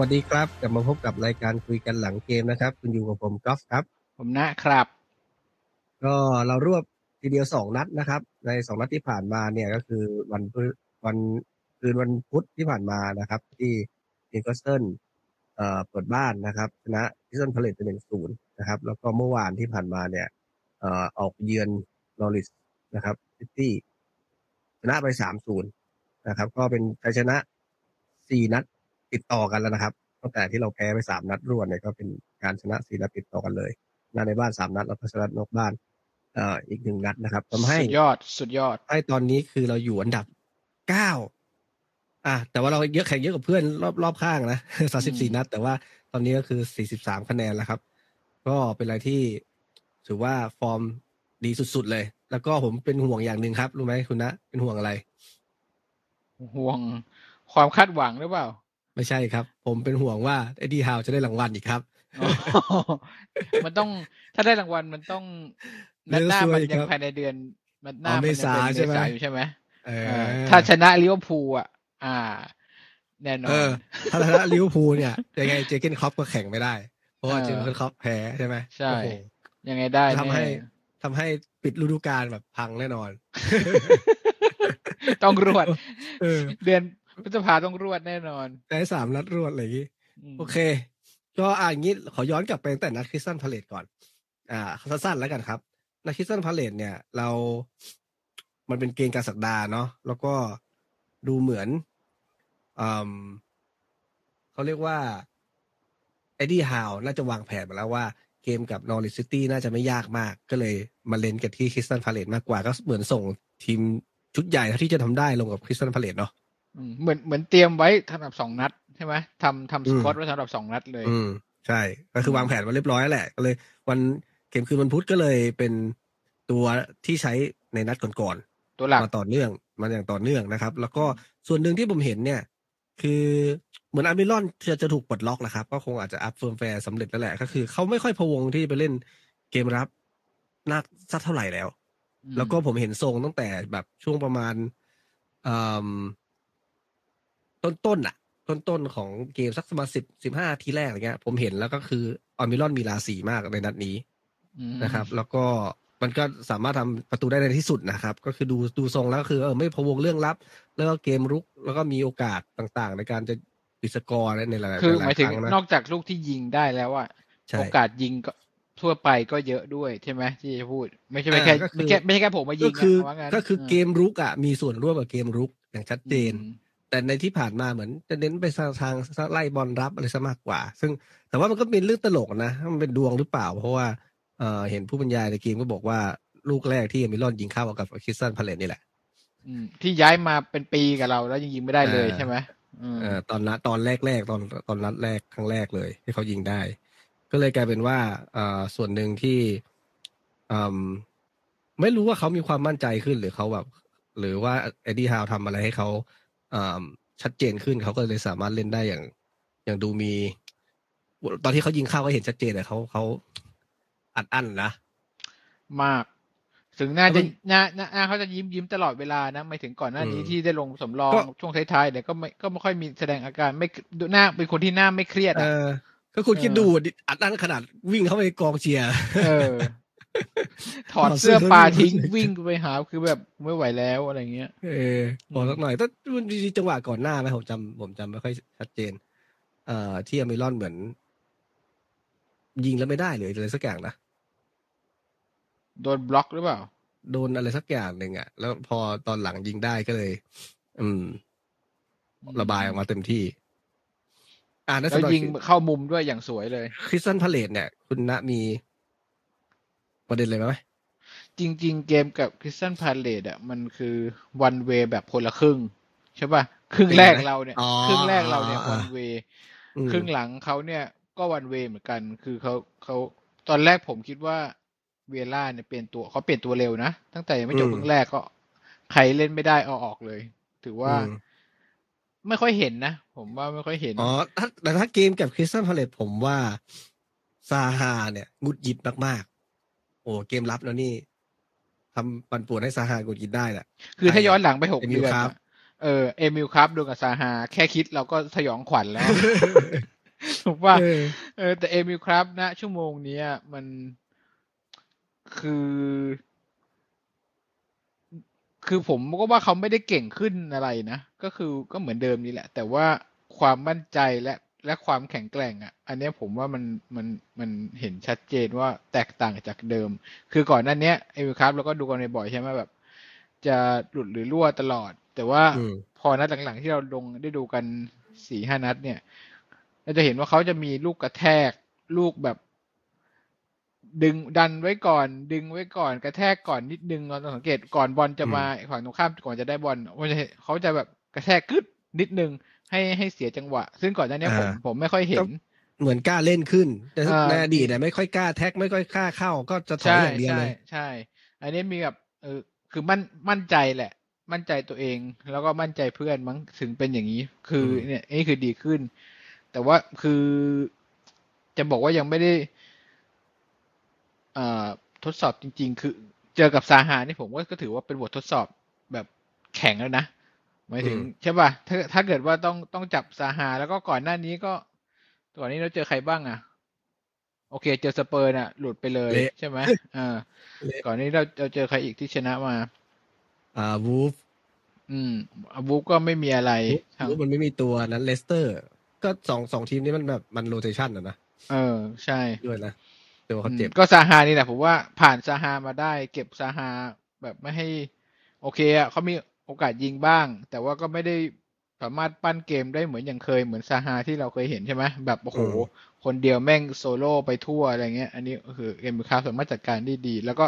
สวัสดีครับกลับมาพบกับรายการคุยกันหลังเกมนะครับ คุณอยู่กับผมกอล์ฟครับ ผมนะครับ ก็เรารวบทีเดียวสองนัดนะครับ ในสองนัดที่ผ่านมาเนี่ยก็คือวันพฤวันคืนวันพุธที่ผ่านมานะครับ ที่นิวคาสเซิลเอ่อเปิดบ้านนะครับชนะคริสตัลพาเลซไปหนึ่งศูนย์นะครับ แล้วก็เมื่อวานที่ผ่านมาเนี่ยเอ่อออกเยือนนอริชนะครับซิตี้ชนะไปสามศูนย์นะครับ ก็เป็นชัยชนะสี่นัด ติดต่อกันแล้วนะครับตั้งแต่ที่เราแพ้ไปสามนัดรวดเนี่ยก็เป็นการชนะสี่นัดติดต่อกันเลยชนะในบ้านสามนัดแล้วก็ชนะนอกบ้านเอ่ออีกหนึ่งนัดนะครับทำให้สุดยอดสุดยอดให้ตอนนี้คือเราอยู่อันดับเก้าอะแต่ว่าเราเยอะแข่งเยอะกับเพื่อนรอบรอบข้างนะสามสิบสี่นัด แต่ว่าตอนนี้ก็คือสี่สิบสามคะแนนแล้วครับ ก็เป็นอะไรที่ถือว่าฟอร์มดีสุดๆเลย แล้วก็ผมเป็นห่วงอย่างหนึ่งครับ รู้ไหมคุณนะ เป็นห่วงอะไร ห่วงความคาดหวังหรือเปล่า ไม่ใช่ครับ ผมเป็นห่วงว่าไอ้ดีฮาวจะได้รางวัลอีกครับอ๋อมันต้องถ้าได้รางวัลมันต้องนัดหน้าเดี๋ยวซวยมันอีกยัคงรับภายในเดือน มันหน้าอ๋อมันเมษายังเป็นใช่ไหมเมษาอยู่ใช่ไหมเอเอออถ้าชนะลิเวอร์พูลอะ อ่า แน่นอเอนอถ้าชนะลิเวอร์พูลเนี่ยยังไงเจเกนครอปก็แข่งไม่ได้ เพราะว่าเออเจอร์เก้นคล็อปป์แพ้ใช่ไหมใช่โอ้โหยังไงได้ทำให้แน่ทำให้ปิดฤดูกาลแบบพังแน่นอน ต้องรวดเออเดือน พฤษภาต้องรวดแน่นอน ได้สามนัดรวดอะไรอย่างงี้มโอเค ก็อ่าอย่างนี้ขอย้อนกลับไปตั้งแต่นัดคริสตัลพาเลซก่อน อ่าสั้นๆแล้วกันครับ นัดคริสตัลพาเลซเนี่ย เรา มันเป็นเกมกลางสัปดาห์เนาะแล้วก็ดูเหมือนอืมเขาเรียกว่าเอ็ดดี้ฮาวน่าจะวางแผนมาแล้วว่าเกมกับนอริชซิตี้น่าจะไม่ยากมาก ก็เลยมาเล่นกันที่คริสตัลพาเลซมากกว่า ก็เหมือนส่งทีมชุดใหญ่เท่าที่จะทำได้ลงกับคริสตัลพาเลซเนาะอืม เหมือนเหมือนเตรียมไว้สำหรับสองนัดใช่ไหมทำทำอืม squad ไว้สำหรับสองนัดเลย อืมใช่ก็คือวางแผนมาเรียบร้อยแล้วแหละก็เลย วันเกมคืนวันพุธก็เลยเป็นตัวที่ใช้ในนัดก่อนตัวหลักๆมาต่อเนื่องมาอย่างต่อเนื่องนะครับ แล้วก็ส่วนหนึ่งที่ผมเห็นเนี่ย คือเหมือนอัลมิรอนจะจะถูกปลดล็อกแหละครับ ก็คงอาจจะ up firmware สำเร็จแล้วแหละ ก็คือเขาไม่ค่อยพะวงที่ไปเล่นเกมรับนักสักเท่าไหร่แล้วอืมแล้วก็ผมเห็นทรงตั้งแต่แบบช่วงประมาณ ต้นต้นๆอะต้นต้นๆของเกมสักประมาณสิบสิบห้านาทีแรกอะไรเงี้ย ผมเห็นแล้วก็คืออัลมิรอนมีราศีมากในนัดนี้อืมนะครับ แล้วก็มันก็สามารถทำประตูได้ในที่สุดนะครับ ก็คือดูดูทรงแล้วก็คือเออไม่พะวงเรื่องรับ แล้วก็เกมรุกแล้วก็มีโอกาสต่างๆ ในการจะปิดสกอร์ในหลายๆคือหหลามายยถึๆคงรั้งนะนอกจากลูกที่ยิงได้แล้วอะใช่โอกาสยิงก็ทั่วไปก็เยอะด้วยใช่ไหมที่จะพูด ไม่ใช่ไม่อ่าแค่ก็คือไม่แค่ไม่ใช่แค่ผมมายิก็งคืออะว่างั้นก็คือเกมรุกอะมีส่วนร่วมกับเกมรุกอย่างชัดเจนอืม แต่ในที่ผ่านมาเหมือนจะเน้นไปทางทางไล่บอลรับอะไรซะมากกว่า ซึ่งแต่ว่ามันก็เป็นเรื่องตลกนะมันเป็นดวงหรือเปล่า เพราะว่าเอ่อเห็นผู้บรรยายในเกมก็บอกว่าลูกแรกที่อัลมิรอนยิงเข้ากับคริสตัลพาเลซนี่แหละอืมที่ย้ายมาเป็นปีกับเราแล้วยังยิงไม่ได้เลยอ่าใช่ไหมอืมเอ่อตอนนัดตอนแรกแรกๆตอนตอนนัดแรกครั้งแรกเลย ที่เขายิงได้ ก็เลยกลายเป็นว่าเอ่อส่วนหนึ่งที่อืมไม่รู้ว่าเขามีความมั่นใจขึ้นหรือเขาแบบ หรือว่าเอ็ดดี้ฮาวทำอะไรให้เขาอ่า ชัดเจนขึ้นเขาก็เลยสามารถเล่นได้อย่าง อย่างดูมี ตอนที่เขายิงเข้าก็เห็นชัดเจนเลยเขาเขาอัดอั้นนะมาก ถึงน่าแล้วจะมันน่าน่าน่าเขาจะยิ้มยิ้มตลอดเวลานะไม่ถึงก่อนหน้านี้อืมที่ได้ลงสำรองก็ช่วงท้ายๆเนี่ยก็ไม่ก็ไม่ค่อยมีแสดงอาการไม่ดูหน้าเป็นคนที่หน้าไม่เครียดเออะอก็คุณเออคิดดูดิอัดอั้นขนาดวิ่งเข้าไปกองเชียร์เออ ถอดถอดเสื้เสื้ออปลาวิ่งทิ้งวิ่งไปหาคือแบบไม่ไหวแล้วอะไรเงี้ย เออขอสักหน่อยแต่มันมีจังหวะก่อนหน้าไหมผมจำผมจำไม่ค่อยชัดเจน เอ่อ ที่อเมรอนเหมือน ยิงแล้วไม่ได้เลยอะไรสักอย่างนะโดนบล็อกหรือเปล่า โดนอะไรสักอย่างหนึ่งอะ แล้วพอตอนหลังยิงได้ก็เลย อืม ระบายออกมาเต็มที่ อ่านั่นแล้วสำหรับยิงเข้ามุมด้วยอย่างสวยเลย คริสตันพาเลตเนี่ย คุณณมี ประเด็นเลยไหมจริง ๆ เกมกับคริสตัลพาเลซอะมันคือ one way แบบคนละครึ่ง ใช่ป่ะ ครึ่งแรกเราเนี่ยอ๋อครึ่งแรกเราเนี่ยอ่าวันเวอืมครึ่งหลังเขาเนี่ยก็ one way เหมือนกัน คือเขาเขาตอนแรกผมคิดว่าวิเอร่าเนี่ยเปลี่ยนตัวเขาเปลี่ยนตัวเร็วนะ ตั้งแต่ยังไม่จบครึ่งแรกก็ ใครเล่นไม่ได้เอาออกเลย ถือว่าอืมไม่ค่อยเห็นนะ ผมว่าไม่ค่อยเห็นอ๋อถ้าแต่ถ้าเกมกับคริสตัลพาเลซผมว่าซาฮาเนี่ยงุดหยิดมากๆ โอ้เกมรับแล้วนี่ทำปันป่วนให้ซาฮาหงุดหยิดได้แหละคือถ้าย้อนหลังไปหกเอ็มยูเดือนครับอะเออเอมิลครับดูกับซาฮาแค่คิดเราก็สยองขวัญแล้วถูกป่ะเออเออแต่เอมิลครับณชั่วโมงเนี้ยมันคือ คือผมก็ว่าเขาไม่ได้เก่งขึ้นอะไรนะ ก็คือก็เหมือนเดิมนี่แหละ แต่ว่าความมั่นใจและ และความแข็งแกร่งอะ อันเนี้ยผมว่ามันมันมันเห็นชัดเจนว่าแตกต่างจากเดิม คือก่อนหน้าเนี้ยเอมิลครับเราก็ดูกันในบ่อยใช่ไหมแบบ จะหลุดหรือรั่วตลอด แต่ว่าอืมพอนัดหลังๆ ที่เราลงได้ดูกันสี่ห้านัด เนี่ย เราจะเห็นว่าเขาจะมีลูกกระแทก ลูกแบบ ดึงดันไว้ก่อน ดึงไว้ก่อนกระแทกก่อนนิดนึงเราต้องสังเกตก่อนบอลจะมาฝั่งตรงข้ามก่อนจะได้บอลว่าจะเห็นเขาจะแบบกระแทกกึดนิดนึง ให้ให้เสียจังหวะ ซึ่งก่อนหน้านี้ผมอ่าผมไม่ค่อยเห็น เหมือนกล้าเล่นขึ้น แต่อ่าในอดีตเนี่ยไม่ค่อยกล้าแท็กไม่ค่อยกล้าเข้า ก็จะถอยใช่อย่างเดียวใช่เลยใช่ อันนี้มีแบบเออคือมั่นมั่นใจแหละ มั่นใจตัวเอง แล้วก็มั่นใจเพื่อนมั้งถึงเป็นอย่างนี้ คืออืมเนี่ยนี่คือดีขึ้น แต่ว่าคือจะบอกว่ายังไม่ได้เอ่อทดสอบจริง ๆ คือ เจอกับซาฮานี่ผมว่าก็ถือว่าเป็นบททดสอบแบบแข็งแล้วนะ หมายถึงใช่ป่ะถ้าถ้าเกิดว่าต้องต้องจับซาฮา แล้วก็ก่อนหน้านี้ก็ก่อนนี้เราเจอใครบ้างอะ โอเค เจอสเปอร์น่ะ หลุดไปเลยเละใช่ไหมอ่าเละก่อนนี้เราเราเจอใครอีกที่ชนะมา อ่าวูฟอืมอ่าวูฟก็ไม่มีอะไรทั้งวูฟมันไม่มีตัวนั้นเลสเตอร์ ก็สองสองทีมนี้มันแบบมัน rotation อะนะเออ ใช่ด้วยนะตัวเขาเจ็บอืมก็ซาฮานี่แหละผมว่าผ่านซาฮามาได้ เก็บซาฮาแบบไม่ให้ โอเคอะเขามี โอกาสยิงบ้าง แต่ว่าก็ไม่ได้สามารถปั้นเกมได้เหมือนอย่างเคยเหมือนซาฮาที่เราเคยเห็นใช่ไหมแบบโอ้โหอืมคนเดียวแม่งโซโล่ไปทั่วอะไรเงี้ย อันนี้ก็คือเกมคาสามารถจัดการได้ดี แล้วก็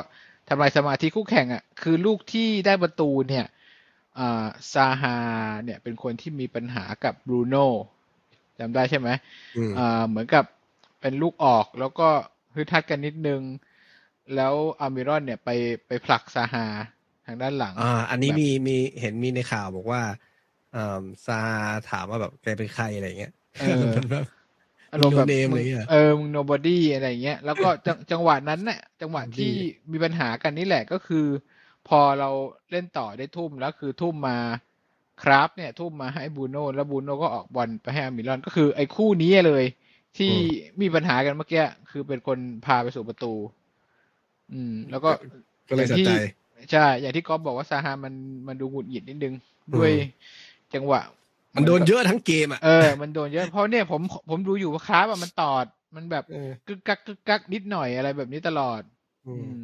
ทำลายสมาธิคู่แข่งอะ คือลูกที่ได้ประตูเนี่ยอ่าซาฮาเนี่ยเป็นคนที่มีปัญหากับบรูโน่จำได้ใช่ไหมอืมอ่าเหมือนกับเป็นลูกออกแล้วก็ฮึดทัดกันนิดนึง แล้วอามิรอนเนี่ยไปไปผลักซาฮาทางด้านหลัง อ่า อันนี้แบบมีมีเห็นมีในข่าวบอกว่าอ่าซาถามว่าแบบแกเป็นใครอะไรเงี้ยเออมันแบบอารมณ์แบบ no name มึอะไรงเงี้ยเออมึง nobody อะไรเงี้ยแล้วก็จังจังหวะนั้นน่ะจังหวะที่มีปัญหากันนี่แหละก็คือ พอเราเล่นต่อได้ทุ่มแล้วคือทุ่มมาคราฟเนี่ย ทุ่มมาให้บูโน่แล้วบูโน่ก็ออกบอลไปให้อามิรอนก็คือไอ้คู่นี้เลย ที่มีปัญหากันเมื่อกี้คือเป็นคนพาไปสู่ประตู อืม แล้วก็ก็เลยสะใจ ใช่ อย่างที่ก๊อฟบอกว่าซาฮามันมันดูหงุดหงิดนิดนึง ด้วยจังหวะ มันโดนเยอะทั้งเกมอะเออมันโดนเยอะเพราะเนี่ยผมผมดูอยู่ว่าคราฟอะมันตอด มันแบบเออกึกกักกึกกักนิดหน่อยอะไรแบบนี้ตลอด อือืมม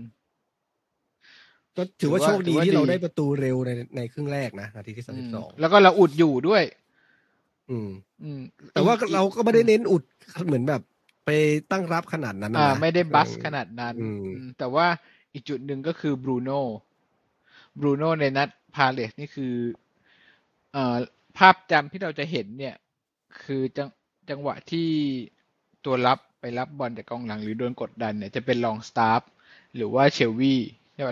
ก็ถือว่าถือว่าโชคดีถือว่าที่เราดีได้ประตูเร็วในในครึ่งแรกนะนาทีที่สามอืสิมบสองแล้วก็เราอุดอยู่ด้วย อืม อืม แต่ว่าอีกเราก็ไม่ได้เน้นอุดเหมือนแบบ ไปตั้งรับขนาดนั้นนะอ่านะไม่ได้บัสเออขนาดนั้นอืมอืมแต่ว่าอีกจุดหนึ่งก็คือบรูโน่ บรูโน่ในนัดพาเลสนี่คือเอ่อภาพจำที่เราจะเห็นเนี่ย คือจังจังหวะที่ตัวรับไปรับบอลจากกองหลังหรือโดนกดดันเนี่ยจะเป็นลองสตาร์ฟหรือว่าเชลวี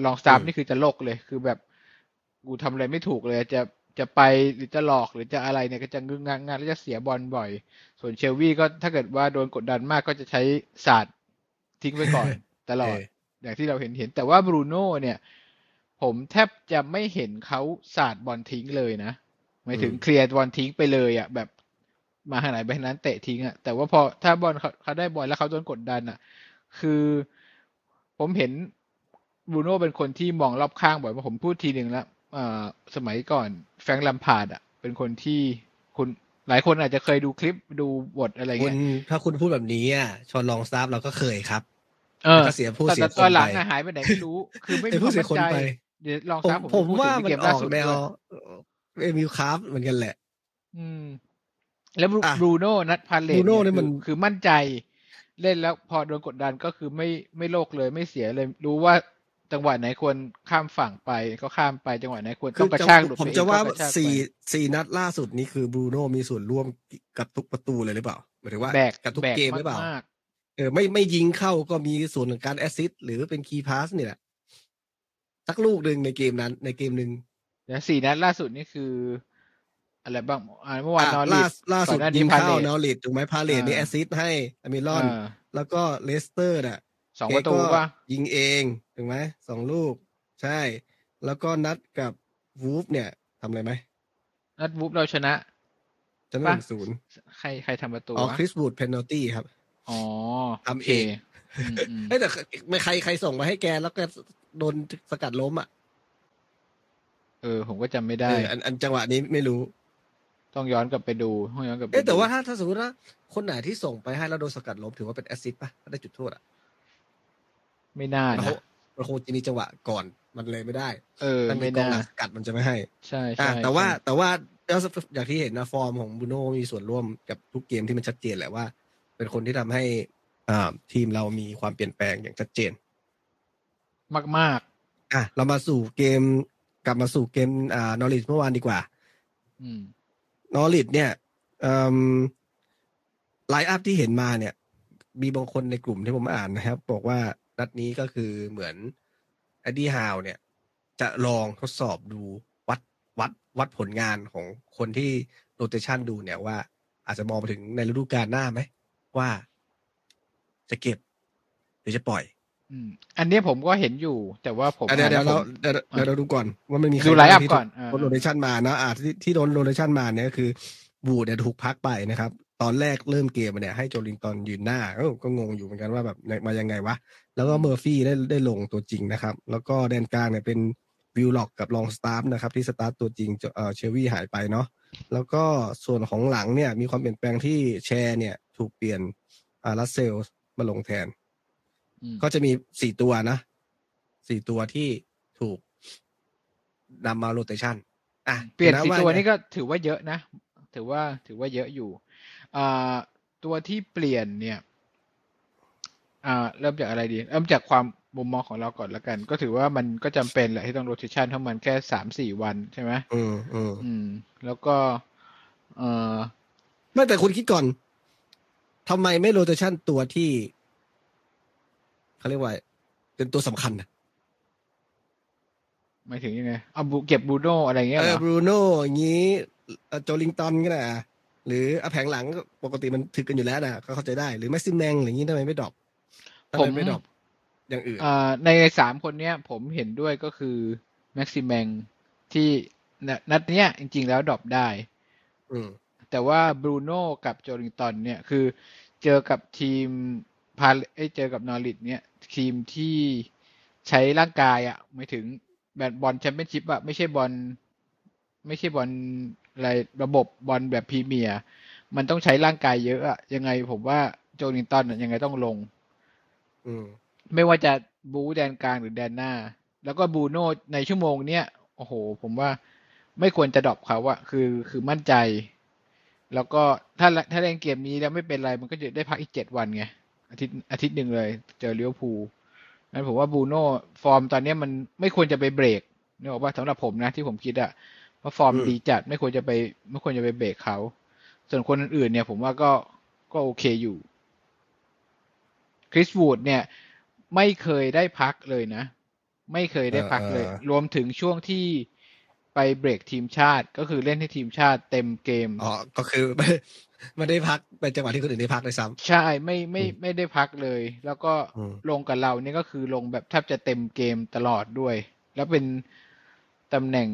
ลองสตาร์ฟนี่คือจะโลกเลยคือแบบกูทำอะไรไม่ถูกเลยจะจะไปหรือจะหลอกหรือจะอะไรเนี่ยก็จะงึงงักงักแล้วจะเสียบอลบ่อย ส่วนเชลวีก็ถ้าเกิดว่าโดนกดดันมากก็จะใช้ศาสตร์ทิ้งไว้ก่อนตลอดเอออย่างที่เราเห็นเห็น แต่ว่าบรูโน่เนี่ย ผมแทบจะไม่เห็นเขาศาสตร์บอลทิ้งเลยนะหมายถึงเคลียร์บอลทิ้งไปเลยอะ แบบมาทางไหนไปทางนั้นเตะทิ้งอะ แต่ว่าพอถ้าบอลเขาเขาได้บอลแล้วเขาโดนกดดันอะ คือผมเห็นบรูโน่เป็นคนที่มองรอบข้างบ่อยว่าผมพูดทีหนึ่งแล้วเอ่อสมัยก่อนแฟรงค์ลัมพาร์ดอะ เป็นคนที่คุณหลายคนอาจจะเคยดูคลิปดูบทอะไรคุเงี้ณยถ้าคุณพูดแบบนี้อะชอนลองสตาฟเราก็เคยครับเออแต่ก็เสียผู้แต่เสียแต่คตอนนหลัไปงอะหายไปไหนไม่รู้ คือไม่เสีมียคผู้วามเสียมั่นคนใจไป เดี๋ยวลองผมซับผมพูดว่าถึงมันเกมอล่าอกสุดแนวด้วยเอมิลคราฟเหมือนกันแหละ อืม แล้วบรูอะบรูโน่นัดพาเลซบรูโน่เนี่ยนี่มันคือคือมั่นใจ เล่นแล้วพอโดนกดดันก็คือไม่ไม่ล่กเลยไม่เสียเลย รู้ว่าจังหวะไหนควรข้ามฝั่งไปก็ข้ามไปจังหวะไหนควรต้องกระชากหลุดผมไปเองจะว่าก็กระชากไปสี่สี่นัดล่าสุดนี้คือบรูโน่มีส่วนร่วมกับทุกประตูเลยหรือเปล่าหมายถึงว่าแบกกับทุกแบกเกมหรือเปล่ามากเออไม่ไม่ยิงเข้าก็มีส่วนของการ assist หรือเป็น key pass เนี่ยแหละ สักลูกหนึ่งในเกมนั้น ในเกมหนึ่งๆแล้วสี่นัดล่าสุดนี่คือ อะไรบ้างอ่าเมื่อวานนออะริล่าสล่าสุดก่อนหน้านี้ยิงเข้าพาเลทนอริดถูกไหมพาเลทนี่อ่าแอสซิสต์ให้อเมรอนอ่าแล้วก็เลสเตอร์น่ะสองประตูแกก็ป่ะยิงเองถูกไหมสองลูก ใช่ แล้วก็นัดกับวูฟเนี่ยทำอะไรไหมนัดวูฟเราชนะจะหปะนึ่งศูนย์ใครใครทำประตูอ๋อวะคริสบูดเพน a ลตี้ครับ อ๋อทำโคเองอืมอืมเอ้ยแต่ไม่ใครใครส่งมาให้แกแล้วก็ โดนสกัดล้มอะ เออ ผมก็จำไม่ได้เอออันอันจังหวะนี้ไม่รู้ ต้องย้อนกลับไปดูต้องย้อนกลับไปเอ๊ะแต่ดูว่าถ้าถ้าสมมติว่าคนไหนที่ส่งไปให้แล้วโดนสกัดล้มถือว่าเป็น assist ป่ะถ้าได้จุดโทษอะไม่น่ามันนะคงมันคงจะมีจังหวะก่อนมันเลยไม่ได้เออ ถ้ามีกองหลังสกัดมันจะไม่ให้ ใช่อะใช่แต่ว่าใช่แต่ว่าแล้วอย่างที่เห็นนะฟอร์มของบรูโน่มีส่วนร่วมกับทุกเกมที่มันชัดเจนแหละว่า เป็นคนที่ทำให้อ่าทีมเรามีความเปลี่ยนแปลงอย่างชัดเจน มากมากอะ เรามาสู่เกม กลับมาสู่เกมอ่านอริชเมื่อวานดีกว่าๆอืมนอริชเนี่ย line up ที่เห็นมาเนี่ย มีบางคนในกลุ่มที่ผมอ่านนะครับ บอกว่านัดนี้ก็คือเหมือนแอดดี้ฮาวเนี่ย จะลองทดสอบดูวัดวัดวัดผลงานของคนที่ rotation ดูเนี่ยว่า อาจจะมองไปถึงในฤดูกาลหน้าไหม ว่าจะเก็บหรือจะปล่อย อืม อันเนี้ยผมก็เห็นอยู่ แต่ว่าผมอะเดี๋ยวเดี๋ยวอ่เรานแล้วผมเดี๋ยวเดี๋ยวเราดูก่อน ว่ามันมีใครดู line up ที่ก่อนอ่าโดน rotation มานะอ่าที่ที่โดน rotation มาเนี่ยก็คือวูดเนี่ยถูกพักไปนะครับ ตอนแรกเริ่มเกมมาเนี่ยให้โจลิงตันยืนหน้าเอ้าก็งงอยู่เหมือนกันว่าแบบมายังไงวะ แล้วก็เมอร์ฟี่ได้ได้ลงตัวจริงนะครับ แล้วก็แดนกลางเนี่ยเป็นวิลล็อกกับลองสตาฟนะครับ ที่สตาร์ตตัวจริงเอ่อเชลวี่หายไปเนาะแล้วก็ส่วนของหลังเนี่ยมีความเปลี่ยนแปลงที่แชร์เนี่ย ถูกเปลี่ยนอ่าลัสเซลมาลงแทนอืม ก็จะมีสี่ตัวนะสี่ตัวที่ถูกนำมา rotation อะเปลี่ยนอะสี่ตัวไงนี่ก็ถือว่าเยอะนะ ถือว่าถือว่าเยอะอยู่อ่าตัวที่เปลี่ยนเนี่ยอ่าเริ่มจากอะไรดี เริ่มจากความมุมมองของเราก่อนแล้วกัน ก็ถือว่ามันก็จำเป็นแหละที่ต้อง rotation เพราะมันแค่สามสี่วันใช่ไหมอืมอืมอืม แล้วก็เอ่อไม่แต่คุณคิดก่อนทำไมไม่ rotation ตัวที่ เขาเรียกว่า เป็นตัวสำคัญนะหมายถึงยังไงเอาบูเก็บบรูโน่อะไรเงี้ยเอเหรอบรูโน่อย่างนี้เอ่อโจลิงตันก็ได้อะหรือเอาแผงหลังก็ปกติมันถึกกันอยู่แล้วนะก็เข้าใจได้หรือแม็กซิแมงอะไรอย่างนี้ทำไมไม่ drop ทำไมไม่ drop อย่างอื่นอ่าในสามคนเนี้ย ผมเห็นด้วยก็คือแม็กซิแมงที่นัดเนี้ยจริง ๆ แล้ว drop ได้อืมแต่ว่าบรูโน่กับโจลิงตันเนี่ยคือ เจอกับทีมพาเอ้ยเจอกับนอริชเนี่ย ทีมที่ใช้ร่างกายอะ่ะหมายถึงแบบบอลแชมเปี้ยนชิพอะไม่ใช่บอลไม่ใช่บอลอะไรระบบบอลแบบพรีเมียร์มันต้องใช้ร่างกายเยอะอะยังไงผมว่าโจลิงตันอะยังไงต้องลง อืม ไม่ว่าจะบูแดนกลางหรือแดนหน้า แล้วก็บรูโน่ในชั่วโมงเนี้ยโอ้โห ผมว่าไม่ควรจะ drop เขาอะคือคือมั่นใจ แล้วก็ถ้าถ้าเล่นเกมนี้แล้วไม่เป็นไร มันก็จะได้พักอีกเจ็ดวันไง อาทิตย์อาทิตย์หนึ่งเลย เจอลิเวอร์พูลงั้นผมว่าบรูโน่ฟอร์มตอนเนี้ยมันไม่ควรจะไปเบรกนึกออกป่ะสำหรับผมนะที่ผมคิดอะว่าฟอร์มอืมดีจัดไม่ควรจะไป ไม่ควรจะไปเบรกเขา ส่วนคนอื่นๆเนี่ย ผมว่าก็ก็โอเคอยู่คริสวูดเนี่ย ไม่เคยได้พักเลยนะ ไม่เคยได้พักเลยเออเออรวมถึงช่วงที่ไปเบรกทีมชาติก็คือเล่นให้ทีมชาติเต็มเกมอ๋อก็คือไม่ไม่ได้พักเป็นจังหวะที่คนอื่นได้พักเลยซ้ใช่ไม่ไม่อืมไม่ได้พักเลย แล้วก็อืมลงกับเราเนี่ยก็คือลงแบบแทบจะเต็มเกมตลอดด้วย แล้วเป็นตำแหน่ง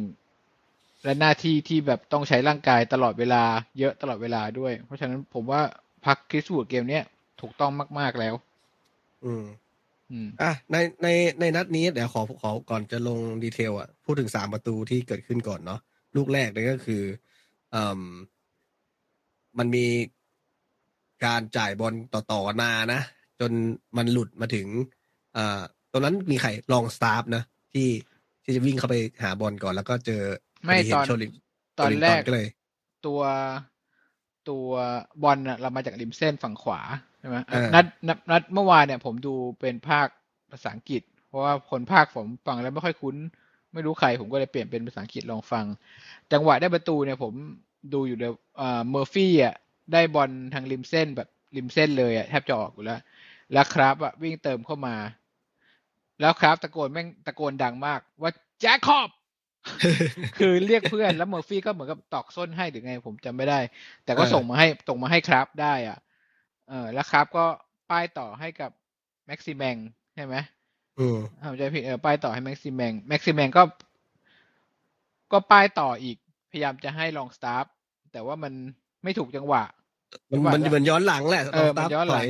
และหน้าที่ที่แบบต้องใช้ร่างกายตลอดเวลาเยอะตลอดเวลาด้วย เพราะฉะนั้นผมว่าพักคริสวูดเกมเนี้ยถูกต้องมาก ๆแล้วำอืมอืมอะในในในนัดนี้เดี๋ยวขอขอก่อนจะลงดีเทลอะ พูดถึงสามประตูที่เกิดขึ้นก่อนเนาะลูกแรกเนี่ยก็คืออื มมันมีการจ่ายบอลต่อต่อๆมานะ จนมันหลุดมาถึงอ่าตรงนั้นมีใครลองสตาฟนะ ที่ที่จะวิ่งเข้าไปหาบอลก่อนแล้วก็เจอไม่พดีเห็ตอนโจลินตันโจลินตันแรกก็เลย ตัวตัวบอลน่ะเรามาจากริมเส้นฝั่งขวาใช่ไหมเออนัดนัดนัดเมื่อวานเนี่ย ผมดูเป็นพากย์ภาษาอังกฤษ เพราะว่าคนพากย์ผมฟังแล้วไม่ค่อยคุ้น ไม่รู้ใคร ผมก็เลยเปลี่ยนเป็นภาษาอังกฤษลองฟัง จังหวะได้ประตูเนี่ยผม ดูอยู่เดี๋ยวเอ่อเมอร์ฟี่อะได้บอลทางริมเส้นแบบริมเส้นเลยอะแทบจะออกอยู่แล้ว แล้วคราฟท์อะวิ่งเติมเข้ามา แล้วคราฟท์ตะโกนแม่งตะโกนดังมากว่าเจค็อบ คือเรียกเพื่อนแล้วเมอร์ฟี่ก็เหมือนกับตอกส้นให้หรือไงผมจำไม่ได้ แต่ก็เออส่งมาให้ส่งมาให้คราฟท์ได้อะ เออ แล้วคราฟท์ก็ป้ายต่อให้กับแม็กซิแมงใช่ไหมอืมถ้าผมจำไม่ผิดเออป้ายต่อให้แม็กซิแมงแม็กซิแมงก็ ก็ป้ายต่ออีก พยายามจะให้ลองสตาร์ฟแต่ว่ามันไม่ถูกจังหวะ มันว่ามันแล้วเหมือนย้อนหลังแหละเออมันย้อนหลังถย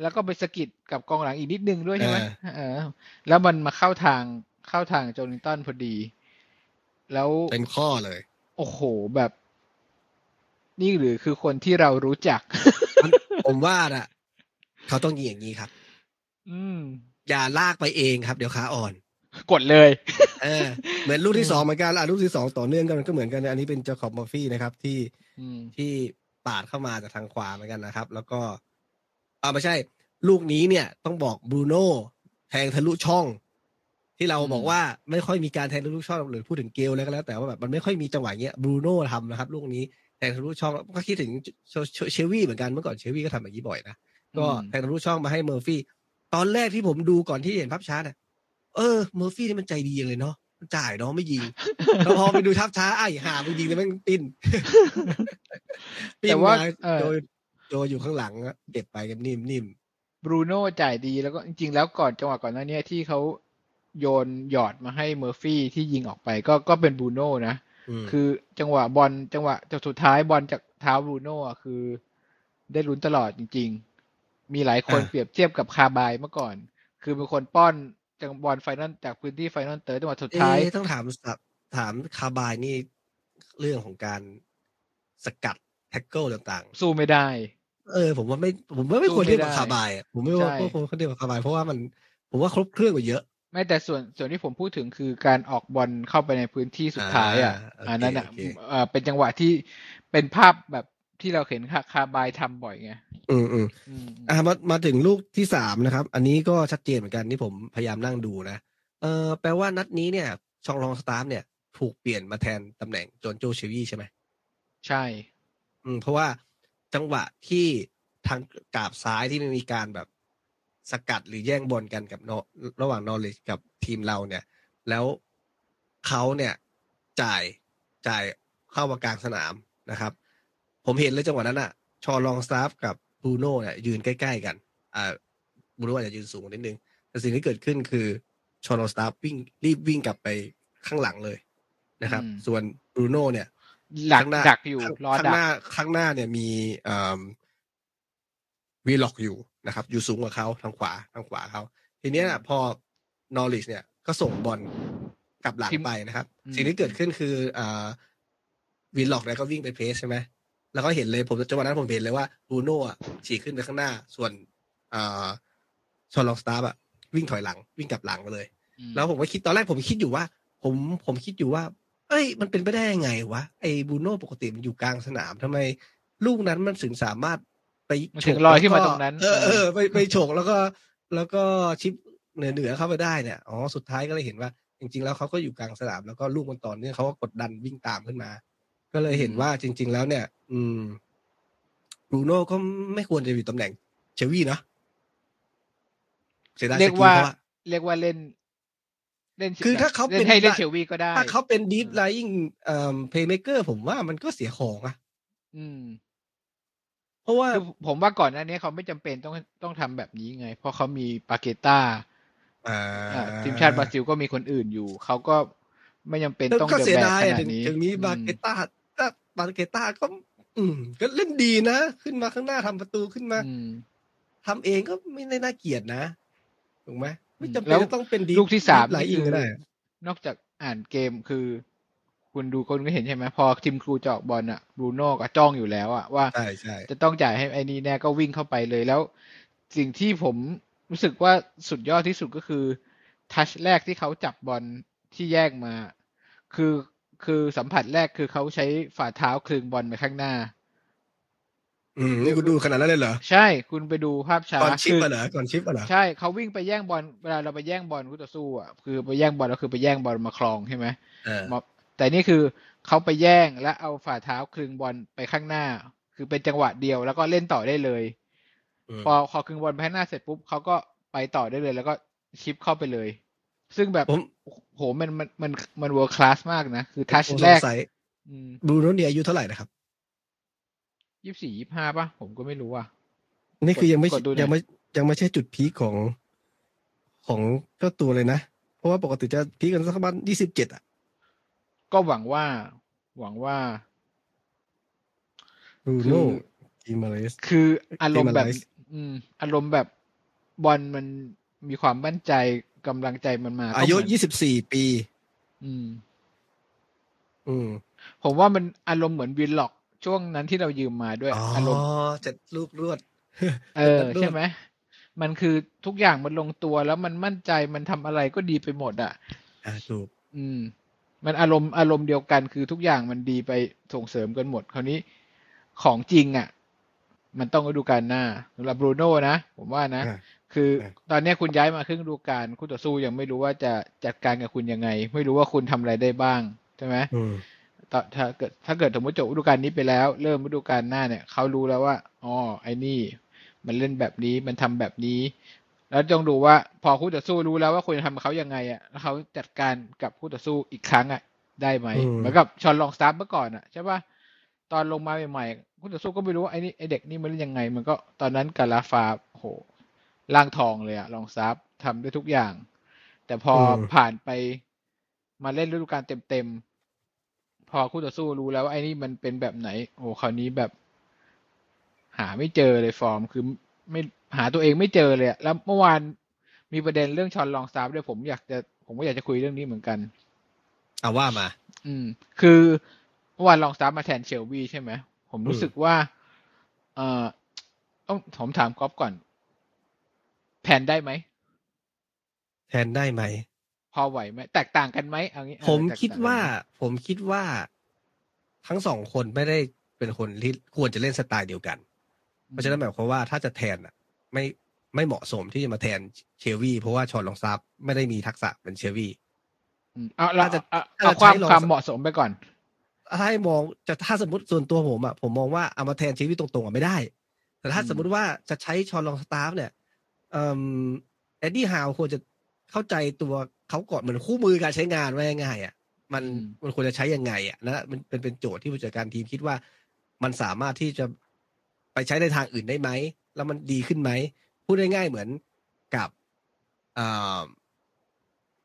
แล้วก็ไปสะกิดกับกองหลังอีกนิดนึงด้วยใช่ไหมเออเออแล้วมันมาเข้าทางเข้าทางโจลิงตันพอดี แล้วเต็มข้อเลย โอ้โหแบบ นี่หรือคือคนที่เรารู้จัก ผมว่าน่ะ เขาต้องยิงอย่างนี้ครับ อืม อย่าลากไปเองครับ เดี๋ยวขาอ่อน กดเลยเออเหมือนลูกที่อืมสองเหมือนกันอะลูกที่สองต่อเนื่องกันก็เหมือนกันอันนี้เป็นเจาขอบมอร์ฟี่นะครับ ที่อืมที่ปาดเข้ามาจากทางขวาเหมือนกันนะครับ แล้วก็อ่าไม่ใช่ ลูกนี้เนี่ย ต้องบอกบรูโน่แทงทะลุช่อง ที่เราอืมบอกว่าไม่ค่อยมีการแทงทะลุช่องหรือพูดถึงเกลแล้วก็แล้ว แต่ว่าแบบมันไม่ค่อยมีจังหวะเงี้ยบรูโน่ทำนะครับลูกนี้แทงทะลุช่องก็คิดถึงเชเชเชลวี่เหมือนกันเมื่อก่อนเชลวี่ก็ทำแบบนี้บ่อยนะก็อืมแทงทะลุช่องมาให้เมอร์ฟี่ตอนแรกที่ผมดูก่อนที่เห็นภาพช้าเนี่ย เออเมอร์ฟี่นี่มันใจดีจังเลยเนาะมันจ่ายเนาะไม่ยิงแล้วพอไปดูภาพช้าไอ้ห่ามันยิงเลยแม่งปิ้นปิ้นแต่ว่ามาเออโดยโดยอยู่ข้างหลังอะเก็บไปกันนิ่มนิ่มบรูโน่จ่ายดีแล้วก็จริงๆแล้วก่อนจังหวะก่อนหน้าเนี้ยที่เขาโยนหยอดมาให้เมอร์ฟี่ที่ยิงออกไปก็ก็เป็นบรูโน่นะมคือจังหวะบอลจังหวะจากสุดท้ายบอลจากเท้าบรูโน่อะคือ ได้ลุ้นตลอดจริง ๆ มีหลายคนเปรียบเทียบกับคาบายเมื่อก่อน คือเป็นคนป้อน จังบอล final จากพื้นที่ final third จังหวะสุดท้ายเอ๊ะต้องถามถามคาบายนี่เรื่องของการสกัด tackle ต่างสู้ไม่ได้ๆเออ ผมว่าไม่ผมว่าไม่สู้ควรเทียบไม่กับได้คาบายอะผมไม่ว่าใช่ว่าควรเทียบกับคาบาย เพราะว่ามันผมว่าครบเครื่องกว่าเยอะ ไม่แต่ส่วนส่วนที่ผมพูดถึงคือการออกบอลเข้าไปในพื้นที่สุดท้ายอะอ่าโอเคอันนั้นอะโอเคเอ่อเป็นจังหวะที่เป็นภาพแบบ ที่เราเห็นคาคาบายทำบ่อยไงอืมอืมอืมอะมามาถึงลูกที่สามนะครับ อันนี้ก็ชัดเจนเหมือนกันที่ผมพยายามนั่งดูนะเออแปลว่านัดนี้เนี่ยชองรองสตาร์ฟเนี่ย ถูกเปลี่ยนมาแทนตำแหน่งโจนโจเชวี่ใช่ไหมใช่ อืมเพราะว่าจังหวะที่ทางกราบซ้ายที่มันมีการแบบสกัดหรือแย่งบอลกันกับ Nor- ระหว่างนอริชกับทีมเราเนี่ย แล้วเขาเนี่ยจ่ายจ่ายเข้ามากลางสนามนะครับ ผมเห็นเลยจังหวะนั้นอะชอลองสตาฟกับบรูโน่เนี่ยยืนใกล้ๆกัน อ่าบรูโน่อาจจะยืนสูงนิดนึง แต่สิ่งที่เกิดขึ้นคือชอลองสตาฟวิ่งรีบวิ่งกลับไปข้างหลังเลยนะครับ ส่วนบรูโน่เนี่ยหลักข้างหน้าดักอยู่ข้างรอข้างดัหกน้าข้างหน้าเนี่ยมีเอ่อวิลล็อคอยู่นะครับ อยู่สูงกว่าเขาทางขวาทางขวาเขาทีเนี้ยน่ะพอนอริชเนี่ยก็ส่งบอลกลับหลังทีมไปนะครับอืมสิ่งที่เกิดขึ้นคืออ่าวิลล็อคเนี่ยก็วิ่งไป press ใช่ไหม แล้วก็เห็นเลยผมจังหวะนั้นผมเห็นเลยว่าบรูโน่อะฉีกขึ้นไปข้างหน้า ส่วนอ่าฌอนลองสตาฟอะวิ่งถอยหลัง วิ่งกลับหลังมาเลยอืมแล้วผมก็คิดตอนแรกผมคิดอยู่ว่า ผมผมคิดอยู่ว่า เอ้ย มันเป็นไปได้ยังไงวะไอ้บรูโน่ปกติมันอยู่กลางสนามทำไมลูกนั้นมันถึงสามารถไปมันฉถึกงลอยขึ้นมาแล้วก็ตรงนั้น เออเออไปไปฉกแล้วก็ แล้วก็ชิปเหนือเหนือเข้าไปได้เนี่ยอ๋อสุดท้ายก็เลยเห็นว่า จริง ๆ แล้วเขาก็อยู่กลางสนามแล้วก็ลูกมันต่อเนื่องเขาก็กดดันวิ่งตามขึ้นมา ก็เลยเห็นว่าจริง ๆ แล้วเนี่ย อืมบรูโน่ก็ไม่ควรจะอยู่ตำแหน่งเชลวี่เนาะเสียดายเรียสกกิลว่าเขาอะเรียกว่าเล่น เล่นคือถ้าเขาเล่เป็นนให้เล่นเชลวีก็ได้ ถ้าเขาเป็นดีฟอืมไลน์เอ่อเพย์เมเกอร์ผมว่ามันก็เสียของอะอืม เพราะว่าคือผมว่าก่อนหน้านี้เขาไม่จำเป็นต้องต้องทำแบบนี้ไง เพราะเขามีปาเกต้าอ่าอ่าทีมชาติบราซิลก็มีคนอื่นอยู่ เขาก็ ไม่จำเป็นแล้วต้องก็เดินเสียแบบดายขอะนาถึดงนี้ถึงมีบาอืเกต้าแต่บาเกต้าก็ อืม ก็เล่นดีนะ ขึ้นมาข้างหน้าทำประตูขึ้นมาอืมทำเองก็ไม่ได้น่าเกลียดนะถูกไหมไม่จำเป็แล้นวจะต้องเป็นดีลูกที่สามไลนี่น์อิงคือก็ได้นอกจากอ่านเกมคือ คุณดูคนก็เห็นใช่ไหมพอทีมครูจะออกบอลอะบรูโน่ก็จ้องอยู่แล้วอะว่าใช่ใช่จะต้องจ่ายให้ไอ้นี่แน่ก็วิ่งเข้าไปเลยแล้ว สิ่งที่ผมรู้สึกว่าสุดยอดที่สุดก็คือทัชแรกที่เขาจับบอล ที่แยกมา คือคือสัมผัสแรกคือเขาใช้ฝ่าเท้าคลึงบอลไปข้างหน้า อืมนี่กูดูขนาดนั้นเลยเหรอ ใช่ คุณไปดูภาพช้าก่อนชิปคืออะเหรอก่อนชิปอะเหรอใช่เขาวิ่งไปแย่งบอลเวลาเราไปแย่งบอลคู่ต่อสู้อะคือไปแย่งบอลแล้วคือไปแย่งบอลมาครองใช่ไหมเออมาแต่นี่คือเขาไปแย่งและเอาฝ่าเท้าคลึงบอลไปข้างหน้า คือเป็นจังหวะเดียวแล้วก็เล่นต่อได้เลยมพอพอคลึงบอลไปข้างหน้าเสร็จปุ๊บเขาก็ไปต่อได้เลย แล้วก็ชิปเข้าไปเลย ซึ่งแบบผม โหมันมันมันมัน world class มากนะ คือ touch แรกผมสงสัยอืมบรูโน่เนี่ยอายุเท่าไหร่นะครับยี่สี่ยี่ห้าป่ะ ผมก็ไม่รู้อะ นี่คือยังไม่กดดูหน่อยยังไม่ยังไม่ใช่จุดพีคของของเจ้าตัวเลยนะ เพราะว่าปกติจะพีคกันสักประมาณยี่สิบเจ็ดอะ ก็หวังว่า หวังว่าบรูโน่กิมาเลสคืออารมณ์แบบ Gimenez อืม อารมณ์แบบบอลมันมีความมั่นใจ กำลังใจมันมา อายุก็เหมืนยี่สิบสี่ปี อืม อืม ผมว่ามันอารมณ์เหมือนวินล็อก ช่วงนั้นที่เรายืมมาด้วยอ๋ออารมณ์เจ็ดลูกรวด เออด้วยใช่ไหมมันคือทุกอย่างมันลงตัวแล้วมันมั่นใจมันทำอะไรก็ดีไปหมด อะ อ่าถูก อืม มันอารมณ์อารมณ์เดียวกันคือทุกอย่างมันดีไปส่งเสริมกันหมด คราวนี้ของจริงอะมันต้องฤดูกาลหน้าสำหรับบรูโน่นะ ผมว่านะอ่า คืออ่าตอนเนี้ยคุณย้ายมาครึ่งฤดูกาลคู่ต่อสู้ยังไม่รู้ว่าจะจัดการกับคุณยังไง ไม่รู้ว่าคุณทำอะไรได้บ้างใช่ไหมอืมตอนถ้าเกิดถ้าเกิดสมมติจบฤดูกาลนี้ไปแล้ว เริ่มฤดูกาลหน้าเนี่ยเขารู้แล้วว่าอ๋อไอ้นี่ มันเล่นแบบนี้มันทำแบบนี้ แล้วจงดูว่าพอคู่ต่อสู้รู้แล้วว่าคุณจะทำกับเขายังไงอะแล้วเขาจัดการกับคู่ต่อสู้อีกครั้งอะ ได้ไหมอืมเหมือนกับชอนลองสตาร์เมื่อก่อนอะใช่ปะตอนลงมาใหม่ๆคู่ต่อสู้ก็ไม่รู้ว่าไอ้นี่ไอ้เด็กนี่มันเล่นยังไง มันก็ตอนนั้นกาลาฟาโห ร่างทองเลยอะลองสตาฟทำได้ทุกอย่าง แต่พออมผ่านไปมาเล่นฤดูกาลเต็มๆ พอคู่ต่อสู้รู้แล้วว่าไอ้นี่มันเป็นแบบไหน โอ้คราวนี้แบบ หาไม่เจอเลยฟอร์มคือไม่หาตัวเองไม่เจอเลยอะแล้วเมื่อวานมีประเด็นเรื่องฌอนลองสตาฟด้วยผมอยากจะผมก็อยากจะคุยเรื่องนี้เหมือนกันเอาว่ามา อืม คือเมื่อวานลองสตาฟมาแทนเชลวีใช่ไหมผมรู้อืมสึกว่า เอ่อต้องผมถามก๊อฟก่อน แผนได้ไหม แทนได้ไหม พอไหวไหม แตกต่างกันไหมเอางี้เออผมแตกคิดต่งกันว่าไหมผมคิดว่าทั้งสองคนไม่ได้เป็นคนที่ควรจะเล่นสไตล์เดียวกัน เพราะฉะนั้นหมายความว่าถ้าจะแทนอะ ไม่ไม่เหมาะสมที่จะมาแทนเชลวีเพราะว่าชอนลองซับไม่ได้มีทักษะเป็นเชลวีอืมเอาเราถ้าจะเอาถ้าเอาจะความใช้ลองความเหมาะสมไปก่อนถ้าให้มองจะถ้าสมมติส่วนตัวผมอะผมมองว่าเอามาแทนเชลวีตรงๆอะไม่ได้ แต่ถ้าอืมสมมติว่าจะใช้ฌอนลองสตาฟเนี่ย เอ่อเอ็ดดี้ฮาวควรจะเข้าใจตัวเขาก่อนเหมือนคู่มือการใช้งานไว้ง่ายๆอะมันมันควรจะใช้ยังไงอะนะมันเป็นเป็นโจทย์ที่ผู้จัดการทีมคิดว่า มันสามารถที่จะไปใช้ในทางอื่นได้ไหม แล้วมันดีขึ้นไหม พูดง่ายๆเหมือนกับอ่า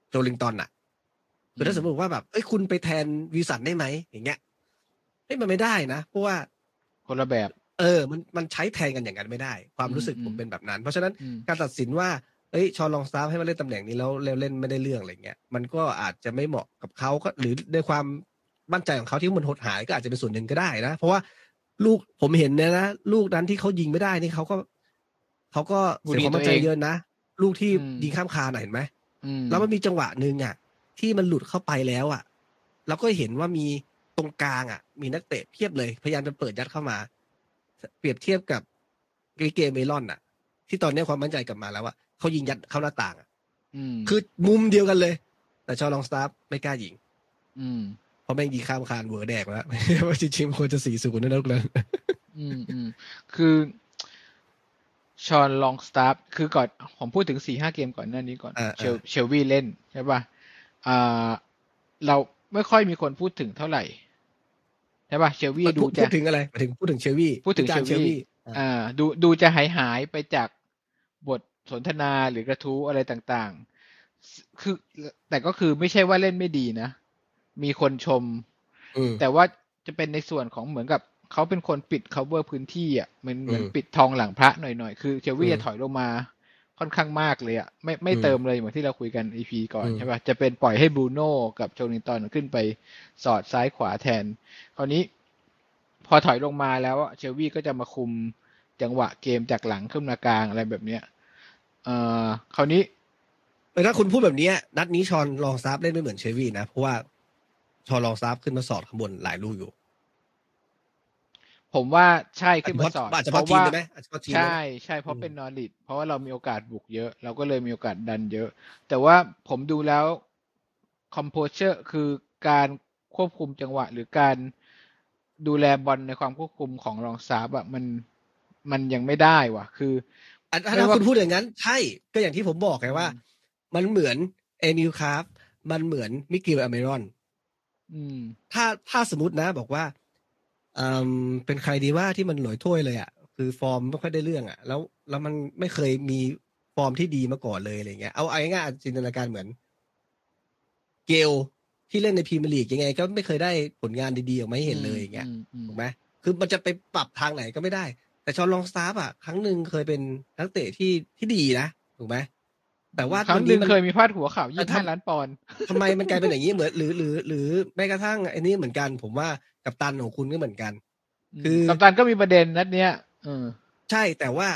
โจลิงตันอะคือถ้าสมมติว่าแบบเอ้ยคุณไปแทนวิลสันได้ไหมอย่างเงี้ยเฮ้ยมันไม่ได้นะเพราะว่าคนละแบบ เออ มันมันใช้แทนกันอย่างนั้นไม่ได้ ความรู้สึกอืมผมเป็นแบบนั้น เพราะฉะนั้นอืมการตัดสินว่าเอ้ยชอนลองสตาฟให้มาเล่นตำแหน่งนี้แล้วแล้วเล่นไม่ได้เรื่องอะไรเงี้ยมันก็อาจจะไม่เหมาะกับเขาก็หรือในความมั่นใจของเขาที่มันหดหายก็อาจจะเป็นส่วนหนึ่งก็ได้นะ เพราะว่าลูกผมเห็นเนี่ยนะลูกนั้นที่เขายิงไม่ได้นี่เขาก็เขาก็เสียความมั่นใจเยอะนะลูกที่อืมยิงข้ามคานน่ะเห็นไหมอืมแล้วมันมีจังหวะหนึ่งอะ ที่มันหลุดเข้าไปแล้วอะเราก็เห็นว่ามีตรงกลางอะ มีนักเตะเพียบเลย พยายามจะเปิดยัดเข้ามา เปรียบเทียบกับมิเกลอัลมิรอนอะ ที่ตอนนี้ความมั่นใจกลับมาแล้วอะเขายิงยัดเข้าหน้าต่างอะอืมคือมุมเดียวกันเลย แต่ฌอนลองสตาฟไม่กล้ายิง อืมเพราะแม่งยิงข้ามคานเวอร์แดกแล้วว่าจริงๆมันควรจะสี่ศูนย์นั่นแล้วอืมอืมคือชอนลองสตาร์คือก่อนผมพูดถึงสี่ห้าเกมก่อนหน้านี้ก่อนอ่าเชลเชลวีเล่นใช่ป่ะอ่าเราไม่ค่อยมีคนพูดถึงเท่าไหร่ใช่ป่ะเชลวีดูพูดจะถึงอะไรหมายถึงพูดถึงเชลวีพูดถึงวิจารณ์เชลวีอ่าอ่าดูดูจะหายหายไปจากบทสนทนาหรือกระทู้อะไรต่างๆ คือ แต่ก็คือไม่ใช่ว่าเล่นไม่ดีนะ มีคนชมอืมแต่ว่าจะเป็นในส่วนของเหมือนกับเขาเป็นคนปิด cover พื้นที่อะเหมือนเหมือนอืมปิดทองหลังพระหน่อยๆ คือเชลวีอืมจะถอยลงมา ค่อนข้างมากเลยอะไม่ไม่อืมเติมเลยเหมือนที่เราคุยกัน EP ก่อนอืมใช่ป่ะจะเป็นปล่อยให้บรูโน่กับโจลินตันขึ้นไปสอดซ้ายขวาแทน คราวนี้พอถอยลงมาแล้วอะเชลวีก็จะมาคุมจังหวะเกมจากหลังขึ้นมากลางอะไรแบบเนี้ย เอ่อคราวนี้แต่ถ้าคุณพูดแบบเนี้ยนัดนี้ฌอนลองสตาฟเล่นไม่เหมือนเชลวีนะเพราะว่าฌอนลองสตาฟขึ้นมาสอดข้างบนหลายลูกอยู่ ผมว่าใช่ขึ้นมาสอดอาจจะเพราะราะทีมว่าได้ไหมอาจจะเพราะทีมได้ใช่ไหมใช่เพราะอืมเป็นนอริชเพราะว่าเรามีโอกาสบุกเยอะ เราก็เลยมีโอกาสดันเยอะ แต่ว่าผมดูแล้ว composure คือการควบคุมจังหวะ หรือการดูแลบอลในความควบคุมของลองสตาฟอะมันมันยังไม่ได้ว่ะ คืออันไม่ถ้าว่าคุณพูดอย่างนั้น ใช่ก็อย่างที่ผมบอกไงว่าอืมมันเหมือนเอมิลคราฟท์มันเหมือนมิเกลอัลมิรอนอืมถ้าถ้าสมมตินะ บอกว่า อืมเป็นใครดีว่าที่มันหลอยถ้วยเลยอะคือฟอร์มไม่ค่อยได้เรื่องอะ แล้วแล้วมันไม่เคยมีฟอร์มที่ดีมาก่อนเลยอะไรเงี้ยเอาเอาง่ายๆจินตนาการเหมือน เกลที่เล่นในพรีเมียร์ลีกยังไง ก็ไม่เคยได้ผลงานดีๆออกมาให้เห็นเลยอย่างเงี้ยมอืมถูกไหมคือมันจะไปปรับทางไหนก็ไม่ได้ แต่ชอนลองสตาร์อะ ครั้งหนึ่งเคยเป็นนักเตะที่ที่ดีนะถูกไหมแต่ว่าครั้งหวันึ่งมัเคยมีพาดหัวข่าวแต่ยี่ถ้าห้าล้านปอนด์ทำไมมันกลายเป็นอย่างนี้เหมือนหรือหรือ หรือแม้กระทั่งไอ้นี่เหมือนกัน ผมว่า กับตันของคุณก็เหมือนกัน คือกัปตันก็มีประเด็นนัดเนี้ยเออใช่แต่ว่า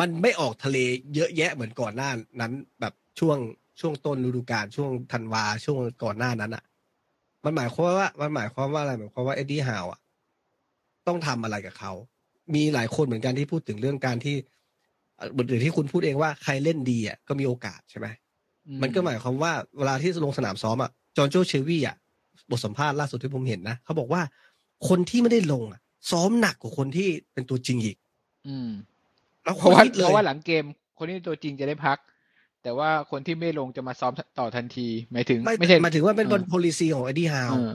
มันไม่ออกทะเลเยอะแยะเหมือนก่อนหน้านั้นแบบช่วงช่วงต้นฤดูกาลช่วงธันวาช่วงก่อนหน้านั้นอะ มันหมายความว่ามันหมายความว่าอะไรหมายความว่าเอ็ดดี้ฮาวอะ ต้องทำอะไรกับเขา มีหลายคนเหมือนกันที่พูดถึงเรื่องการที่เอ่อหรือที่คุณพูดเองว่าใครเล่นดีอะก็มีโอกาสใช่ไหมมันก็หมายความว่าเวลาที่ลงสนามซ้อมอะจอนโจเชลวีย์อะ บทสัมภาษณ์ล่าสุดที่ผมเห็นนะเขาบอกว่าคนที่ไม่ได้ลงอะ ซ้อมหนักกว่าคนที่เป็นตัวจริงอีก อืม แล้วเพราะว่าคิดเลเพยราะว่าหลังเกม คนที่ตัวจริงจะได้พัก แต่ว่าคนที่ไม่ลงจะมาซ้อมต่อทันทีหมายถึง ไม่ไม่ใช่หมายถึงว่าเป็นบเอนอโพลิซีของเอ็ดดี้ฮาวเออ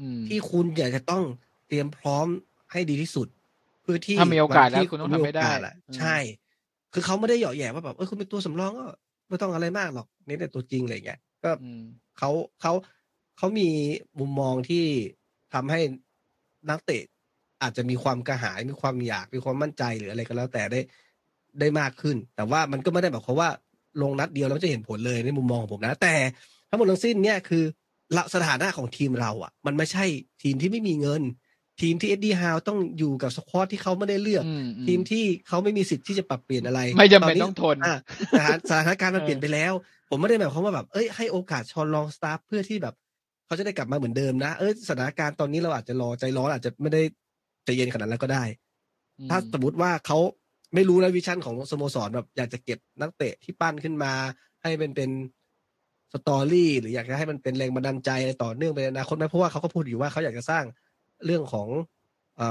อืมที่คุณอยากจะต้องเตรียมพร้อมให้ดีที่สุด เพื่อที่ถ้ามีโอกาสนที่แล้วคุณต้องทำให้ได้มีโอกาสอะอืมใช่ คือเขาไม่ได้เหยาะแหย่ว่าแบบเออคุณเป็นตัวสำรองก็ไม่ต้องอะไรมากหรอกเน้นแต่ตัวจริงอะไรอย่างเงี้ยก็อืมเขาเขา เขามีมุมมองที่ทำให้นักเตะอาจจะมีความกระหายมีความอยากมีความมั่นใจหรืออะไรก็แล้วแต่ได้ได้มากขึ้น แต่ว่ามันก็ไม่ได้แบบความว่าลงนัดเดียวแล้วจะเห็นผลเลยในมุมมองของผมนะ แต่ทั้งหมดทั้งสิ้นเนี่ยคือละสถานะของทีมเราอะ มันไม่ใช่ทีมที่ไม่มีเงิน ทีมที่เอ็ดดี้ฮาวต้องอยู่กับ squad ที่เขาไม่ได้เลือกอืมอืทีมที่เขาไม่มีสิทธิ์ที่จะปรับเปลี่ยนอะไร ไม่จำเป็นนี้ต้องทนอะสถานสถานการณ์มันเออเปลี่ยนไปแล้ว ผมไม่ได้หมายความว่าแบบเอ้ยให้โอกาสฌอนลองสตาฟฟ์เพื่อที่แบบ เขาจะได้กลับมาเหมือนเดิมนะเอ้ยสถานการณ์ตอนนี้เราอาจจะรอใจร้อนอาจจะไม่ได้ใจเย็นขนาดนั้นก็ได้ ถ้าสมมติว่าเขาไม่รู้นะ vision ของสโมสรแบบอยากจะเก็บนักเตะที่ปั้นขึ้นมา ให้เป็นเป็น story หรืออยากจะให้มันเป็นแรงบันดาลใจอะไรต่อเนื่องไปในอนาคตไหมเพราะว่าเขาก็พูดอยู่ว่าเขาอยากจะสร้างเรื่องของ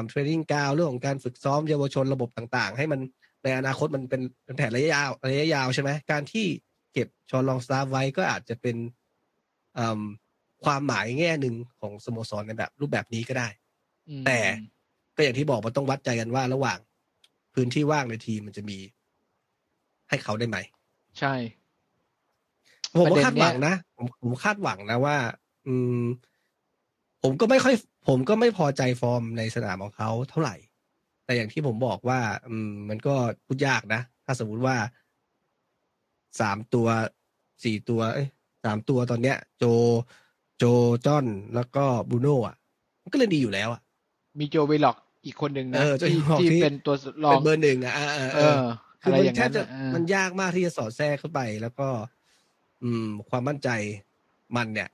training ground เรื่องของการฝึกซ้อมเยาวชนระบบต่าง ๆ ให้มันในอนาคตมันเป็นเป็นแผนระยะยาวระยะยาวใช่ไหมการที่เก็บฌอนลองสตาฟฟ์ไว้ก็อาจจะเป็นอืม ความหมายแง่หนึ่งของสโมสรในแบบรูปแบบนี้ก็ได้อืมแต่ก็อย่างที่บอกมันต้องวัดใจกันว่าระหว่าง พื้นที่ว่างในทีมมันจะมี ให้เขาได้ไหม ใช่ ผมประก็เด็นคาดหวังเนี้ยนะผมผมคาดหวังนะว่า อืม ผมก็ไม่ค่อย ผมก็ไม่พอใจฟอร์มในสนามของเขาเท่าไหร่ แต่อย่างที่ผมบอกว่า อืม มันก็พูดยากนะ ถ้าสมมุติว่าสามตัวสี่ตัว เอ้ยสามตัวตอนเนี้ย โจ โจจอนแล้วก็บรูโน่อะมันก็เล่นดีอยู่แล้วอะมีโจเวล็อกอีกคนหนึ่งนะเออโจที่เวล็อกที่ที่เป็นตัวรอเป็นงเบอร์หนึ่งอะเออเออเอเอออคือะอไรมันอย่างแทบนั้นจะน่ะเออมันยากมากที่จะสอดแทรกเข้าไปแล้วก็ อืม ความมั่นใจมันเนี่ย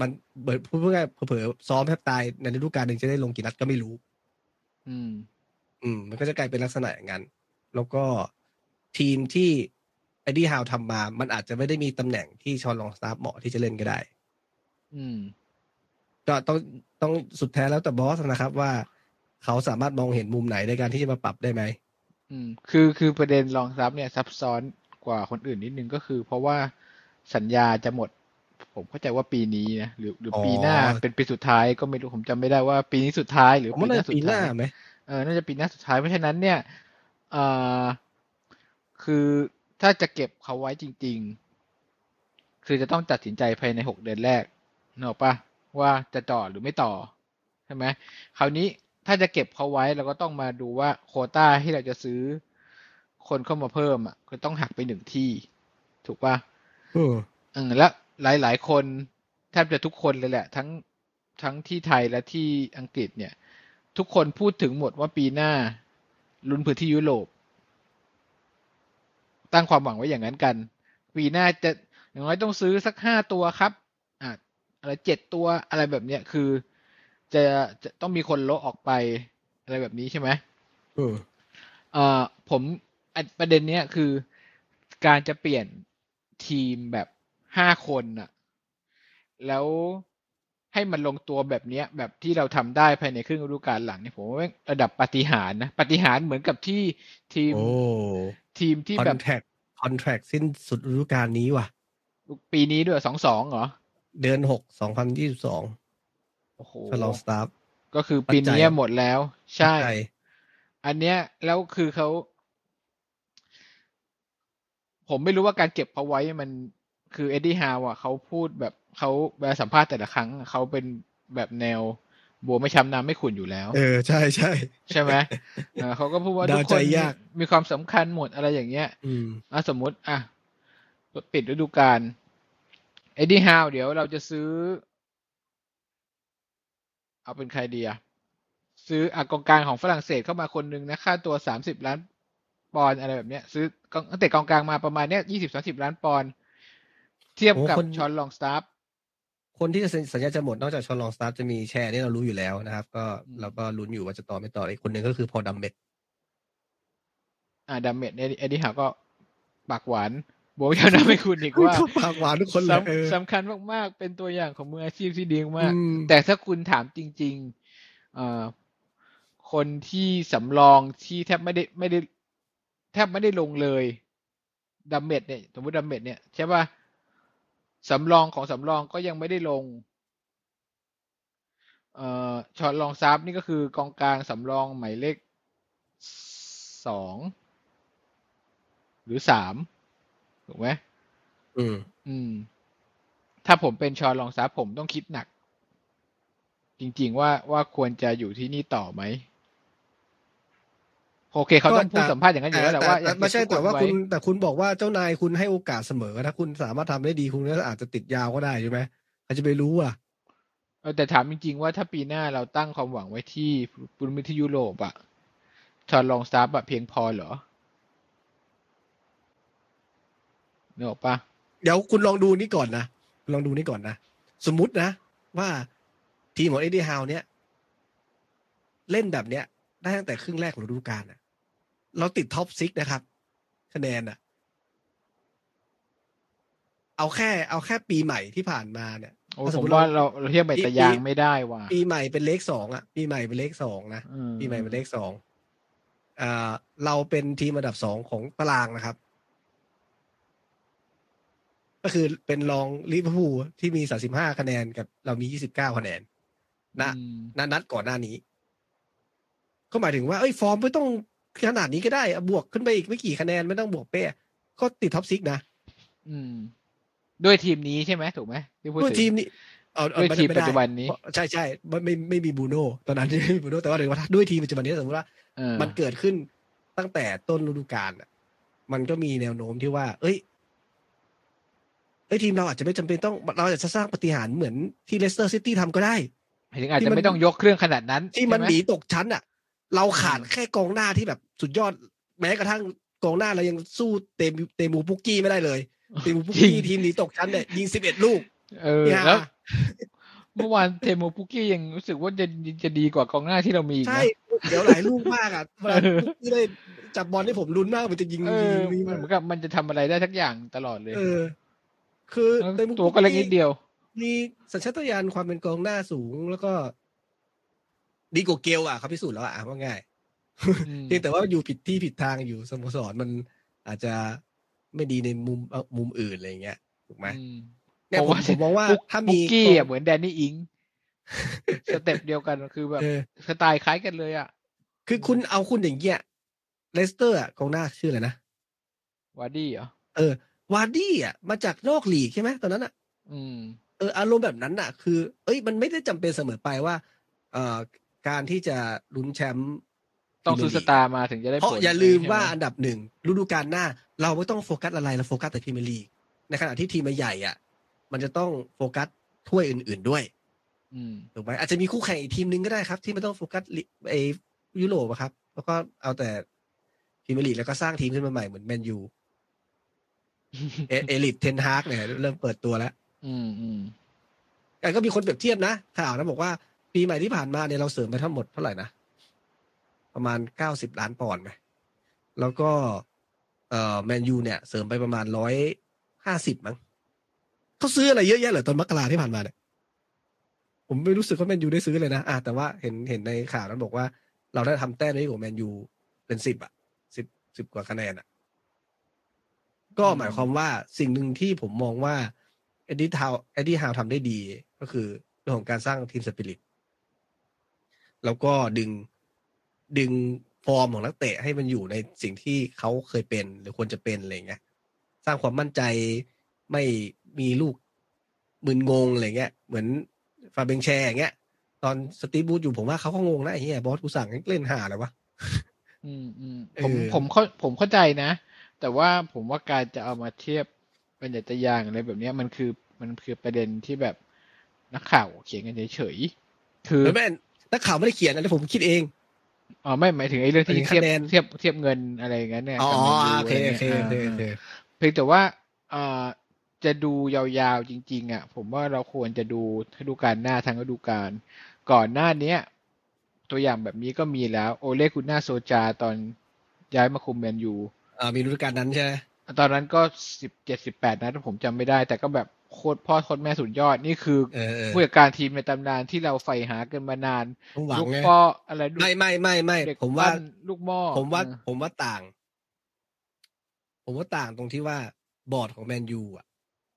มันเบิดพูดง่ายๆเผลอๆซ้อมแทบตายในฤดูกาลหนึ่งจะได้ลงกี่นัดก็ไม่รู้ อืม อืม มันก็จะกลายเป็นลักษณะอย่างนั้น แล้วก็ทีมที่เอ็ดดี้ฮาวทำมา มันอาจจะไม่ได้มีตำแหน่งที่ฌอนลองสตาฟฟ์เหมาะที่จะเล่นก็ได้ อืม ก็ต้องต้องสุดแท้แล้วแต่ boss นะครับ ว่าเขาสามารถมองเห็นมุมไหนในการที่จะมาปรับได้ไหมอืม คือคือประเด็นลองสตาฟฟ์เนี่ยซับซ้อนกว่าคนอื่นนิดนึงก็คือ เพราะว่าสัญญาจะหมด ผมเข้าใจว่าปีนี้นะหรือหรือออปีหน้าเป็นปีสุดท้ายก็ไม่รู้ผมจำไม่ได้ว่าปีนี้สุดท้ายหรือผมว่าน่าจะสุปีดหน้าท้ายไหมเออน่าจะปีหน้าสุดท้ายเพราะฉะนั้นเนี่ยเอ่อคือถ้าจะเก็บเขาไว้จริง ๆ คือจะต้องตัดสินใจภายในหกเดือนแรก เนกอะปะว่าจะต่อหรือไม่ต่อใช่ไหมคราวนี้ถ้าจะเก็บเขาไว้เราก็ต้องมาดูว่าโควต้าที่เราจะซื้อคนเข้ามาเพิ่มอะก็ต้องหักไปหนึ่งที่ ถูกปะอืมเออและหลายๆคนแทบจะทุกคนเลยแหละ ทั้งทั้งที่ไทยและที่อังกฤษเนี่ย ทุกคนพูดถึงหมดว่าปีหน้าลุ้นพื้นที่ยุโรป ตั้งความหวังไว้อย่างนั้นกัน ปีหน้าจะอย่างน้อยต้องซื้อสักห้าตัวครับ อะอะไรเจ็ดตัวอะไรแบบเนี้ยคือ จะจะต้องมีคนโละออกไปอะไรแบบนี้ใช่ไหมอืมเอ่อผมอะประเด็นเนี้ยคือ การจะเปลี่ยนทีมแบบห้าคนน่ะแล้วให้มันลงตัวแบบเนี้ย แบบที่เราทำได้ภายในครึ่งฤดูกาลหลังเนี่ยผมว่าแม่งระดับปาฏิหาริย์นะปาฏิหาริย์เหมือนกับที่ทีมโอ้ทีมที่คอแบนบแทคคอนแทคสิ้นสุดฤดูกาลนี้ว่ะ ปีนี้ด้วยสองสองเหรอ เดือนหกสองพันยี่สิบสองโอ้โหชลองสตาฟก็คือปีนี้หมดแล้ว ใช่ อันเนี้ยแล้วคือเขา ผมไม่รู้ว่าการเก็บเขาไว้มันคือเอ็ดดี้ฮาวอะเขาพูดแบบเขาเวลาสัมภาษณ์แต่ละครั้งเขาเป็นแบบแนวบัวไม่ช้ำน้ำไม่ขุ่นอยู่แล้ว เออใช่ใช่ใช่ไหมเออเขาก็พูดว่าเดาทุกใจคนยากมีความสำคัญหมดอะไรอย่างเงี้ยอืมอะสมมุติ อะปิดฤดูกาล เอ็ดดี้ฮาวเดี๋ยวเราจะซื้อ เอาเป็นใครดีอะซื้ออากองกลางของฝรั่งเศสเข้ามาคนหนึ่งนะ ค่าตัวสามสิบล้านปอนด์อะไรแบบเนี้ย ซื้อกองนักเตะกองกลางมาประมาณเนี้ยยี่สิบสามสิบล้านปอนด์เทียบโอ้กับคนฌอนลองสตาฟฟ์คนที่จะเซ็นสัญญาจะหมดนอกจากฌอนลองสตาฟฟ์จะมีแชร์นี่เรารู้อยู่แล้วนะครับ ก็อืมเราก็ลุ้นอยู่ว่าจะต่อไม่ต่ออีกคนหนึ่งก็คือพอล ดัมเมตต์อ่าดัมเมตต์เอ็ดดี้ฮาวก็ปากหวานบอกยังนะไม่คุณอีกว่าปากหวานทุกคนเลยเออสำสำคัญมากๆ เป็นตัวอย่างของมืออาชีพที่ดีมากอืมแต่ถ้าคุณถามจริงๆเอ่อคนที่สำรองที่แทบไม่ได้ไม่ได้ แทบไม่ได้ลงเลยดัมเมตต์เนี่ยสมมติดัมเมตต์เนี่ยใช่ป่ะสำรองของสำรองก็ยังไม่ได้ลง เอ่อฌอน ลองสตาฟฟ์นี่ก็คือกองกลางสำรองหมายเลขสองหรือสาม ถูกไหมอืม อืม ถ้าผมเป็นชอนลองซับผมต้องคิดหนัก จริง ๆ ว่าว่าควรจะอยู่ที่นี่ต่อไหมโอเคเขาต้องพูดสัมภาษณ์อย่างนั้นอยู่แล้วแหละว่าอยากไม่ใช่เก็บทุกแต่ว่าคนคุณไว้แต่คุณบอกว่าเจ้านายคุณให้โอกาสเสมอถ้าคุณสามารถทำได้ดีคุณก็อาจจะติดยาวก็ได้ใช่ไหมใครจะไปรู้อะเออแต่ถามจริง ๆ ว่าถ้าปีหน้าเราตั้งความหวังไว้ที่ปุรมิที่ยุโรปอะชอนลองซับอะเพียงพอเหรอ นึกออกปะเดี๋ยวคุณลองดูนี่ก่อนนะลองดูนี่ก่อนนะ สมมุตินะ ว่าทีมของเอ็ดดี้ฮาวเนี่ย เล่นแบบเนี้ย ได้ตั้งแต่ครึ่งแรกของฤดูกาลอะเราติดท็อปซิกนะครับ คะแนนอะเอาแค่ เอาแค่ปีใหม่ที่ผ่านมาเนี่ยโอ้ถ้าสผมมมุติว่าเราเราเราเทียบใบตะยางไม่ได้ว่ะปีใหม่เป็นเลขสองอะปีใหม่เป็นเลขสองนะอืปีใหม่เป็นเลขสองอ่าเราเป็นทีมอันดับสองของตารางนะครับ ก็คือเป็นรองลิเวอร์พูลที่มีสามสิบห้าคะแนนกับเรามียี่สิบเก้าคะแนนนะอืมนัดนัดก่อนหน้านี้ ก็หมายถึงว่าเอ้ยฟอร์มไม่ต้องขนาดนี้ก็ได้อะบวกขึ้นไปอีกไม่กี่คะแนนไม่ต้องบวกเป๊ะก็ติด top six นะอืม ด้วยทีมนี้ใช่ไหมถูกไหมที่พูดด้วยถึงทีมนี้เอาเอาด้วยไม่ทีมไม่ปัจได้จุบันนี้เพราะใช่ใช่ไม่ไม่ไม่มีบรูโน่ตอนนั้นที่ไม่มีบรูโน่แต่ว่าเดี๋ยวว่าด้วยทีมปัจจุบันนี้สมมติว่าเออมันเกิดขึ้นตั้งแต่ต้นฤดูกาลอะมันก็มีแนวโน้มที่ว่า เอ้ย เอ้ยทีมเราอาจจะไม่จำเป็นต้องเราอาจจะสร้างปฏิหารย์เหมือนที่เลสเตอร์ซิตี้ทำก็ได้หมายถึงอาจที่จะมันไม่ต้องยกเครื่องขนาดนั้น ที่มันใช่หนีไตกชั้นอะ เราขาดอืมแค่กองหน้าที่แบบสุดยอด แม้กระทั่งกองหน้าเรายังสู้เตมเตมูปุกกี้ไม่ได้เลยเตมูปุกจริกี้งทีมหนีตกชั้นเนี่ยยิงสิบเอ็ดลูก เออเนี่ยแล้วเมื่อวานเทโมปุกกี้ยังรู้สึกว่าจะจะดีกว่ากองหน้าที่เรามีอีกใช่นะเดี๋ยวหลายลูกมากอะเวลาเออปุกกี้ได้จับบอลให้ผมลุ้นมากมันจะยิงเอยิองยิงมันเหมือนกับมันจะทำอะไรได้ทักอย่างตลอดเลย เออ คือแล้วเตมูตัวก็เล็กนิดเดียว มีสัญชาตญาณความเป็นกองหน้าสูงแล้วก็ ดีกว่าเกลอะเขาพิสูจน์แล้วอะว่าง่ายอืมเพียงแต่ว่าอยู่ผิดที่ผิดทางอยู่สโมสรมันอาจจะไม่ดีในมุมเอ่อมุมอื่นอะไรอย่างเงี้ยถูกไหมอืมเนี่ยผมผมว่าผมมองว่าปุกถ้าปุมีกกี้กองอะเหมือนแดนนี่อิงสเต็ปเดียวกันคือแบบเออสไตล์คล้ายกันเลยอะ คือคุณเอาคุณอย่างเงี้ยเลสเตอร์อะกองหน้าชื่ออะไรนะวาร์ดี้เหรอเออ วาร์ดี้อะมาจากนอกลีกใช่ไหมตอนนั้นอะอืมเอออารมณ์แบบนั้นอะ คือ เอ้ยมันไม่ได้จำเป็นเสมอไปว่า เอ่อการที่จะลุ้นแชมป์ต้องซื้อพสรีเมียร์ลีกตาร์มาถึงจะได้เพราะผลอย่าลืมใช่ไหว่าอันดับหนึ่งฤดูกาลหน้า เราไม่ต้องโฟกัสอะไรเราโฟกัสแต่พรีเมียร์ลีกในขณะที่ทีมใหญ่อะ มันจะต้องโฟกัสถ้วยอื่น ๆด้วยอืมถูกไหมอาจจะมีคู่แข่งอีกทีมหนึ่งก็ได้ครับ ที่ไม่ต้องโฟกัสลิไอยุโรปอะครับ แล้วก็เอาแต่พรีเมียร์ลีกแล้วก็สร้างทีมขึ้นมาใหม่เหมือนแมนยู เอเอลิทเทนฮากเนี่ยเริ่มเปิดตัวแล้ว อืมอืมแต่ก็มีคนเปรียบเทียบนะข่าวนะบอกว่าปีใหม่ที่ผ่านมาเนี่ยเราเสริมไปทั้งหมดเท่าไหร่นะประมาณเก้าสิบล้านปอนด์ไหมแล้วก็เอ่อแมนยูเนี่ย เสริมไปประมาณร้อยห้าสิบมั้งเขาซื้ออะไรเยอะแยะเหรอตอนมกราที่ผ่านมาเนี่ยผมไม่รู้สึกว่าแมนยูได้ซื้อเลยนะอะแต่ว่าเห็นเห็นในข่าวนั้นบอกว่า เราได้ทำแต้มได้กว่าแมนยูเป็นสิบอะสิบสิบกว่าคะแนนอะ ก็หมายความว่าสิ่งหนึ่งที่ผมมองว่าเอ็ดดี้ทาวเอ็ดดี้ฮาวทำได้ดีก็คือเรื่องของการสร้าง team spirit แล้วก็ดึงดึงฟอร์มของนักเตะให้มันอยู่ในสิ่งที่เขาเคยเป็นหรือควรจะเป็นอะไรเงี้ย สร้างความมั่นใจไม่มีลูกมึนงงอะไรเงี้ย เหมือนฟาเบียน แชร์อย่างเงี้ย ตอนสตีฟ บรูซอยู่ผมว่าเขาก็งงนะไอ้เหี้ย boss กูสั่งให้เล่นหาอะไรวะอืมอืมเออผมผมเข้าผมเข้าใจนะ แต่ว่าผมว่าการจะเอามาเทียบเป็นแต่อย่างอะไรแบบเนี้ยมันคือมันคือประเด็นที่แบบนักข่าวเขียนกันเฉยๆคือแล้วแม่นักข่าวไม่ได้เขียนนะแต่ผมคิดเองอ๋อไม่หมายถึงไอ้เรื่องที่หมายถึงเทียบคะแนนเทียบเทียบเงินอะไรอย่างนั้นเนี่ยอ๋อกับแมนยูโอเคอะไรโอเคงี้ยโอเคโอเคเพียงแต่ว่าเอ่อจะดูยาวๆจริง ๆ อะ ผมว่าเราควรจะดูฤดูกาลหน้าทั้งฤดูกาลก่อนหน้าเนี้ย ตัวอย่างแบบนี้ก็มีแล้ว โอเล่กุน่าโซจาตอนย้ายมาคุมแมนยู อ่ามีฤดูกาลนั้นใช่ไหมตอนนั้นก็สิบเจ็ดสิบแปดนะถ้าผมจำไม่ได้ แต่ก็แบบโคตรพ่อโคตรแม่สุดยอดนี่คือเออเออผู้จัดการทีมในตำนานที่เราใฝ่หากันมานานต้องหวังลูกไงพ่ออะไรลูกไม่ไม่ไม่ไม่เด็กผมว่าปั้นลูกหม้อผมว่าเออผมว่าต่าง ผมว่าต่างตรงที่ว่าบอร์ดของแมนยูอะ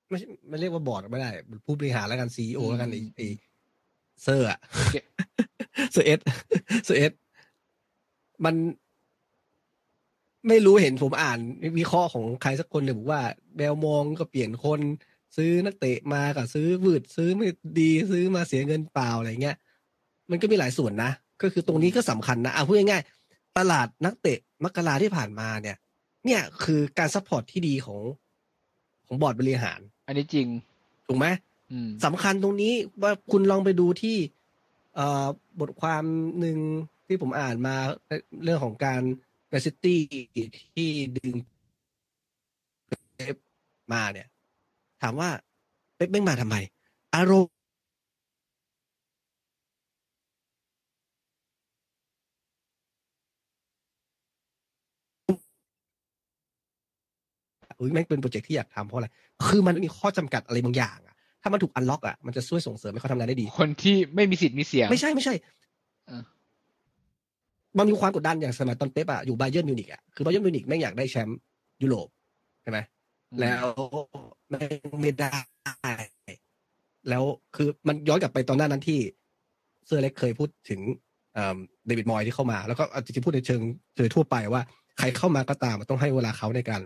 ไม่ใช่ไม่เรียกว่าบอร์ดไม่ได้ผู้บริหารแล้วกันซีอแล้วกันไอ้ไอ้เซอร์อะเซอร์เอสเซอร์เอสมัน ไม่รู้เห็นผมอ่านวิเคราะห์ของใครสักคนเลยบอกว่าแบลมองก็เปลี่ยนคน ซื้อนักเตะมากับซื้อวืดซื้อไม่ดีซื้อมาเสียเงินเปล่าอะไรเงี้ย มันก็มีหลายส่วนนะ ก็คือตรงนี้ก็สำคัญนะเอาพูดง่ายๆตลาดนักเตะมกราที่ผ่านมาเนี่ย เนี่ยคือการ support ที่ดีของของบอร์ดบริหาร อันนี้จริงถูกไหมอืมสำคัญตรงนี้ว่าคุณลองไปดูที่เอ่อบทความหนึ่งที่ผมอ่านมาเรื่องของการ แมนซิตี้ที่ดึงเป๊ปมาเนี่ย ถามว่าเป๊ปแม่งมาทำไม อารมณ์อุ้ยแม่งเป็น project ที่อยากทำเพราะอะไร คือมันมีข้อจำกัดอะไรบางอย่างอะถ้ามันถูก unlock อะมันจะช่วยส่งเสริมให้เขาทำงานได้ดี คนที่ไม่มีสิทธิ์มีเสียง ไม่ใช่ไม่ใช่เออ มันมีความกดดันอย่างสมัยตอนเป๊ปอะอยู่ไบเย r n นมิวนิกอะคือไบเย r n นมิวนิกแม่งอยากได้แชมป์ยุโรปใช่ไหมอืมแล้วแม่งไม่ได้ แล้วคือมันย้อนกลับไปตอนหน้านั้นที่เซอร์อเล็กซ์เคยพูดถึงเอ่อเดวิดมอยส์ที่เข้ามา แล้วก็เอาจริงๆพูดในเชิงโดยทั่วไปว่าใครเข้ามาก็ตามมันต้องให้เวลาเขาในการ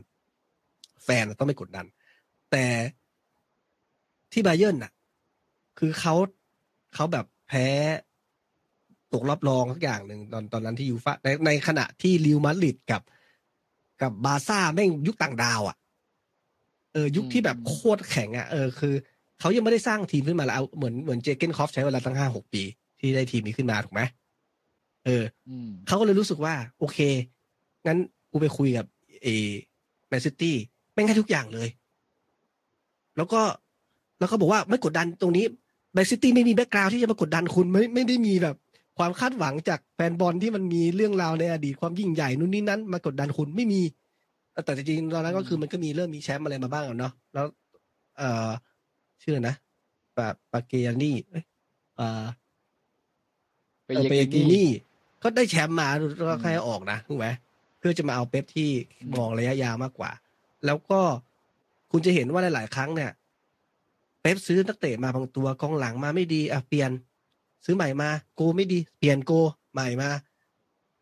แฟนต้องไม่กดดัน แต่ที่ไบเย r n น่ะ คือเขาเขาแบบแพ้ ตกรอบรองสักอย่างหนึ่งตอนตอนนั้นที่ยูฟาในในขณะที่ริวมาดริดกับ กับบาร์ซ่าแม่งยุคต่างดาวอะ่ะเออยุคที่แบบโคตรแข็งอะ่ะเออคือเขายังไม่ได้สร้างทีมขึ้นมาแล้วเอาเหมือนเหมือนเจเกนคอฟใช้เวลาตั้งห้าหกปี ที่ได้ทีมนี้ขึ้นมาถูกไหมเอออืมเขาก็เลยรู้สึกว่า โอเค งั้นกูไปคุยกับเอแมนซิตี้แม่งให้ทุกอย่างเลย แล้วก็แล้วก็บอกว่าไม่กดดันตรงนี้แมนซิตี้ไม่มี background ที่จะมากดดันคุณไม่ไม่ได้มีแบบ ความคาดหวังจากแฟนบอลที่มันมีเรื่องราวในอดีตความยิ่งใหญ่นู่นนี่นั้นมากดดันคุณไม่มี แต่จริงๆตอนนั้นก็คือมันก็มีเริ่มมีแชมป์อะไรมาบ้างอะเนาะแล้ว เอ่อชื่ออะไรนะปาปาเกียนี่เอ้ยเอ่อไปเออเยเปกิกินี่นี่ก็ได้แชมป์มาแล้วก็อืมแค่ออกนะถูกไหมเพื่อจะมาเอาเป๊ปที่อืมมองระยะยาวมากกว่า แล้วก็คุณจะเห็นว่าหลาย ๆ ครั้งเนี่ย เป๊ปซื้อนักเตะมาบางตัวกองหลังมาไม่ดีอะเปลี่ยน ซื้อใหม่มาโกไม่ดีเปลี่ยนโกใหม่มา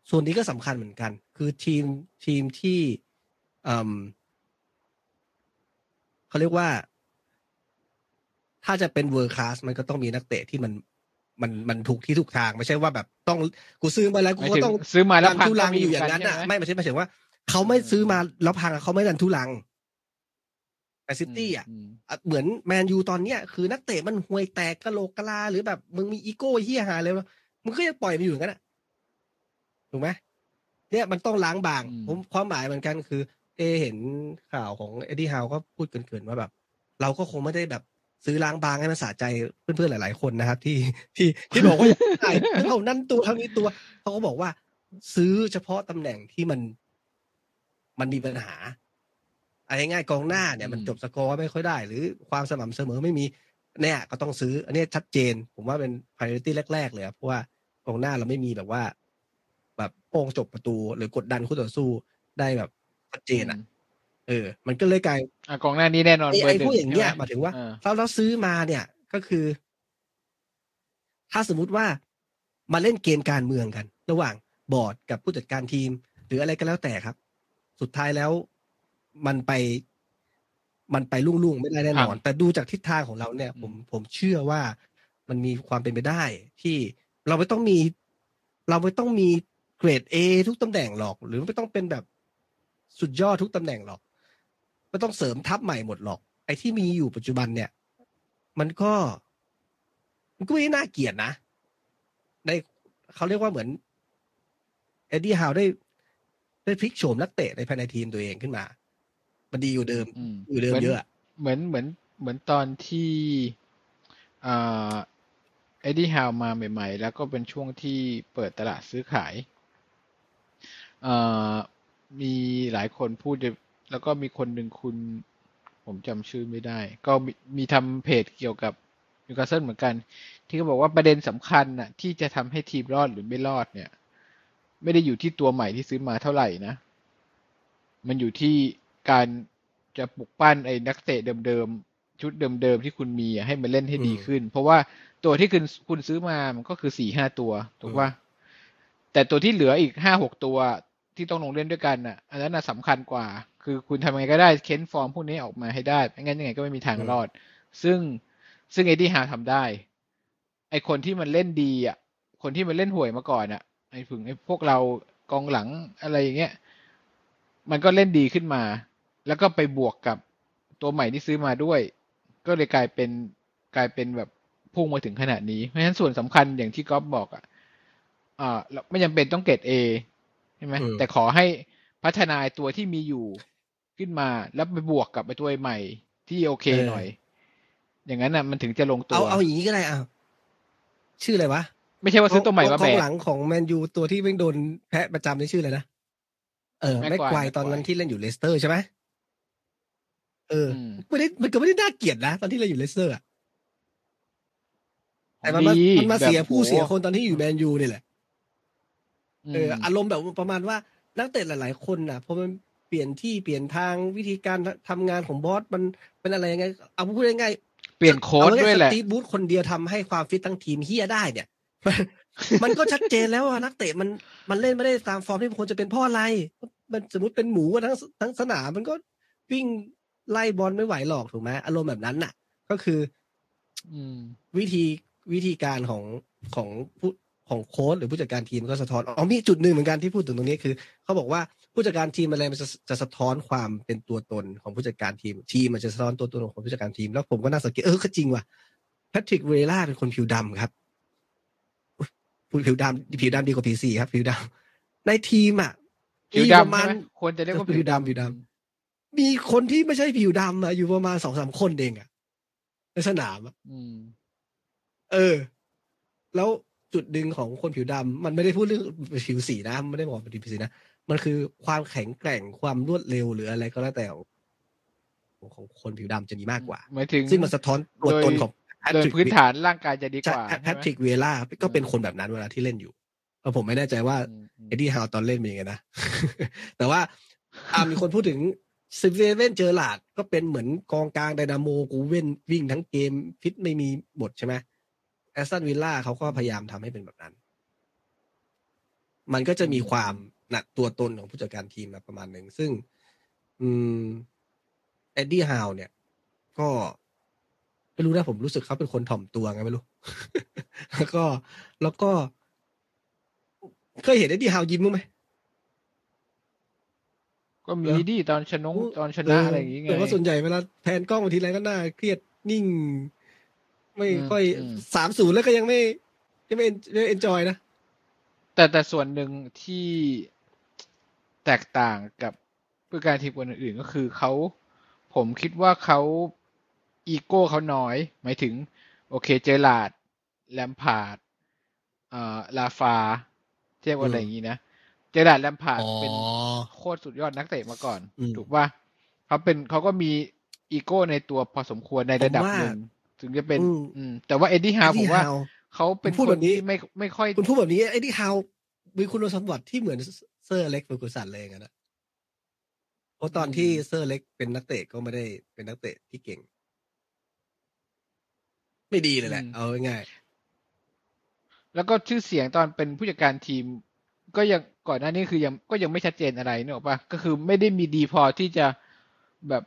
ส่วนนี้ก็สำคัญเหมือนกัน คือทีมทีมที่อืมเขาเรียกว่า ถ้าจะเป็นเวอร์คลาสมันก็ต้องมีนักเตะที่มันมันมันถูกที่ถูกทาง ไม่ใช่ว่าแบบต้องกูซื้อมาแล้วหกูมายก็ถึงต้องซื้อมาแล้วดันพังทุก็ลังมีอยู่อย่างกันั้นใช่อะไหมไม่ไม่ใช่ไม่ใช่ว่าเขาไม่ซื้อมาแล้วพังอะเขาไม่ดันทุลัง แต่ซิตี้อะมอะเหมือนแมนยูตอนเนี้ยคือนักเตะมันห่วยแตกกะโหลกกะลา หรือแบบมึงมีอีโก้เฮี้ยหาเลยวะมึงก็ยังปล่อยมันอยู่อย่างนั้นอะถูกไหมเนี่ยมันต้องล้างบางอืมผมความหมายเหมือนกันคือ เอเห็นข่าวของเอ็ดดี้ฮาวก็พูดเกินๆว่าแบบ เราก็คงไม่ได้แบบซื้อล้างบางให้มันสะใจเพื่อนๆหลายๆคนนะครับ ที่ที่ที่บอกว่าอยากได้เท่านั้นตัวเท่านี้ตัวเขาก็บอกว่า ซื้อเฉพาะตำแหน่งที่มัน มันมีปัญหา อะไรง่ายๆกองหน้าเนี่ยมันอืมจบสกอร์ไม่ค่อยได้ หรือความสม่ำเสมอไม่มีเนี่ยก็ต้องซื้อ อันนี้ชัดเจน ผมว่าเป็น priority แรก ๆ เลยอะเพราะว่ากองหน้าเราไม่มีแบบว่า แบบโป้งจบประตู หรือกดดันคู่ต่อสู้ได้แบบชัดเจนอะ เออ มันก็เลยกลายอะกองหน้านี้แน่นอนไอ้เบอไอ้ร์หนึ่พวกอย่างเงี้ยใช่หมายถึงว่าเออเราเราซื้อมาเนี่ย ก็คือ ถ้าสมมุติว่ามาเล่นเกมการเมืองกัน ระหว่างบอร์ดกับผู้จัดการทีม หรืออะไรก็แล้วแต่ครับ สุดท้ายแล้ว มันไป มันไปลุ่งๆไม่ได้แน่นอนพังแต่ดูจากทิศทางของเราเนี่ย ผมผมเชื่อว่ามันมีความเป็นไปได้ ที่เราไม่ต้องมี เราไม่ต้องมีเกรด A ทุกตำแหน่งหรอก หรือไม่ต้องเป็นแบบสุดยอดทุกตำแหน่งหรอกไม่ต้องเสริมทัพใหม่หมดหรอก ไอ้ที่มีอยู่ปัจจุบันเนี่ย มันก็ มันก็ไม่ได้น่าเกลียดนะในเขาเรียกว่าเหมือนเอ็ดดี้ฮาวได้ได้พลิกโฉมนักเตะในภายในทีมตัวเองขึ้นมา มันดีอยู่เดิมอืมอยู่เดิมเยอะอะเหมือนเหมือนเหมือนตอนที่อ่าเอ็ดดี้ฮาวมาใหม่ ๆ แล้วก็เป็นช่วงที่เปิดตลาดซื้อขายอ่ามีหลายคนพูดแล้วก็มีคนหนึ่งคุณ ผมจำชื่อไม่ได้ ก็มีมีทำเพจเกี่ยวกับนิวคาสเซิลเหมือนกัน ที่เขาบอกว่าประเด็นสำคัญน่ะ ที่จะทำให้ทีมรอดหรือไม่รอดเนี่ย ไม่ได้อยู่ที่ตัวใหม่ที่ซื้อมาเท่าไหร่นะ มันอยู่ที่ การจะปลุกปั้นไอ้นักเตะเดิมๆ ชุดเดิมๆ ที่คุณมีอะให้มันเล่นให้ดีขึ้น เพราะว่าตัวที่คุณคุณซื้อมามันก็คือสี่ห้าตัวถูกป่ะแต่ตัวที่เหลืออีกห้าหกตัวที่ต้องลงเล่นด้วยกันน่ะ อันนั้นน่ะสำคัญกว่า คือคุณทำยังไงก็ได้เค้นฟอร์มพวกนี้ออกมาให้ได้ไม่งั้นยังไงก็ไม่มีทางรอด ซึ่งซึ่งเอ็ดดี้ฮาวทำได้ ไอคนที่มันเล่นดีอะ คนที่มันเล่นห่วยมาก่อนอะ ไอผึงไอพวกเรากองหลังอะไรอย่างเงี้ย มันก็เล่นดีขึ้นมา แล้วก็ไปบวกกับตัวใหม่ที่ซื้อมาด้วย ก็เลยกลายเป็นกลายเป็นแบบพุ่งมาถึงขนาดนี้ เพราะฉะนั้นส่วนสำคัญอย่างที่ก๊อฟบอกอะอ่าเราไม่จำเป็นต้องเกรดเอใช่ไหมอืมแต่ขอให้พัฒนาตัวที่มีอยู่ขึ้นมาแล้วไปบวกกับไอตัวใหม่ที่โอเคหน่อย อย่างนั้นน่ะมันถึงจะลงตัเอาวเอาอย่างนี้ก็ได้อะชื่ออะไรวะ ไม่ใช่ว่าซื้อตัวใหม่มากอแบงกหลังของแมนยูตัวที่เพิ่งโดนแพ้ประจำนี่ชื่ออะไรนะเออแม็แม็กกไกไกววร์ตอนนั้นแม็กไกวร์ที่เล่นอยู่เลสเตอร์ใช่ไหม เอออมไม่ได้มันก็ไม่ได้น่าเกลียดนะ ตอนที่เล่นอยู่เลสเตอร์อะแต่มันมาดีมันมาเสียแบบผู้โหเสียคนตอนที่อยู่แมนยูนี่แหละเออมอารมณ์แบบประมาณว่านักเตะหลาย ๆ คนน่ะพอมันเปลี่ยนที่เปลี่ยนทางวิธีการทำงานของบอสมันเป็นอะไรยังไง เอาพูดง่ายๆเปลี่ยนโค้ดอาด้วยแหละสตีฟบูธคนเดียวทำให้ความฟิตทั้งทีมเฮียได้เนี่ยมันมันก็ชัดเจนแล้วว่านักเตะมันมันเล่นไม่ได้ตามฟอร์มที่มันควรจะเป็นเพ่ออะไร มันสมมติเป็นหมูกันทั้งทั้งสนามมันก็วิ่ง ไล่บอลไม่ไหวหรอกถูกไหมอารมณ์แบบนั้นน่ะ ก็คือ อืม วิธีวิธีการของของผู้ของโค้ชหรือผู้จัดการทีมก็สะท้อนอ๋อมีจุดหนึ่งเหมือนกันที่พูดถึงตรงนี้คือเขาบอกว่าผู้จัดการทีมอะไรมันจะจะสะท้อนความเป็นตัวตนของผู้จัดการทีม ทีมมันจะสะท้อนตัวตนของผู้จัดการทีม แล้วผมก็น่าสังเกตเออก็จริงว่ะแพทริกเวล่าเป็นคนผิวดำครับอุ๊ยพูดผิวดำผิวดำดีกว่าผิวสีครับ ผิวดำในทีมอะผิวมีประดำมาใช่ณไหมควรจะเรียกว่าผิผิววดำดำผิวด มีคนที่ไม่ใช่ผิวดำอะอยู่ประมาณสองสามคนเองอะในสนามอะอืมเออ แล้วจุดดึงของคนผิวดำมันไม่ได้พูดเรื่องผิวสีนะมันไม่ได้บอกเป็นผิวสีนะมันคือความแข็งแกร่งความรวดเร็วหรืออะไรก็แล้วแต่ของของคนผิวดำจะมีมากกว่าหมายถึงซึ่งมันสะท้อนตัวตนของแพโดยทริกพื้นฐานร่างกายจะดีกว่าแพใช่ไหมทริกเวล่าก็เป็นคนแบบนั้นเวลาที่เล่นอยู่เออผมไม่แน่ใจว่าอืมอืมเอ็ดดี้ฮาวตอนเล่นเป็นยังไงนะ แต่ว่าอ่ามีคนพูดถึง สตีเว่นเจอร์ราร์ดก็เป็นเหมือนกองกลางไดนาโมกูเว่นวิ่งทั้งเกมฟิตไม่มีหมดใช่ไหมแอสตันวิลล่าเขาก็พยายามทำให้เป็นแบบนั้น มันก็จะมีความหนักตัวตนของผู้จัดการทีมมาประมาณหนึ่ง ซึ่ง อืมเอ็ดดี้ฮาวเนี่ย ก็ไม่รู้นะผมรู้สึกเขาเป็นคนถ่อมตัวไงไม่รู้ แล้วก็แล้วก็ เคยเห็นเอ็ดดี้ฮาวยิ้มบ้างไหม ก็มีเหรอดิตอนชนงตอนชนะอะไรอย่างงี้ไงแต่ว่าส่วนใหญ่เวลาแพนกล้องบางทีไรก็น่าเครียดนิ่ง ไม่อืมค่อยอืมสามศูนย์แล้วก็ยังไม่ยังไม่ enjoyนะ แต่แต่ส่วนหนึ่งที่แตกต่างกับผู้จัดการทีมคนอื่นๆก็คือเขาผมคิดว่าเขาอีโก้เขาน้อย หมายถึง โอเคเจอราร์ดแลมพาร์ดเอ่อลาฟาเรียกว่าอะไรอย่างงี้นะ เจอราร์ดแลมพาร์ดเป็นโคตรสุดยอดนักเตะมาก่อนอืมถูกป่ะเขาเป็นเขาก็มีอีโก้ในตัวพอสมควรในระดับผมว่าหนึ่งถึงจะเป็นอืมอืม แต่ว่าเอ็ดดี้ฮาวผมว่า Eddie Howe เขาเป็นผมพูดคนแบบนี้ที่ไม่ไม่ค่อยคุณพูดแบบนี้เอ็ดดี้ฮาวมีคุณสมบัติที่เหมือนเซอร์อเล็กซ์เฟอร์กูสันเลยอย่างนั้นนะเพราะตอนที่เซอร์อเล็กซ์เป็นนักเตะก็ไม่ได้เป็นนักเตะที่เก่ง ไม่ดีเลยแหละอืมเอาง่ายแล้วก็ชื่อเสียงตอนเป็นผู้จัดการทีม ก็ยังก่อนหน้านี้คือยังก็ยังไม่ชัดเจนอะไรเนกอะปะก็คือไม่ได้มีดีพอที่จะแบบ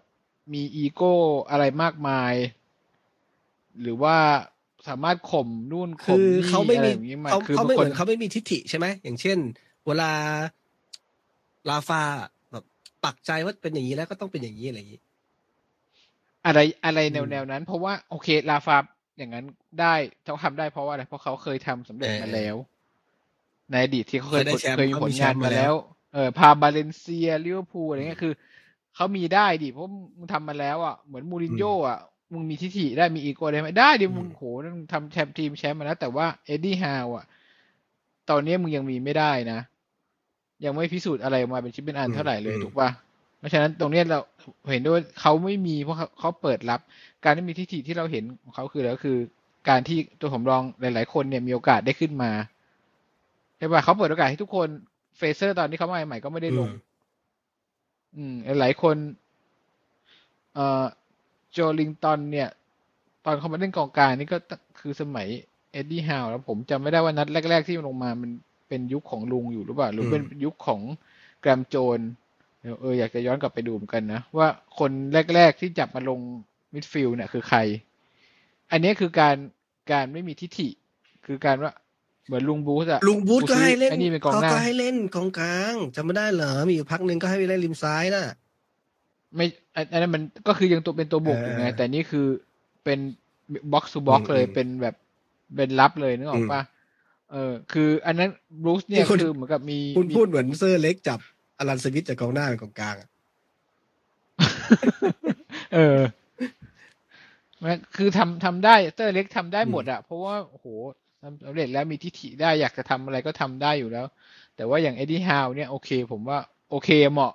มีอีโก้อะไรมากมาย หรือว่าสามารถข่มนู่นคืข่มอนี่เขาไม่อะไรมีอย่างนี้มาเขาคือเขาไม่บางเหคมือนเขาไม่มีทิฐิใช่ไหมอย่างเช่น เวลาลาฟาแบบปักใจว่าเป็นอย่างนี้แล้วก็ต้องเป็นอย่างนี้อะไรอย่างนี้ อะไรอะไรแนอืวมแนวนั้น เพราะว่าโอเคลาฟาอย่างนั้นได้เขาทำได้เพราะว่าอะไรเพราะเขาเคยทำสำเร็จเออมาแล้ว ในอดีตที่เขาเคยเคยได้ผลแชมป์เคยมีเขาผมีลแชงามนป์มามาแล้แล้ววเออพาบาเลนเซียลิเวอร์พูลอะไรเงี้ยคือเขามีได้ดิเพราะมึงทำมาแล้วอะเหมือนมูรินโญ่อะมึงมีทิฐิได้มีอีโก้ได้ไหมได้ดิอืมมึงโหมึงทำแชมป์ทีมแชมป์มาแล้ว แต่ว่าเอ็ดดี้ฮาวอะ ตอนนี้มึงยังมีไม่ได้นะ ยังไม่พิสูจน์อะไรออกมาเป็นชิ้นเป็นอันเท่าไหร่เลยอืมถูกป่ะเพราะฉะนั้นตรงเนี้ยเราเห็นด้วยว่าเขาไม่มีเพราะเขาเขาเปิดรับ การที่มีทิฐิที่เราเห็นของเขาคือแล้วคือ การที่ตัวสำรองหลาย ๆ คนเนี่ยมีโอกาสได้ขึ้นมา ใช่ป่ะเขาเปิดโอกาสให้ทุกคนเฟเซอร์ตอนที่เขามาใหม่ๆก็ไม่ได้ลง อืมหลายๆคน เอ่อโจลิงตันเนี่ย ตอนเขามาเล่นกองกลางนี่ก็ตั้งคือสมัยเอ็ดดี้ฮาวแล้วผมจำไม่ได้ว่านัดแรก ๆ ที่มันลงมามันเป็นยุคของลุงอยู่หรือเปล่า หรือเป็นยุคของแกรมโจนส์เดี๋ยวเอออยากจะย้อนกลับไปดูเหมือนกันนะ ว่าคนแรก ๆ ที่จับมาลง midfield เนี่ยคือใคร อันนี้คือการการไม่มีทิฐิ คือการว่า เหมือนลุงบรูซอะลุงบรูซก็ให้เล่นไอ้นี่เป็นกองเขาหน้าก็ให้เล่นกองกลางจำไม่ได้เหรอมีอยู่พักหนึ่งก็ให้ไปเล่นริมซ้ายน่ะ ไม่อันอันนั้นมันก็คือยังตัวเป็นตัวบุกอยู่ไงเออแต่นี่คือเป็นบ็อกซ์ o ูบ็อกอืมเลยอืมเป็นแบบเป็นรับเลยนึกออกปะเออ คืออันนั้นบรูซเนี่ยที่คุณคือเหมือนกับมีคุณมีพูดเหมือนเซอร์เล็กจับอลันสมิธจากกองหน้าเป็นกองกลางอะเออมันคือทำทำได้เตอร์เล็กทำได้หมดอะเพราะว่าโอ้โห ทำสำเร็จแล้วมีทิฐิได้อยากจะทำอะไรก็ทำได้อยู่แล้ว แต่ว่าอย่างเอ็ดดี้ฮาวเนี่ยโอเค ผมว่าโอเคเหมาะ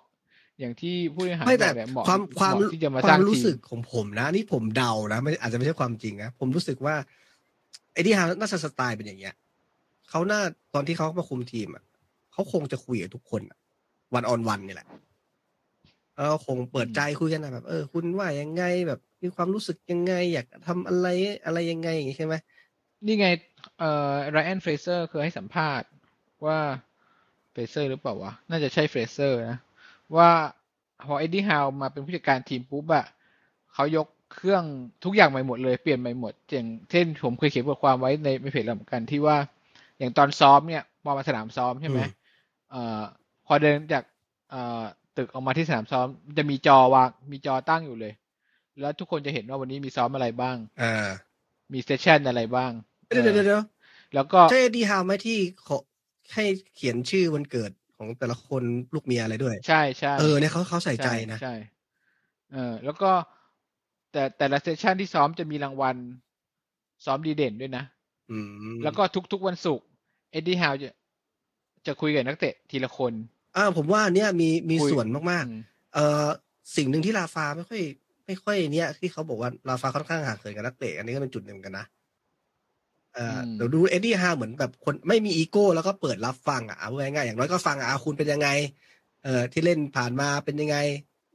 อย่างที่ผู้บริหารไม่แต่บอกเนี่ยเหมาะความความเหะที่จะมาคสวาร้างมรู้ทีสึมกของผมนะนี่ผมเดานะไม่อาจจะไม่ใช่ความจริงนะผมรู้สึกว่าไอ้ที่ฮาวน่าจะสไตล์เป็นอย่างเงี้ยเขาน่าตอนที่เขามาคุมทีมอะเขาคงจะคุยกับทุกคนวันออนวันนี่แหละแล้วก็คงเปิดใจคุยกันนะแบบ เออ คุณว่ายังไงแบบมีความรู้สึกยังไง อยากทำอะไรอะไรยังไงอย่างงี้ใช่ไหม นี่ไงเอ่อไรอันเฟรเซอร์เคยให้สัมภาษณ์ว่าเฟรเซอร์หรือเปล่าวะ น่าจะใช่เฟรเซอร์นะ ว่าพอเอ็ดดี้ฮาวมาเป็นผู้จัดการทีมปุ๊บอะเขายกเครื่องทุกอย่างใหม่หมดเลยเปลี่ยนใหม่หมดอย่างเช่นผมเคยเขียนบทความไว้ในในเพจเราเหมือนกันที่ว่า อย่างตอนซ้อมเนี่ยพอมาสนามซ้อมใช่ไหมเอ่อพอเดินจากเอ่อตึกออกมาที่สนามซ้อมมันจะมีจอวางมีจอตั้งอยู่เลย แล้วทุกคนจะเห็นว่าวันนี้มีซ้อมอะไรบ้างอ่ามี session อะไรบ้าง เดี๋ยวเดี๋ยวเดี๋ยวเดี๋ยวแล้วก็ใช่ดีฮาวไหมที่ขอให้เขียนชื่อวันเกิดของแต่ละคนลูกเมียอะไรด้วย ใช่ใช่เออเนี่ยเขาเขาใส่ใจนะใช่เออ แล้วก็แต่แต่ละ session ที่ซ้อมจะมีรางวัล ซ้อมดีเด่นด้วยนะอืมแล้วก็ทุกๆวันศุกร์เอ็ดดี้ฮาวจะจะคุยกับนักเตะทีละคนอ่าผมว่าเนี่ยมีมีคุยส่วนมากอืมๆเออสิ่งหนึ่งที่ราฟาไม่ค่อย ไม่ค่อยเนี่ยที่เขาบอกว่าราฟาค่อนข้างห่างเหินกับนักเตะอันนี้ก็เป็นจุดหนึ่งเหมือนกันนะ เออเดี๋ยวดูเอ็ดดี้ฮาวเหมือนแบบคนไม่มีอีโก้แล้วก็เปิดรับฟังอะเอาง่ายๆอย่างน้อยก็ฟังอะอะคุณเป็นยังไง เออที่เล่นผ่านมาเป็นยังไง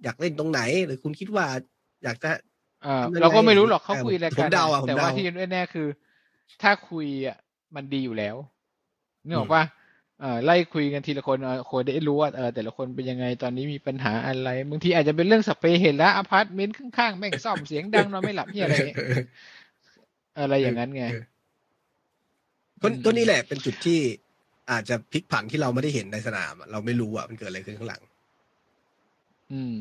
อยากเล่นตรงไหน หรือคุณคิดว่า อยากจะเออทำยังไงเราก็ไม่รู้หรอกเขาเออคุยอะไรผกัมนเดาอะผมแต่ว่าเดาที่แน่ๆคือ ถ้าคุยอะมันดีอยู่แล้วนึกออกปะเออไล่คุยกันทีละคนเออคนได้รู้ว่าเออแต่ละคนเป็นยังไงตอนนี้มีปัญหาอะไรบางทีอาจจะเป็นเรื่องสัพเพเหระแล้วอพาร์ตเมนต์ข้างๆแม่งซ่อมเสียงดังนอนไม่หลับที่อะไรเงี้ยอะไรอย่างนั้นไง ก็อืมก็นี่แหละเป็นจุดที่อาจจะพลิกผันที่เราไม่ได้เห็นในสนามอะเราไม่รู้อะมันเกิดอะไรขึ้นข้างหลัง อืม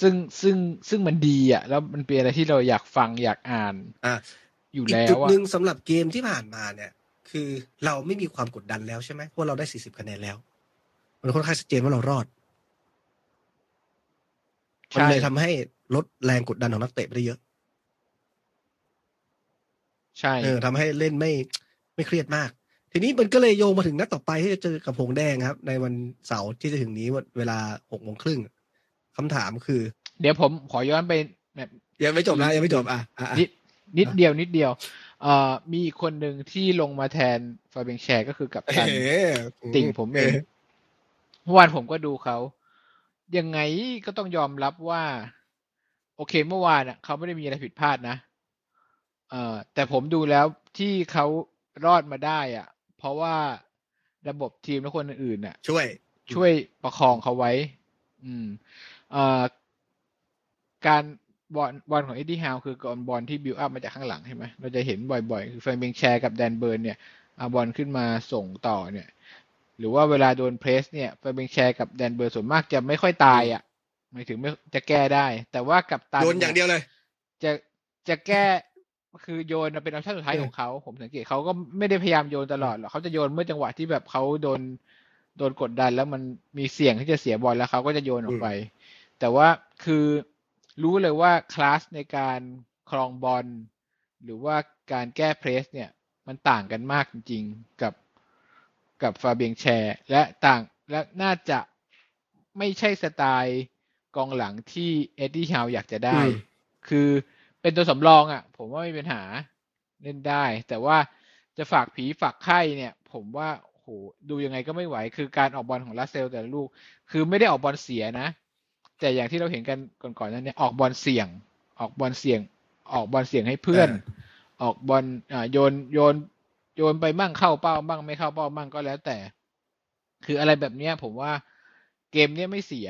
ซึ่งซึ่งซึ่งมันดีอะ แล้วมันเป็นอะไรที่เราอยากฟังอยากอ่านอะอยู่อีกแล้จุดวอะหนึ่งสำหรับเกมที่ผ่านมาเนี่ย คือเราไม่มีความกดดันแล้วใช่ไหมเพราะเราได้40คะแนนแล้ว มันค่อนข้างชัดเจนว่าเรารอดมันใช่เลยทำให้ลดแรงกดดันของนักเตะไปได้เยอะ ใช่เออทำให้เล่นไม่ไม่เครียดมาก ทีนี้มันก็เลยโยงมาถึงนัดต่อไปที่จะเจอกับหงส์แดงครับ ในวันเสาร์ที่จะถึงนี้เวลาหกโมงครึ่งคำถามคือ เดี๋ยวผมขอย้อนไปแบบยังไม่จบนะยังไม่จบอะอะอะนิดนิดเดียวนิดเดียวเอ่อมีอีกคนหนึ่งที่ลงมาแทนฟาเบงแชร์ก็คือกับตันเอ๋ติ่งผมเองเมื่อวานผมก็ดูเขา ยังไงก็ต้องยอมรับว่า โอเคเมื่อวานอะเขาไม่ได้มีอะไรผิดพลาดนะ เอ่อแต่ผมดูแล้วที่เขารอดมาได้อะ เพราะว่าระบบทีมและคนอื่นๆน่ะ ช่วย ช่วยประคองเขาไว้ อืมเอ่อการบอลบอลของเอ็ดดี้ฮาวคือการบอลที่บิวอัพมาจากข้างหลังใช่ไหมเราจะเห็นบ่อยๆ คือฟาเบียงแชร์กับแดนเบิร์นเนี่ยเอาบอลขึ้นมาส่งต่อเนี่ย หรือว่าเวลาโดน press เนี่ยฟาเบียงแชร์กับแดนเบิร์นส่วนมากจะไม่ค่อยตายอะหมายถึงไม่จะแก้ได้ แต่ว่ากัปตันโดนอย่างเดียวเลย จะจะแก้ คือโยนเป็น option สุดท้ายเออของเขาผมสังเกตเขาก็ไม่ได้พยายามโยนตลอดหรอกเขาจะโยนเมื่อจังหวะที่แบบเขาโดนโดนกดดัน แล้วมันมีเสี่ยงที่จะเสียบอลแล้วเขาก็จะโยนออกไป แต่ว่าคือรู้เลยว่าคลาสในการครองบอลหรือว่าการแก้เพรสเนี่ย มันต่างกันมากจริง ๆ กับกับฟาเบียงแชร์ และต่างและน่าจะไม่ใช่สไตล์กองหลังที่เอ็ดดี้ฮาวอยากจะได้อืมคือ เป็นตัวสำรองอะ ผมว่าไม่มีปัญหาเล่นได้ แต่ว่าจะฝากผีฝากไข้เนี่ย ผมว่าโหดูยังไงก็ไม่ไหว คือการออกบอลของลาเซลแต่ละลูก คือไม่ได้ออกบอลเสียนะ แต่อย่างที่เราเห็นกันก่อนๆนั้นเนี่ยออกบอลเสี่ยง ออกบอลเสี่ยง ออกบอลเสี่ยงให้เพื่อน ออกบอลอ่าโยนโยนโยนไปมั่งเข้าเป้ามั่งไม่เข้าเป้ามั่งก็แล้วแต่ คืออะไรแบบเนี้ย ผมว่าเกมเนี้ยไม่เสีย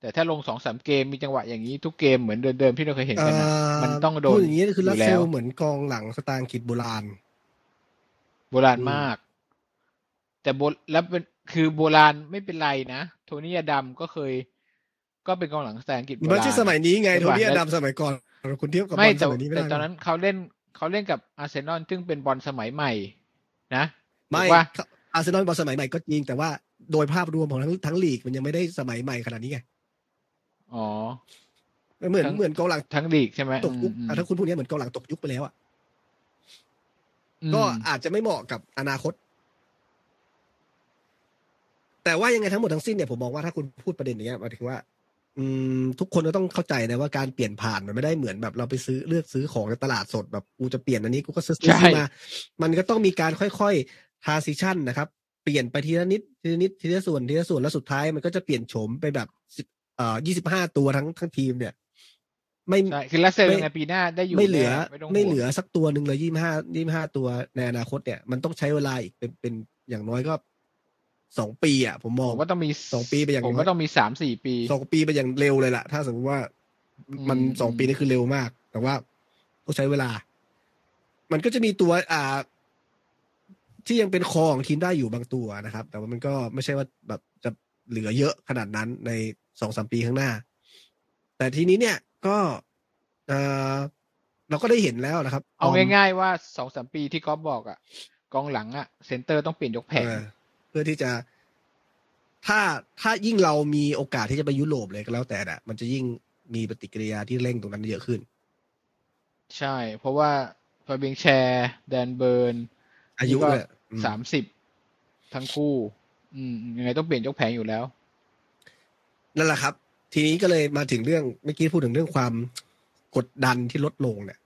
แต่ถ้าลงสองสามเกมมีจังหวะอย่างนี้ทุกเกมเหมือนเดิมๆที่เราเคยเห็นกันนะมันต้องโดนพูอย่างนี้คืออยู่ลัสแล้เซวลเหมือนกองหลังสไตล์อังกฤษโบราณ โบราณอืมมาก แต่โบแล้วเป็นคือโบราณไม่เป็นไรนะ โทนี่อดัมก็เคย ก็เป็นกองหลังสไตล์อังกฤษโบราณมันใช่สมัยนี้ไงใช่โทปะนี่อแล้วดัมสมัยก่อนคุณเทียบกับบไม่อลสแต่มัยนี้ไม่แต่ได้ตอนนั้นเขาเล่นเขาเล่นกับอาร์เซนอลซึ่งเป็นบอลสมัยใหม่ นะไม่ถูกว่าอาร์เซนอลบอลสมัยใหม่ก็จริงแต่ว่าโดยภาพรวมของทั้งทั้งลีกมันยังไม่ได้สมัยใหม่ขนาดนี้ไง อ๋อเหมือนทั้งเหมือนกองหลังทั้งลีกใช่ไหมตกยุคอืมอะถ้าคุณพูดเนี้ยเหมือนกองหลังตกยุคไปแล้วอะอืมก็อาจจะไม่เหมาะกับอนาคต แต่ว่ายังไงทั้งหมดทั้งสิ้นเนี่ยผมมองว่าถ้าคุณพูดประเด็นอย่างเงี้ยหมายถึงว่า อืม ทุกคนก็ต้องเข้าใจนะว่าการเปลี่ยนผ่านมันไม่ได้เหมือนแบบเราไปซื้อเลือกซื้อของในตลาดสดแบบกูจะเปลี่ยนอันนี้กูก็ซื้อซื้อใช่ซื้อมา มันก็ต้องมีการค่อยๆ transition นะครับ เปลี่ยนไปทีละนิดทีละนิดทีละส่วนทีละส่วนแล้วสุดท้ายมันก็จะเปลี่ยนโฉมไปแบบสิบ เอ่อยี่สิบห้าตัวทั้งทั้งทีมเนี่ย ไม่ใช่คือลัสเซลไม่ยังไงปีหน้าได้อยู่ไม่เหลือแน่ต้องไม่ห่วงเหลือสักตัวหนึ่งเลยยี่ห้ายี่ห้าตัวในอนาคตเนี่ย มันต้องใช้เวลาอีกเป็นเป็นอย่างน้อยก็สองปีอะผมมองผมว่าต้องมีสองปีไปอย่างผมน้อยว่าต้องมีสามสี่ปีสองปีไปอย่างเร็วเลยล่ะ ถ้าสมมติว่ามันอืมสองปีนี่คือเร็วมาก แต่ว่าต้องใช้เวลา มันก็จะมีตัวอ่า ที่ยังเป็นคอของทีมได้อยู่บางตัวนะครับ แต่ว่ามันก็ไม่ใช่ว่าแบบจะเหลือเยอะขนาดนั้นใน สองสามปีข้างหน้า แต่ทีนี้เนี่ยก็เออเราก็ได้เห็นแล้วนะครับ เอาง่ายๆว่าสองสามปีที่ก๊อฟบอกอะกองหลังอะ center ต้องเปลี่ยนยกแผงเออเพื่อที่จะ ถ้าถ้ายิ่งเรามีโอกาสที่จะไปยุโรปเลยก็แล้วแต่น่ะ มันจะยิ่งมีปฏิกิริยาที่เร่งตรงนั้นเยอะขึ้น ใช่ เพราะว่าฟาเบียงแชร์แดนเบิร์น อายุนี่ก็ด้วยอืมสามสิบทั้งคู่ อืมยังไงต้องเปลี่ยนยกแผงอยู่แล้ว นั่นแหละครับ ทีนี้ก็เลยมาถึงเรื่องเมื่อกี้พูดถึงเรื่องความกดดันที่ลดลงเนี่ย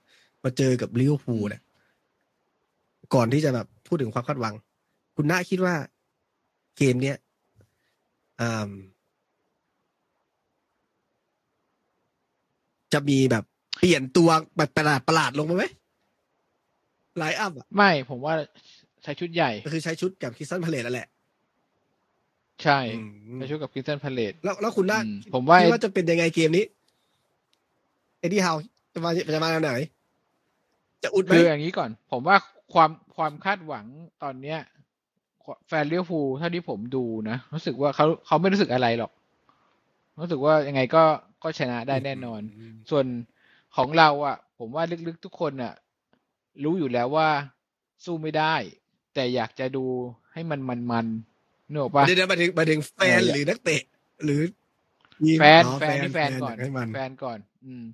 มาเจอกับลิเวอร์พูลเนี่ยก่อนที่จะแบบพูดถึงความคาดหวัง คุณน้าคิดว่าเกมเนี้ยอ่าจะมีแบบเปลี่ยนตัวแบบประหลาดประหลาดลงมาไหม line up อะไม่ ผมว่าใช้ชุดใหญ่ ก็คือใช้ชุดกับคริสตัลพาเลซนั่นแหละ ใช่อืมใช้ชุดกับคริสตัลพาเลซแล้วแล้วคุณน้าอืมผมว่าคิดว่าจะเป็นยังไงเกมนี้ เอ็ดดี้ฮาวจะมาจะมาแนวไหน จะอุดไหมคืออย่างนี้ก่อน ผมว่าความความคาดหวังตอนเนี้ย แฟนลิเวอร์พูลเท่าที่ผมดูนะ รู้สึกว่าเขาเขาไม่รู้สึกอะไรหรอก รู้สึกว่ายังไงก็ก็ชนะได้แน่นอน ส่วนของเราอะ ผมว่าลึกๆทุกคนอะ รู้อยู่แล้วว่าสู้ไม่ได้ แต่อยากจะดูให้มันมันมัน ๆนึกออกปะเดี๋ยวเดี๋ยวมาถึงมาถึงแฟนเออหรือนักเตะ หรือทีมแฟนอ๋อแฟนนี่แฟนก่อนยาให้มันแฟนก่อน อืม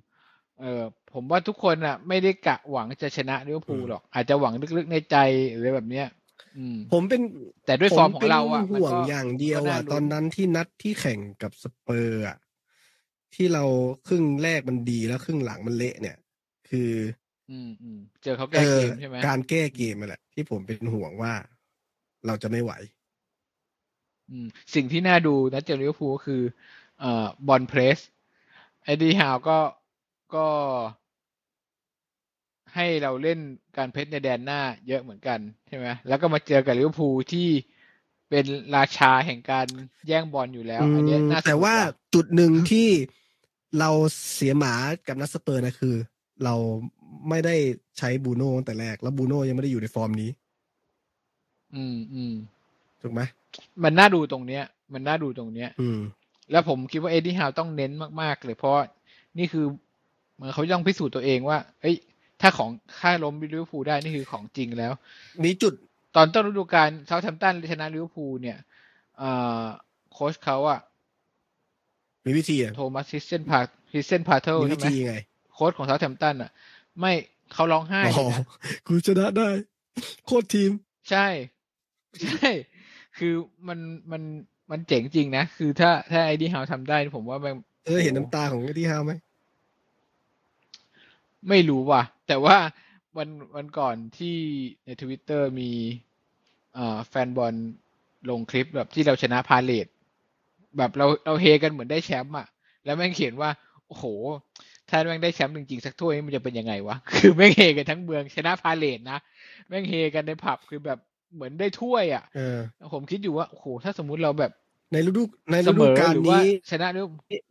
เออ ผมว่าทุกคนอะ ไม่ได้กะหวังจะชนะลิเวอร์พูลอืมหรอก อาจจะหวังลึกๆในใจหรือแบบเนี้ยอืมผมเป็นแต่ด้วยฟอร์มของเราอะผมมันเป็นห่วงก็อย่างเดียวก็อะลุ้ตอนนั้นที่นัดที่แข่งกับสเปอร์อะที่เราครึ่งแรกมันดีแล้วครึ่งหลังมันเละเนี่ย คือ อืมอืมเจอเขาเอแก้เกอมใช่ไหมการแก้เกมนั่นแหละที่ผมเป็นห่วงว่า เราจะไม่ไหวอืม สิ่งที่น่าดูนะเจอลิเวอร์พูลก็คือเอ่อบอลเพรสไอดีฮาวก็ก็ให้เราเล่นการ press ในแดนหน้าเยอะเหมือนกันใช่ไหมแล้วก็มาเจอกับลิเวอร์พูลที่เป็นราชาแห่งการแย่งบอลอยู่แล้วอันเนี้ยอืมน่าสนุกแต่ว่าว่ะจุดหนึ่งที่เราเสียหมากับนัดสเปอร์นะคือ เราไม่ได้ใช้บรูโน่ตั้งแต่แรก แล้วบรูโน่ยังไม่ได้อยู่ในฟอร์มนี้ อืมอืมถูกไหม มันน่าดูตรงเนี้ย มันน่าดูตรงเนี้ย อืม แล้วผมคิดว่าเอ็ดดี้ฮาวต้องเน้นมากๆเลยเพราะว่านี่คือเหมือนเขาต้องพิสูจน์ตัวเองว่า เอ้ย ถ้าของค่าล้มลิเวอร์พูลได้นี่คือของจริงแล้ว มีจุดตอนต้นฤดูกาลเซาท์แฮมป์ตันชนะลิเวอร์พูลเนี่ยเอ่อโค้ชเขาอะมีวิธีอะโทมัสฮิสเซนพาฮิสเซนพาเทลมีใช่วิไหมธีไงโค้ชของเซาท์แฮมป์ตันอะไม่เขาร้องไห้อ๋เลอยนะกูชนะได้ โคตรทีม ใช่ ใช่ คือมันมันมันเจ๋งจริงนะ คือถ้าถ้าเอ็ดดี้ ฮาวทำได้ ผมว่ามันเออเห็นน้ำตาของที่ฮาวไหม ไม่รู้ว่ะ แต่ว่าวันวันก่อนที่ในทวิตเตอร์มีเอ่อแฟนบอลลงคลิปแบบที่เราชนะพาเลซแบบเราเราเฮกันเหมือนได้แชมป์อะ แล้วแม่งเขียนว่า โอ้โห ถ้าแม่งได้แชมป์จริงๆ สักถ้วยนี่มันจะเป็นยังไงวะ คือแม่งเฮกันทั้งเมืองชนะพาเลซนะ แม่งเฮกันในผับคือแบบ เหมือนได้ถ้วยอะเออผมคิดอยู่ว่าโอ้โหถ้าสมมุติเราแบบในฤดูเสมอในฤดูกาลหรือว่านี้ชนะด้วย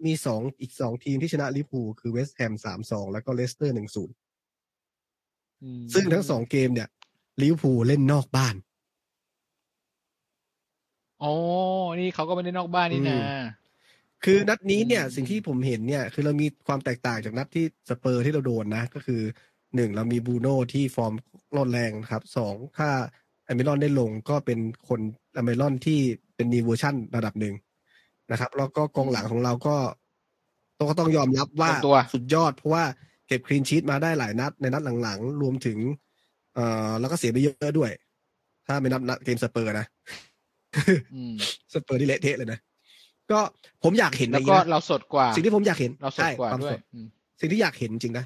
มีสองอีกสองทีมที่ชนะลิเวอร์พูลคือเวสต์แฮมสามสองแล้วก็เลสเตอร์หนึ่งศูนย์อืมซึ่งทั้งสองเกมเนี่ยลิเวอร์พูลเล่นนอกบ้านอ๋อนี่เขาก็ไม่ได้นอกบ้านนี่นะอืมคือนัดนี้เนี่ยอืมสิ่งที่ผมเห็นเนี่ย คือเรามีความแตกต่างจากนัดที่สเปอร์ที่เราโดนนะ ก็คือหนึ่งเรามีบรูโน่ที่ฟอร์มร้อนแรงนะครับสองถ้า อัลมิรอนได้ลงก็เป็นคนอัลมิรอนที่เป็น new version ระดับหนึ่งนะครับ แล้วก็กองหลังของเราก็ต้องก็ต้องยอมรับว่าตรงตัวสุดยอด เพราะว่าเก็บ clean sheet มาได้หลายนัด ในนัดหลังๆ รวมถึง เอ่อแล้วก็เสียไปเยอะด้วย ถ้าไม่นับนัดเกมสเปอร์นะอืมสเปอร์ที่เละเทะเลยนะ ก็ผมอยากเห็นแล้วในก็นี้นะเราสดกว่า สิ่งที่ผมอยากเห็นเราสดใช่กว่าความด้วสยดอืมสิ่งที่อยากเห็นจริงนะ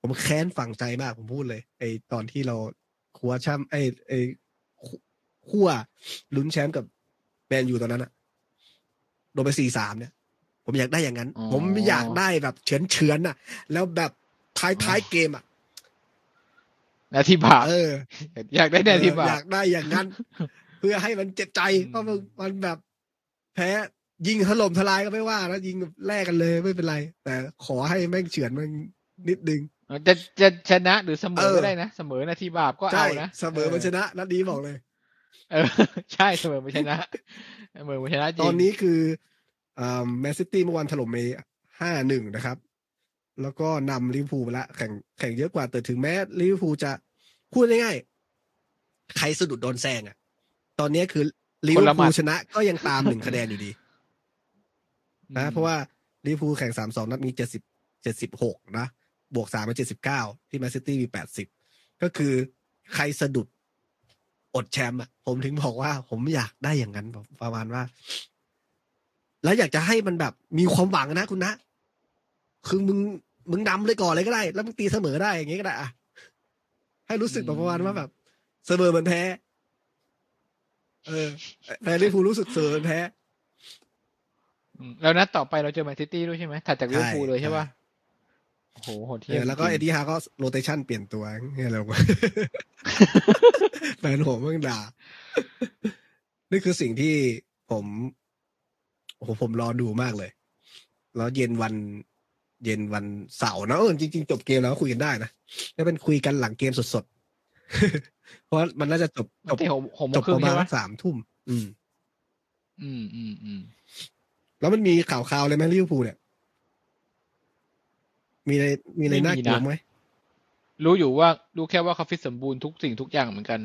ผมแค้นฝังใจมากผมพูดเลยไอตอนที่เรา คว้าแชมป์ไอไอขั้วลุ้นแชมป์กับแมนยูตอนนั้นอะโดนไปสี่สามเนี่ย ผมอยากได้อย่างนั้นอ๋อผมอยากได้แบบเฉือนเฉือนๆอะแล้วแบบท้ายท้ายเกมอะนาทีบาปเออ อยากได้นาทีบาอปยากได้อย่างนั้น เพื่อให้มันเจ็บใจอืมเพราะมันมันแบบแพ้ยิงถล่มทลายก็ไม่ว่านะยิงแบบแลกกันเลยไม่เป็นไร แต่ขอให้แม่งเฉือนมันนิดนึง จะจะชนะหรือเสมเอออก็ได้นะ เสมอนาทีบาปก็ใช่เอานะ เสมอมันชนะนัดนี้บอกเลย เออ ใช่เสมอมันชนะเสมอมันชนะจริงตอนนี้คือแมนซิตี้เมื่อวานถล่มไปห้าหนึ่งนะครับ แล้วก็นำลิเวอร์พูลไปละแข่งแข่งเยอะกว่าแต่ถึงแม้ลิเวอร์พูลจะพูดง่ายๆใครสะดุดโดนแซงอะ ตอนนี้คือลิเวอร์พูลชนะก็ยังตามหนึ่งคะแนนอยู่ดี นะ เพราะว่าลิเวอร์พูลแข่งสามสองนัดมีเจ็ดสิบเจ็ดสิบหกนะ บวกสามเป็นเจ็ดสิบเก้าที่แมนซิตี้มีแปดสิบก็คือใครสะดุดอดแชมป์อะผมถึงบอกว่า ผมอยากได้อย่างนั้นแบบประมาณว่า แล้วอยากจะให้มันแบบมีความหวังนะคุณนะ คือมึงมึงนำเลยก่อนเลยก็ได้ แล้วมึงตีเสมอได้อย่างงี้ก็ได้อะให้รู้สึกแบบประมาณว่าแบบ เสมอเหมือนแพ้เออแพ้ลิเวอร์พูลรู้สึกเสมอเหมือนแพ้อืมแล้วนัดต่อไปเราเจอแมนซิตี้ด้วยใช่ไหมถัดจากลิเวอร์พูลเลยใช่ป่ะ โอ้โหโหดเอเทียมอแล้วก็จริงเอ็ดดี้ฮาวก็ rotation เปลี่ยนตัวเนี่ยเราแฟนผมเพิ่งด่า นี่คือสิ่งที่ผมโอ้โหผมรอดูมากเลย แล้วเย็นวัน เย็นวันเสาร์นะเออจริง ๆ จบเกมแล้วก็คุยกันได้นะแล้วเป็นคุยกันหลังเกมสดๆ เพราะมันน่าจะจบจบที่หกหกโมจงบครึ่ปงระมาใช่ณไหมสามทุ่ม อืม อืมอืมอืมแล้วมันมีข่าวข่าวเลยไหมลิเวอร์พูลเนี่ย มีอะไรมีอะไรน่าเกลียดไหมรู้อยู่ว่ารู้แค่ว่าเขาฟิตสมบูรณ์ทุกสิ่งทุกอย่างเหมือนกัน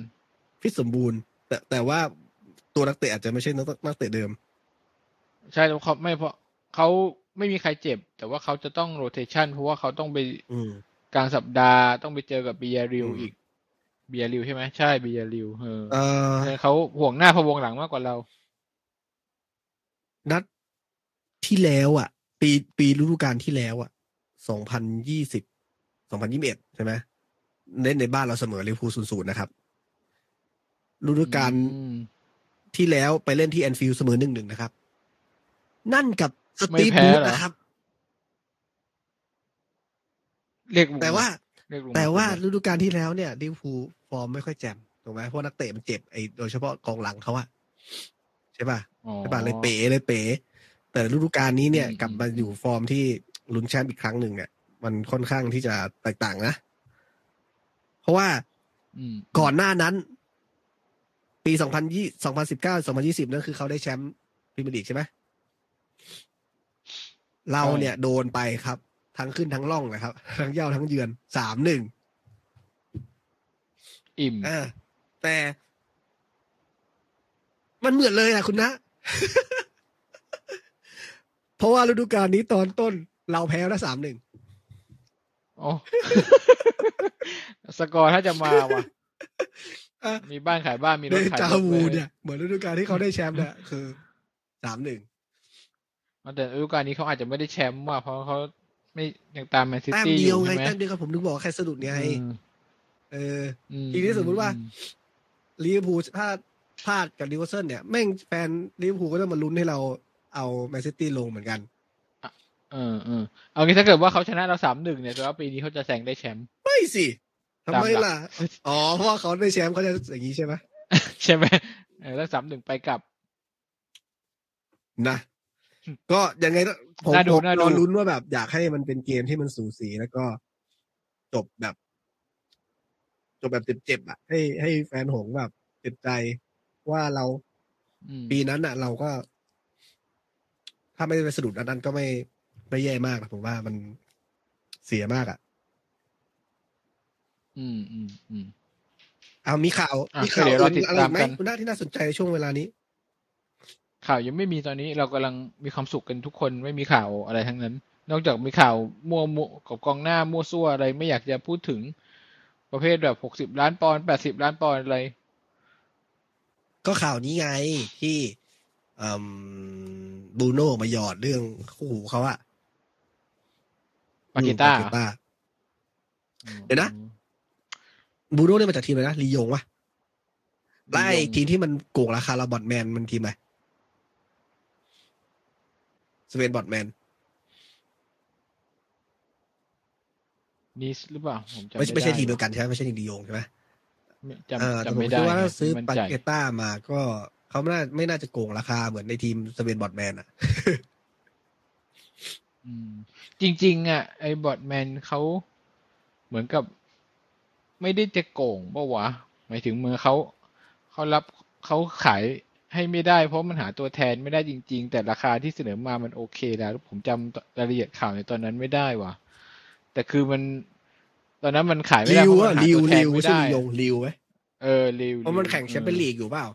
ฟิตสมบูรณ์ แต่แต่ว่าตัวนักเตะอาจจะไม่ใช่นักนักเตะเดิม ใช่แล้วเขาไม่เพราะเขาไม่มีใครเจ็บ แต่ว่าเขาจะต้อง rotation เพราะว่าเขาต้องไปอืมกลางสัปดาห์ต้องไปเจอกับบียาร์เรอัลอืมอีก บียาร์เรอัลใช่ไหมใช่บียาร์เรอัลเออเอ่อเออเขาห่วงหน้าพะวงหลังมากกว่าเรา นัดที่แล้วอะ ปีปีฤดูกาลที่แล้วอะ สองพันยี่สิบสองพันยี่สิบเอ็ดใช่ไหมเล่นในบ้านเราเสมอลิเวอร์พูลศูนย์ศูนย์นะครับฤดูกาลอืมที่แล้วไปเล่นที่แอนฟิลด์เสมอหนึ่งหนึ่งนะครับ นั่นกับสตีฟ บรูซไม่แพ้เหรอนะครับ เรียกลุงแต่ว่าเรียกลุงแต่ว่ามาคุยฤดูกาลที่แล้วเนี่ยลิเวอร์พูลฟอร์มไม่ค่อยแจ่มถูกไหมเพราะนักเตะมันเจ็บไอ้โดยเฉพาะกองหลังเขาอะใช่ป่ะอ๋อใช่ป่ะเลยเป๋เลยเป๋แต่ฤดูกาลนี้เนี่ยอืมกลับมาอยู่ฟอร์มที่ ลุ้นแชมป์อีกครั้งหนึ่งเนี่ยมันค่อนข้างที่จะแตกต่างนะ เพราะว่าอืมก่อนหน้านั้น ปีสองพันยี่สองพันสิบเก้าสองพันยี่สิบนั่นคือเขาได้แชมป์พรีเมียร์ลีกใช่ไหมเราเนี่ยโดนไปครับ ทั้งขึ้นทั้งล่องนะครับ ทั้งเย่าทั้งเยือนสามหนึ่งอิ่มอ่าแต่ มันเหมือนเลยอะคุณนะ เพราะว่าฤดูกาลนี้ตอนต้น เราแพ้แล้วสามหนึ่งโอ้สกอร์ถ้าจะมาว่ะมีบ้านขายบ้านมีรเดถขายจารถวูว้เนี่ยเหมือนฤดูกาลที่เขาได้แชมป์เนี่ยคือสามหนึ่งแต่ฤดูกาลนี้เขาอาจจะไม่ได้แชมป์ว่ะเพราะเขาไม่ยังตามแมนซิแต้มตี้อเดียวยู่ไงใช่ไหมแต้มเดียวกับผมถึงบอกว่าแค่สะดุดไงอืมเอออืมทีนี้สมมุติว่าอื้อลิเวอร์พูลถ้าพลาดกับลิเวอร์พูลเนี่ยแม่งแฟนลิเวอร์พูลก็ต้องมาลุ้นให้เราเอาแมนซิตี้ลงเหมือนกัน เออเออเอางี้ถ้าเกิดว่าเขาชนะเราสามหนึ่งเนี่ยแปลว่าปีนี้เขาจะแซงได้แชมป์ไม่สิทำไมตามหลักล่ะ อ๋อเพราะว่าเขาได้แชมป์เขาจะอย่างนี้ใช่ไหมใช่ไหมเออแล้วสามหนึ่งไปกลับ นะ ก็ยังไงก็ผมน่าดูผมน่าดูรอลุ้นว่าแบบ อยากให้มันเป็นเกมที่มันสูสีแล้วก็จบแบบ จบแบบเจ็บๆอะ ให้ให้แฟนหงส์แบบเจ็บใจว่าเราอืมปีนั้นอะ เราก็ ถ้าไม่ได้ไปสะดุดอันนั้นก็ไม่ ไม่แย่มากนะผมว่ามันเสียมากอะ อืมอืมอืมเอามีข่าวอะมีข่าวเดี๋ยวเราอื่นติดอะไรตามไหมกันคุณน่าที่น่าสนใจในช่วงเวลานี้ ข่าวยังไม่มีตอนนี้เรากำลังมีความสุขกันทุกคนไม่มีข่าวอะไรทั้งนั้น นอกจากมีข่าวมั่วมั่วกับกองหน้ามั่วซั่วอะไรไม่อยากจะพูดถึง ประเภทแบบหกสิบล้านปอนด์แปดสิบล้านปอนด์อะไร ก็ข่าวนี้ไงที่บรูโน่มาหยอดเรื่องคู่หูเขาอะ ปาเกต้าอืมปาเกต้าเดี๋ยวนะบรูโน่เนี่ยมาจากทีมอะไรนะลียงวะไล่ทีมที่มันโกงราคาลาบอดแมนมันทีมอะไรสเวนบอดแมนนิสหรือเปล่าผมจำไม่ไม่ไม่ใช่ด้ทีมเดียวกันใช่ไหมไม่ใช่ทีมลียงใช่ไหมไม่เออจำแต่จำผมไม่คิได้ดว่าถ้าซื้อไม่ปามั่นใจเกต้ามาก็เขาไม่น่าไม่น่าจะโกงราคาเหมือนในทีมสเวนบอดแมนอะอืม จริง ๆ อะ ไอ้บอทแมนเขาเหมือนกับไม่ได้จะโกงปะวะ หมายถึงมือเขาเขารับเขาขายให้ไม่ได้ เพราะมันหาตัวแทนไม่ได้จริง ๆ แต่ราคาที่เสนอมามันโอเคแล้วผมจำรายละเอียดข่าวในตอนนั้นไม่ได้ว่ะ แต่คือมัน ตอนนั้นมันขายไม่ได้ลิเพวราะมัอะนหาลิวตัวแทลินวไม่ไม่ใช่ได้ลียงลิวไหมเออลิวเพราะมันแข่งแชมเปี้ยนออลีกอยู่เปล่า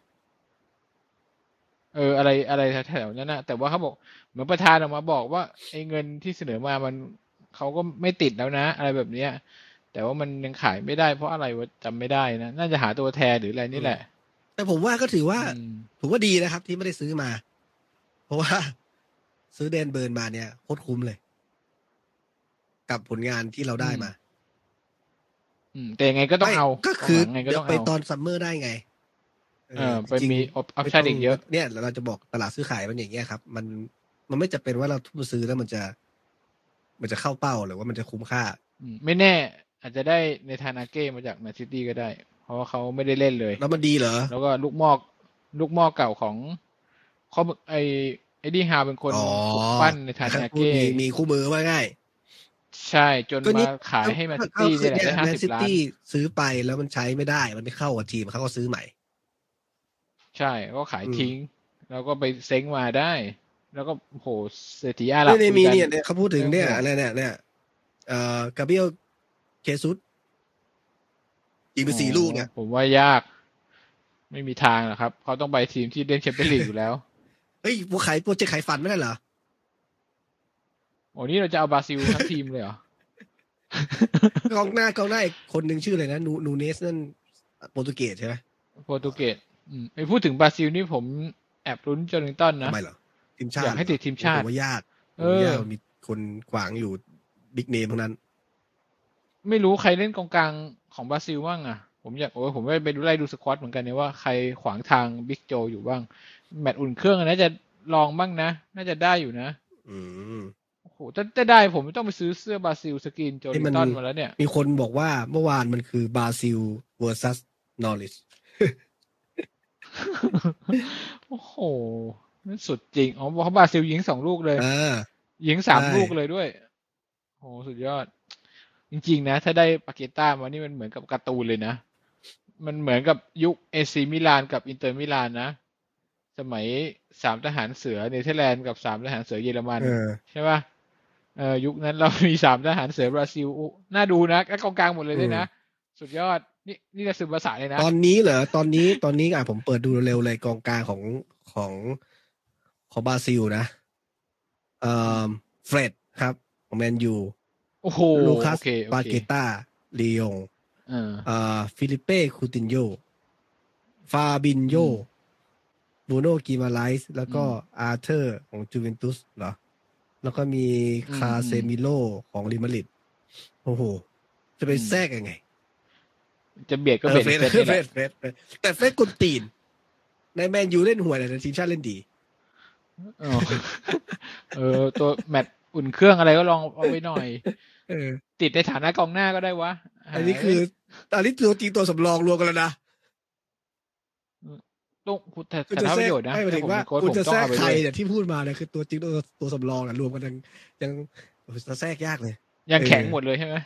เอออะไรอะไรแถวๆนั้นนะแต่ว่าเขาบอกเหมือนประธานออกมาบอกว่าไอ้เงินที่เสนอมามันเขาก็ไม่ติดแล้วนะ อะไรแบบเนี้ย แต่ว่ามันยังขายไม่ได้เพราะอะไรวะจำไม่ได้นะน่าจะหาตัวแทนหรืออะไรนี่แหละ แต่ผมว่าก็ถือว่าอืมผมว่าดีนะครับ ที่ไม่ได้ซื้อมา เพราะว่าซื้อเดนเบิร์นมาเนี่ยโคตรคุ้มเลย กับผลงานที่เราได้มา อืม แต่ยังไงก็ต้องไม่เอาก็คือยังไงก็เดี๋ยวต้องไปเอาตอนซัมเมอร์ได้ไง เออไปจริงๆมี option ไม่ตั่นต้งอีกเยอะ เนี่ยเราจะบอกตลาดซื้อขายมันอย่างเงี้ยครับ มันมันไม่จำเป็นว่าเราทุ่มซื้อแล้วมันจะ มันจะเข้าเป้าหรือว่ามันจะคุ้มค่าอืมไม่แน่ อาจจะได้ในทานาเก้มาจากแมนซิตี้ก็ได้ เพราะว่าเขาไม่ได้เล่นเลย แล้วมันดีเหรอ แล้วก็ลูกหมอกลูกหมอกเก่าของเขาไอไอดีฮาเป็นคนอ๋อปลุกปั้นในทานาเก้มีมีคู่มือว่าง่ายใช่จนก็นี่มาขายให้แมนซิตี้เนี่ยแหละได้ห้าแมนสิซิบล้านตี้ซื้อไปแล้วมันใช้ไม่ได้ มันไม่เข้ากับทีมเขาก็ซื้อใหม่ ใช่ก็ขายอืมทิ้ง แล้วก็ไปเซ้งมาได้ แล้วก็โหเศรษฐีอาหรับเนี่ยคุมีกัเนี่ยเนี่ยเขาพูดถึงเนี่ยเรื่องอะไรเนี่ยเนี่ยเอ่อกาเบรียลเคซุสยิงไปสี่ลูกเนี่ยผมว่ายาก ไม่มีทางหรอกครับเขาต้องไปทีมที่เล่น Champions League อยู่แล้วเฮ้ยพวกขายโปรเจกต์ขายฝันไม่ได้เหรอโอ้นี่เราจะเอาบราซิลทั้งทีมเลยเหรอกองหน้ากองหน้าอีกคนหนึ่งชื่ออะไรนะนูนูเนสนั่นโปรตุเกสใช่ไหมโปรตุเกส อืมไปพูดถึงบราซิลนี่ผมแอบลุ้นโจลิงตันนะทำไมเหรอทีมชาติอยากให้ติดทีมชาติผมว่ายากผเอมอว่ายากมันมีคนขวางอยู่บิ๊กเนมทั้งนั้น ไม่รู้ใครเล่นกองกลางของบราซิลบ้างอะ ผมอยากโอ้ยผมไปดูไล่ดูสควอตเหมือนกันเนี่ยว่าใครขวางทางบิ๊กโจอยู่บ้าง แมตช์อุ่นเครื่องน่าจะลองบ้างนะ น่าจะได้อยู่นะ อืมโอ้โหถ้าถ้าได้ผมต้องไปซื้อเสื้อบราซิลสกรีนโจเอ้ลิยงมันตันมาแล้วเนี่ย มีคนบอกว่าเมื่อวานมันคือบราซิล versus นอริส โอ้โหนั่นสุดจริง อ๋อเพราะบราซิลยิงสองลูกเลยอ่ายิงสามใช่ลูกเลยด้วยโหสุดยอด จริง ๆ นะ ถ้าได้ปาเกต้ามานี่มันเหมือนกับการ์ตูนเลยนะ มันเหมือนกับยุคเอซีมิลานกับอินเตอร์มิลานนะ สมัยสามทหารเสือเนเธอร์แลนด์กับสามทหารเสือเยอรมันเออใช่ป่ะเออยุคนั้นเรามีสามทหารเสือบราซิลอู้น่าดูนะแล้วกองกลางหมดเลยด้วยนะ สุดยอด นี่นี่จะซึมภาษาเลยนะ ตอนนี้เหรอตอนนี้ตอนนี้อะผมเปิดดูเร็วเลยกองกลางของของของบราซิลนะเอ่อเฟรดครับของแมนยูโอ้โหลูคัสโอเคโอปาเคเกต้าลียงเออเอ่อฟิลิเป้คูตินโยฟาบินโยอืมบรูโนกิมาไรส์แล้วก็อืมอาร์เธอร์ของจูเวนตุสเหรอ แล้วก็มีอืมคาเซมิโลของริมาริดโอ้โห จะไปอืมแทรกยังไง จะเบียดก็เอเบีอยดเฟรดเฟสนี่เฟแหรละดเฟรดเฟรดแต่เฟรดกดตีนในแมนยูเล่นห่วยแต่ในทีมชาติเล่นดีอ๋อเออ ตัวแมตช์อุ่นเครื่องอะไรก็ลองเอาไว้หน่อยเออติดในฐานะกองหน้าก็ได้วะ อันนี้คืออันนี้ตัวจริงตัวสำรองรวมกันแล้วนะต้องคุณแต่คุณแต่จะถ้าแทปรระกโยชน์นะไม่หมายถึงว่าถ้ผมคุณเป็นโค้ชจะผมแทต้รองกเอาไปใครด้วยเนี่ยที่พูดมาเนี่ยคือตัวจริงตัวตัวสำรองอะรวมกันยังยังโอ้โหจะแทรกยากเลย ยังแข็งเออหมดเลยใช่ไหม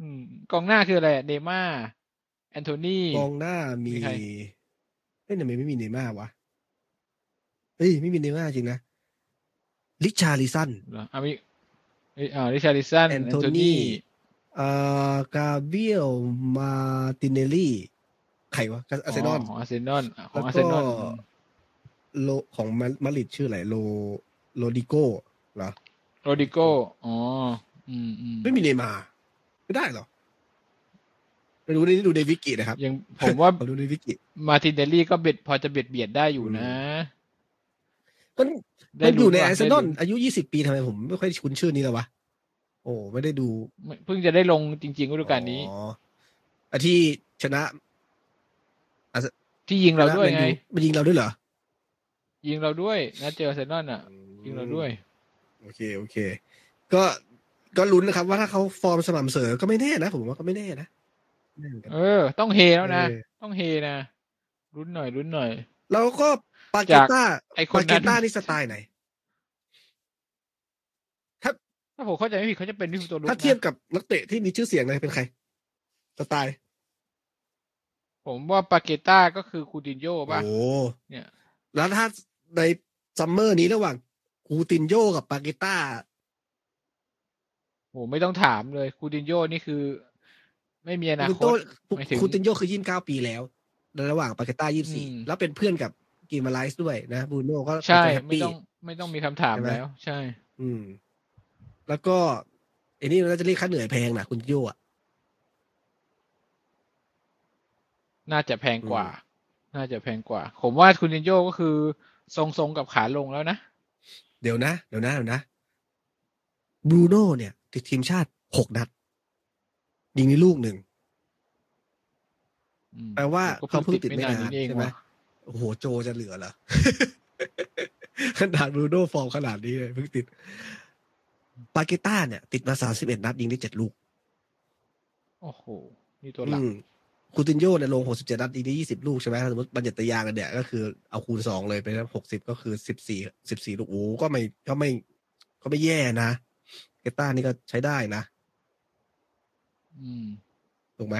อืมกองหน้าคืออะไรเนม่าแอนโทนีกองหน้ามีมีใครเอ้ยทำไมไม่มีเนย์ม่าวะเฮ้ยไม่มีเนย์ม่าจริงนะลิชาริสันเหรออะมีเอ้ยอ่าริชาริสันแอแอนนโทโทนีนีเอ่อกาเบียลมาตินเนลลี่ใครวะอาร์เซนอลของอาร์เซนอลของแล้วก็อาร์เซนอลโลของมามาดริดชื่ออะไรโลโลดิโกเหรอโรดิโกอ๋ออืมอืมไม่มีเนย์มาร์ ไม่ได้เหรอไม่รู้นี่ดูในวิกินะครับ ยังผมว่าขอดูในวิกิ มาร์ตินเดลลี่ก็เบ็ดพอจะเบ็ดเบียดได้อยู่นะ มันได้มันอยู่ในลุ้อาว่ะร์เซนอลได้ลุ้อายุยี่สิบปีทำไมผมไม่ค่อยคุ้นชื่อนี้แล้ววะ โอ้ไม่ได้ดูไม่เพิ่งจะได้ลงจริงๆฤดูกาลนี้อ๋ออาที่ชนะที่ยิงเราด้วยชนะไงแมนมันยิงเราด้วยเหรอ ยิงเราด้วยนะเจออาร์เซนอลอะ ยิงเราด้วย โอเค โอเค ก็ ก็ลุ้นนะครับ ว่าถ้าเขาฟอร์มสม่ำเสมอก็ไม่แน่นะ ผมว่าก็ไม่แน่นะไม่แน่เหมือนกันเออ ต้องเฮแล้วนะเออต้องเฮนะรุ้นหน่อยรุ้นหน่อย แล้วก็ปาเกจากต้าไอ้คนปานั้นเกต้านี่สไตล์ไหนถ้าผมเข้าใจไม่ผิดเขาจะเป็นที่ตัวลุกถ้าเทียบนะกับนักเตะที่มีชื่อเสียงเลยเป็นใครสไตล์ผมว่าปาเกต้าก็คือคูตินโญ่ป่ะโอ้เนี่ย แล้วถ้าในซัมเมอร์นี้ระหว่างคูตินโยกับปาเกต้า โหไม่ต้องถามเลยคูตินโญ่นี่คือ ไม่มีอนาคูคโตตหมายถึงคูตินโยคือยี่สิบเก้าปีแล้ว ในระหว่างปาเกต้ายี่สิบสี่อืมแล้วเป็นเพื่อนกับกีมาไลส์ด้วยนะบูโน่ก็ใช่จะแฮปไม่ปี้ต้องไม่ต้องมีคำถามใช่ไหมแล้ว ใช่ อืม แล้วก็ไอ้นี่มันน่าจะเรียกค่าเหนื่อยแพงนะคุณโยอะน่าจะแพงกว่าอืมน่าจะแพงกว่า ผมว่าคูตินโญ่ก็คือ ทรงๆกับขาลงแล้วนะ เดี๋ยวนะ เดี๋ยวนะ เดี๋ยวนะ บรูโน่เนี่ย ติดทีมชาติหกนัด ยิงในลูกหนึ่งอืมแปลว่าก็เขาเพิ่งติติดดไม่ไม่นานนานนี้เองใช่ไหมว่ะโอ้โหโจจะเหลือเหรอขนาดบรูโน่ฟอร์มขนาดนี้เลยเพิ่งติด ปาเกต้าเนี่ย ติดมาสามสิบเอ็ดนัด ยิงได้เจ็ดลูก โอ้โห นี่ตัวหลักอืมคูตินโยเนี่ยลงหกสิบเจ็ดนัดยิงได้ยี่สิบลูกใช่ไหมถ้าสมมติบัญญัติยางกันเนี่ย ก็คือเอาคูณสองเลยไปแล้วหกสิบก็คือสิบสี่สิบสี่ลูกโอ้ก็ไม่ก็ไม่ ก็ไม่แย่นะ เกต้านี่ก็ใช้ได้นะ อืม ถูกไหม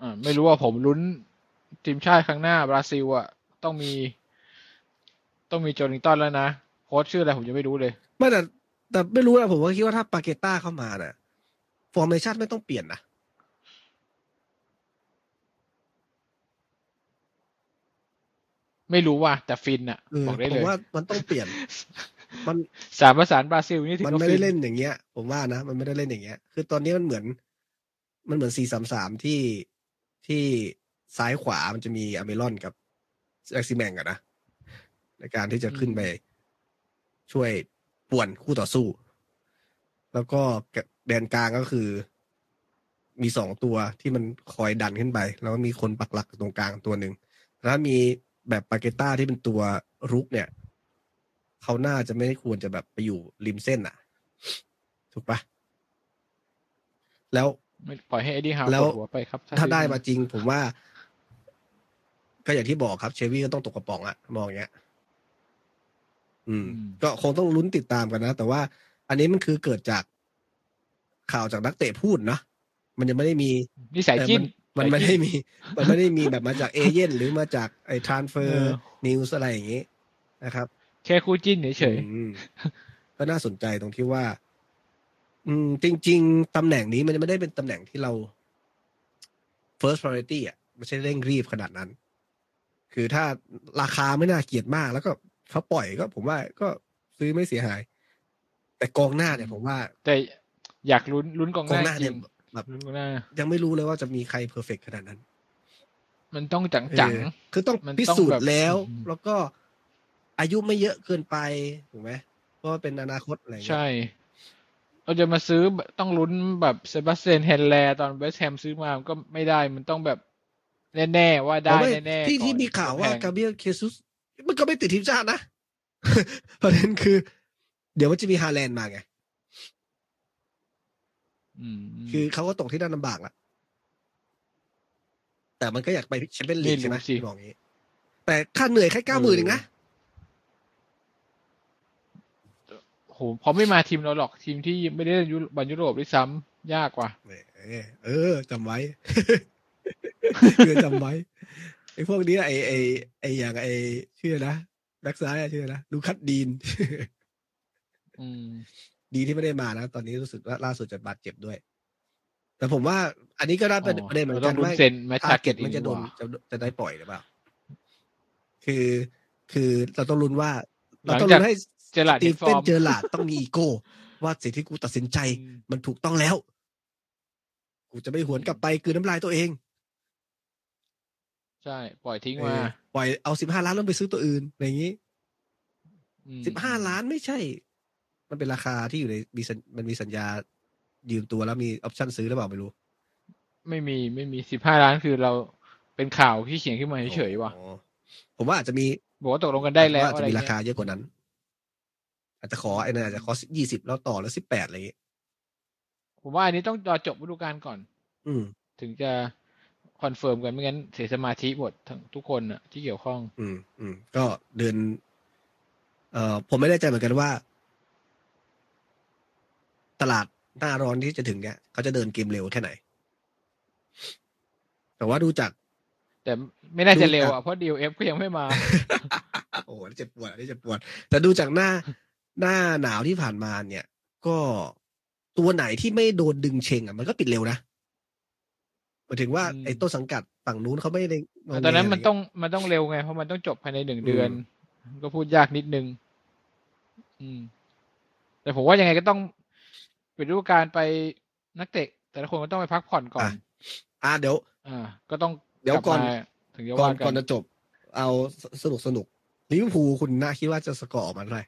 อ่าไม่รู้ว่าผมลุ้นทีมชาติครั้งหน้าบราซิลอะต้องมี ต้องมีโจลิงตันแล้วนะ โค้ชชื่ออะไรผมยังไม่รู้เลย ไม่แต่แต่ไม่รู้นะผมว่าคิดว่าถ้าปาเกต้าเข้ามาน่ะ ฟอร์เมชั่นไม่ต้องเปลี่ยนนะไม่รู้ว่าแต่ฟินอะเออบอกได้ผเลมยว่ามันต้องเปลี่ยน มันสามประสานบราซิลนี่ถือมันว่าไม่ฟิได้นเล่นอย่างเงี้ย ผมว่านะมันไม่ได้เล่นอย่างเงี้ย คือตอนนี้มันเหมือน มันเหมือนสี่สามสามที่ที่ซ้ายขวามันจะมีอเมรอนกับแอ็กซิแมงกันนะในการที่จะขึ้นไป ช่วยป่วนคู่ต่อสู้ แล้วก็แดนกลางก็คือ มีสองตัวที่มันคอยดันขึ้นไป แล้วก็มีคนปักหลักตรงกลางตัวหนึ่งแล้วมีแบบปาเกต้าที่เป็นตัวรุกเนี่ย เขาน่าจะไม่ควรจะแบบไปอยู่ริมเส้นอะ ถูกปะแล้วไม่ปล่อยให้เอ็ดดี้ฮาวแล้วปวดหัวไปครับ ถ้าได้มาจริง ผมว่า ก็อย่างที่บอกครับ เชวี่ก็ต้องตกกระป๋องอะมองอย่างเงี้ย อืม ก็คงต้องลุ้นติดตามกันนะ แต่ว่าอันนี้มันคือเกิดจากข่าวจากนักเตะพูดเนาะมันยังไม่ได้มีนี่สายเออจิ้นมันมันไม่ได้มี มันไม่ได้มีแบบมาจากเอเย่นหรือมาจากไอ้เอร์อ transfer news อะไรอย่างงี้นะครับ แค่คู่จิ้นเฉยอืมก็น่าสนใจตรงที่ว่า อืม จริง ๆ ตำแหน่งนี้มันจะไม่ได้เป็นตำแหน่งที่เรา first priority อะไม่ใช่เร่งรีบขนาดนั้น คือถ้าราคาไม่น่าเกลียดมาก แล้วก็เขาปล่อยก็ผมว่าก็ซื้อไม่เสียหาย แต่กองหน้าเนี่ยผมว่าๆแต่อยากลุ้นลุ้นกองหกองหน้าน้าจเนี่ริยงแบบลุ้นกองหน้ายังไม่รู้เลยว่าจะมีใครเพอร์เฟกขนาดนั้น มันต้องจังจังเออคือต้องมันพิต้องสูจแบบน์แล้วอืมแล้วก็ อายุไม่เยอะเกินไปถูกไหมเพราะว่าเป็นอนาคตอะไรอย่างเงี้ยใช่ เราจะมาซื้อแบบต้องลุ้นแบบเซบาสเตียนเฮนแลตอนเวสต์แฮมซื้อมามันก็ไม่ได้มันต้องแบบแน่ๆว่าได้เอาไม่แน่ๆที่ก่อนที่มีข่าวว่าแพงกาเบรียลเคซุสมันก็ไม่ติดทีมชาตินะประเด็นคือ เดี๋ยวมันจะมีฮาแลนด์มาไงอืมคือเขาก็ตกที่ด้านลำบากละแต่มันก็อยากไปแชมเปี้ยนลีกใช่ไหมบอกงี้ แต่ค่าเหนื่อยแค่เก้าหมื่นเองนะ โหเพราะไม่มาทีมเราหรอกทีมที่ไม่ได้เล่นยุโรปบอลยุโรปด้วยซ้ำยากกว่า เออเออจำไว้คือจำไว้ไอ้พวกนี้ไอ้ไอ้ไอ้อย่างไอ้ชื่อนะแบ็กซ้ายอะชื่อนะลูคัสดีนอืมดีที่ไม่ได้มานะ ตอนนี้รู้สึกว่าล่าสุดจะบาดเจ็บด้วย แต่ผมว่า อันนี้ก็ได้ประอ๋อประเด็นเหมือนเราต้กัอนงลุ้นว่าเซ็นแมตช์ทาร์เก็ต target มันจะโดนดีกว่าจะจะได้ปล่อยหรือเปล่า คือคือเราต้องลุ้นว่า เราต้องหลังจากลุ้นให้ เจอหลาดสตีในฟเฟอนร์มเจอร์ลาดต้องมีอีโก้ ว่าสิ่งที่กูตัดสินใจอืมมันถูกต้องแล้ว กูจะไม่หวนกลับไปกลืนน้ำลายตัวเอง ใช่ ปล่อยทิ้งเอมาอปล่อยเอาสิบห้าล้านแล้วไปซื้อตัวอื่นอะไรอย่างนี้มสิบห้าล้านไม่ใช่ มันเป็นราคาที่อยู่ในมีสัญมันมีสัญญายืมตัวแล้วมี option ซื้อหรือเปล่าไม่รู้ ไม่มีไม่มีสิบห้าล้านคือเราเป็นข่าวที่เขียนขึ้นมาเฉยๆว่ะอ๋อผมว่าอาจจะมีบอกว่าตกลงกันได้แล้วอะไรเงี้ราคาเยอะกว่านั้น อาจจะขอไอ้นั่นอาจจะขอยี่สิบแล้วต่อแล้วสิบแปดอะไรอย่างงี้ผมว่าอันนี้ต้องรอจบฤดูกาลก่อน อืม ถึงจะ confirm กันไม่งั้นเสียสมาธิหมดทั้งทุกคนอะที่เกี่ยวข้อง อืมอืมก็เดือนเอ่อผมไม่แน่ใจเหมือนกันว่า ตลาดหน้าร้อนที่จะถึงเนี่ยเขาจะเดินเกมเร็วแค่ไหน แต่ว่าดูจาก แต่ไม่น่าจะดูเร็วจากอะเพราะดีลเอฟก็ยังไม่มา โอ้โหอันนี่เจ็บปวดอันนี่เจ็บปวด แต่ดูจากหน้า หน้าหนาวที่ผ่านมาเนี่ย ก็ตัวไหนที่ไม่โดนดึงเชงอะมันก็ปิดเร็วนะหมายถึงว่าอืมไอ้ต้นสังกัดฝั่งนู้นเขาไม่ได้งงตอนนั้นเงะไรมันต้องมันต้องเร็วไง เพราะมันต้องจบภายในหนึ่งอืมเดือน ก็พูดยากนิดนึง อืม แต่ผมว่ายังไงก็ต้องปิดฤดูกาลไปนักเตะ แต่ละคนก็ต้องไปพักผ่อนก่อน อะเดี๋ยว อ่า ก็ต้องเดี๋ยวลับก่อนมาถึงจะก่อนว่ากัก่อนนจะจบ เอาสนุกสนุกลิเวอร์พูลคุณน่าคิดว่าจะสกอร์ออกมาเท่าไหร่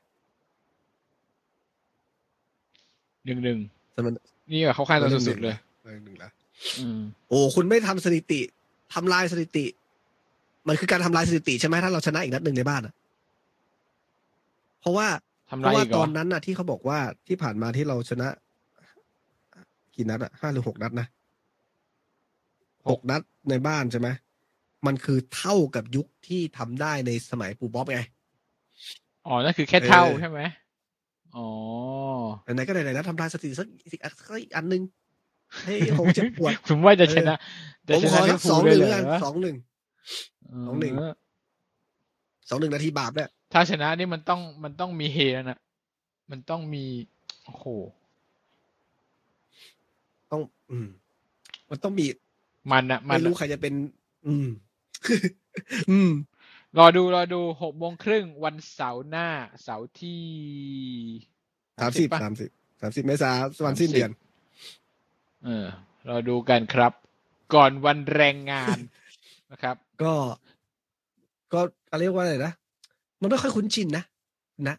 หนึ่งหนึ่งสำหรับนี่แบบเขาข้างตัวสุดๆเลยหนึ่งหนึ่งละอืมโอ้คุณไม่ทำสถิติทำลายสถิติ มันคือการทำลายสถิติใช่ไหมถ้าเราชนะอีกนัดหนึ่งในบ้านอะเพราะว่าทำเพไรราะว่าอีกเหรตออนนั้นน่ะ ที่เขาบอกว่าที่ผ่านมาที่เราชนะ กี่นัดอะห้าหรือหกนัดนะหกนัดในบ้านใช่ไหมมันคือเท่ากับยุคที่ทำได้ในสมัยปูบ๊อบไงอ๋อนั่นคือแค่เท่าเออใช่ไหม อ๋อไหนๆก็ไหนๆแล้วทำลายสถิติสักอีกสักอีกอันหนึ่งให้ผมเจ็บปวด ผมว่าจะชนะผจะมชขอนะลิสัเวกอร์สพูองลหเลยเหรอนึ่งแล้วกันสองหนึ่งสองหนึ่งสองหนึ่งนาทีบาปเนี่ยถ้าชนะนี่มันต้องมันต้องมีเฮแล้วนะมันต้องมีโอ้โหต้อง อืม มันต้องมีมันอะมันไม่รู้อะใครจะเป็น อืม อืม รอดูรอดูหกโมงครึ่งวันเสาร์หน้า เสาร์ที่สามสิบปะสามสิบสามสิบเมษาวันสิ้นเดือน เออรอดูกันครับ ก่อนวันแรงงานนะครับ ก็ ก็อะไรเรียกว่าอะไรนะ มันไม่ค่อยคุ้นชินนะนะ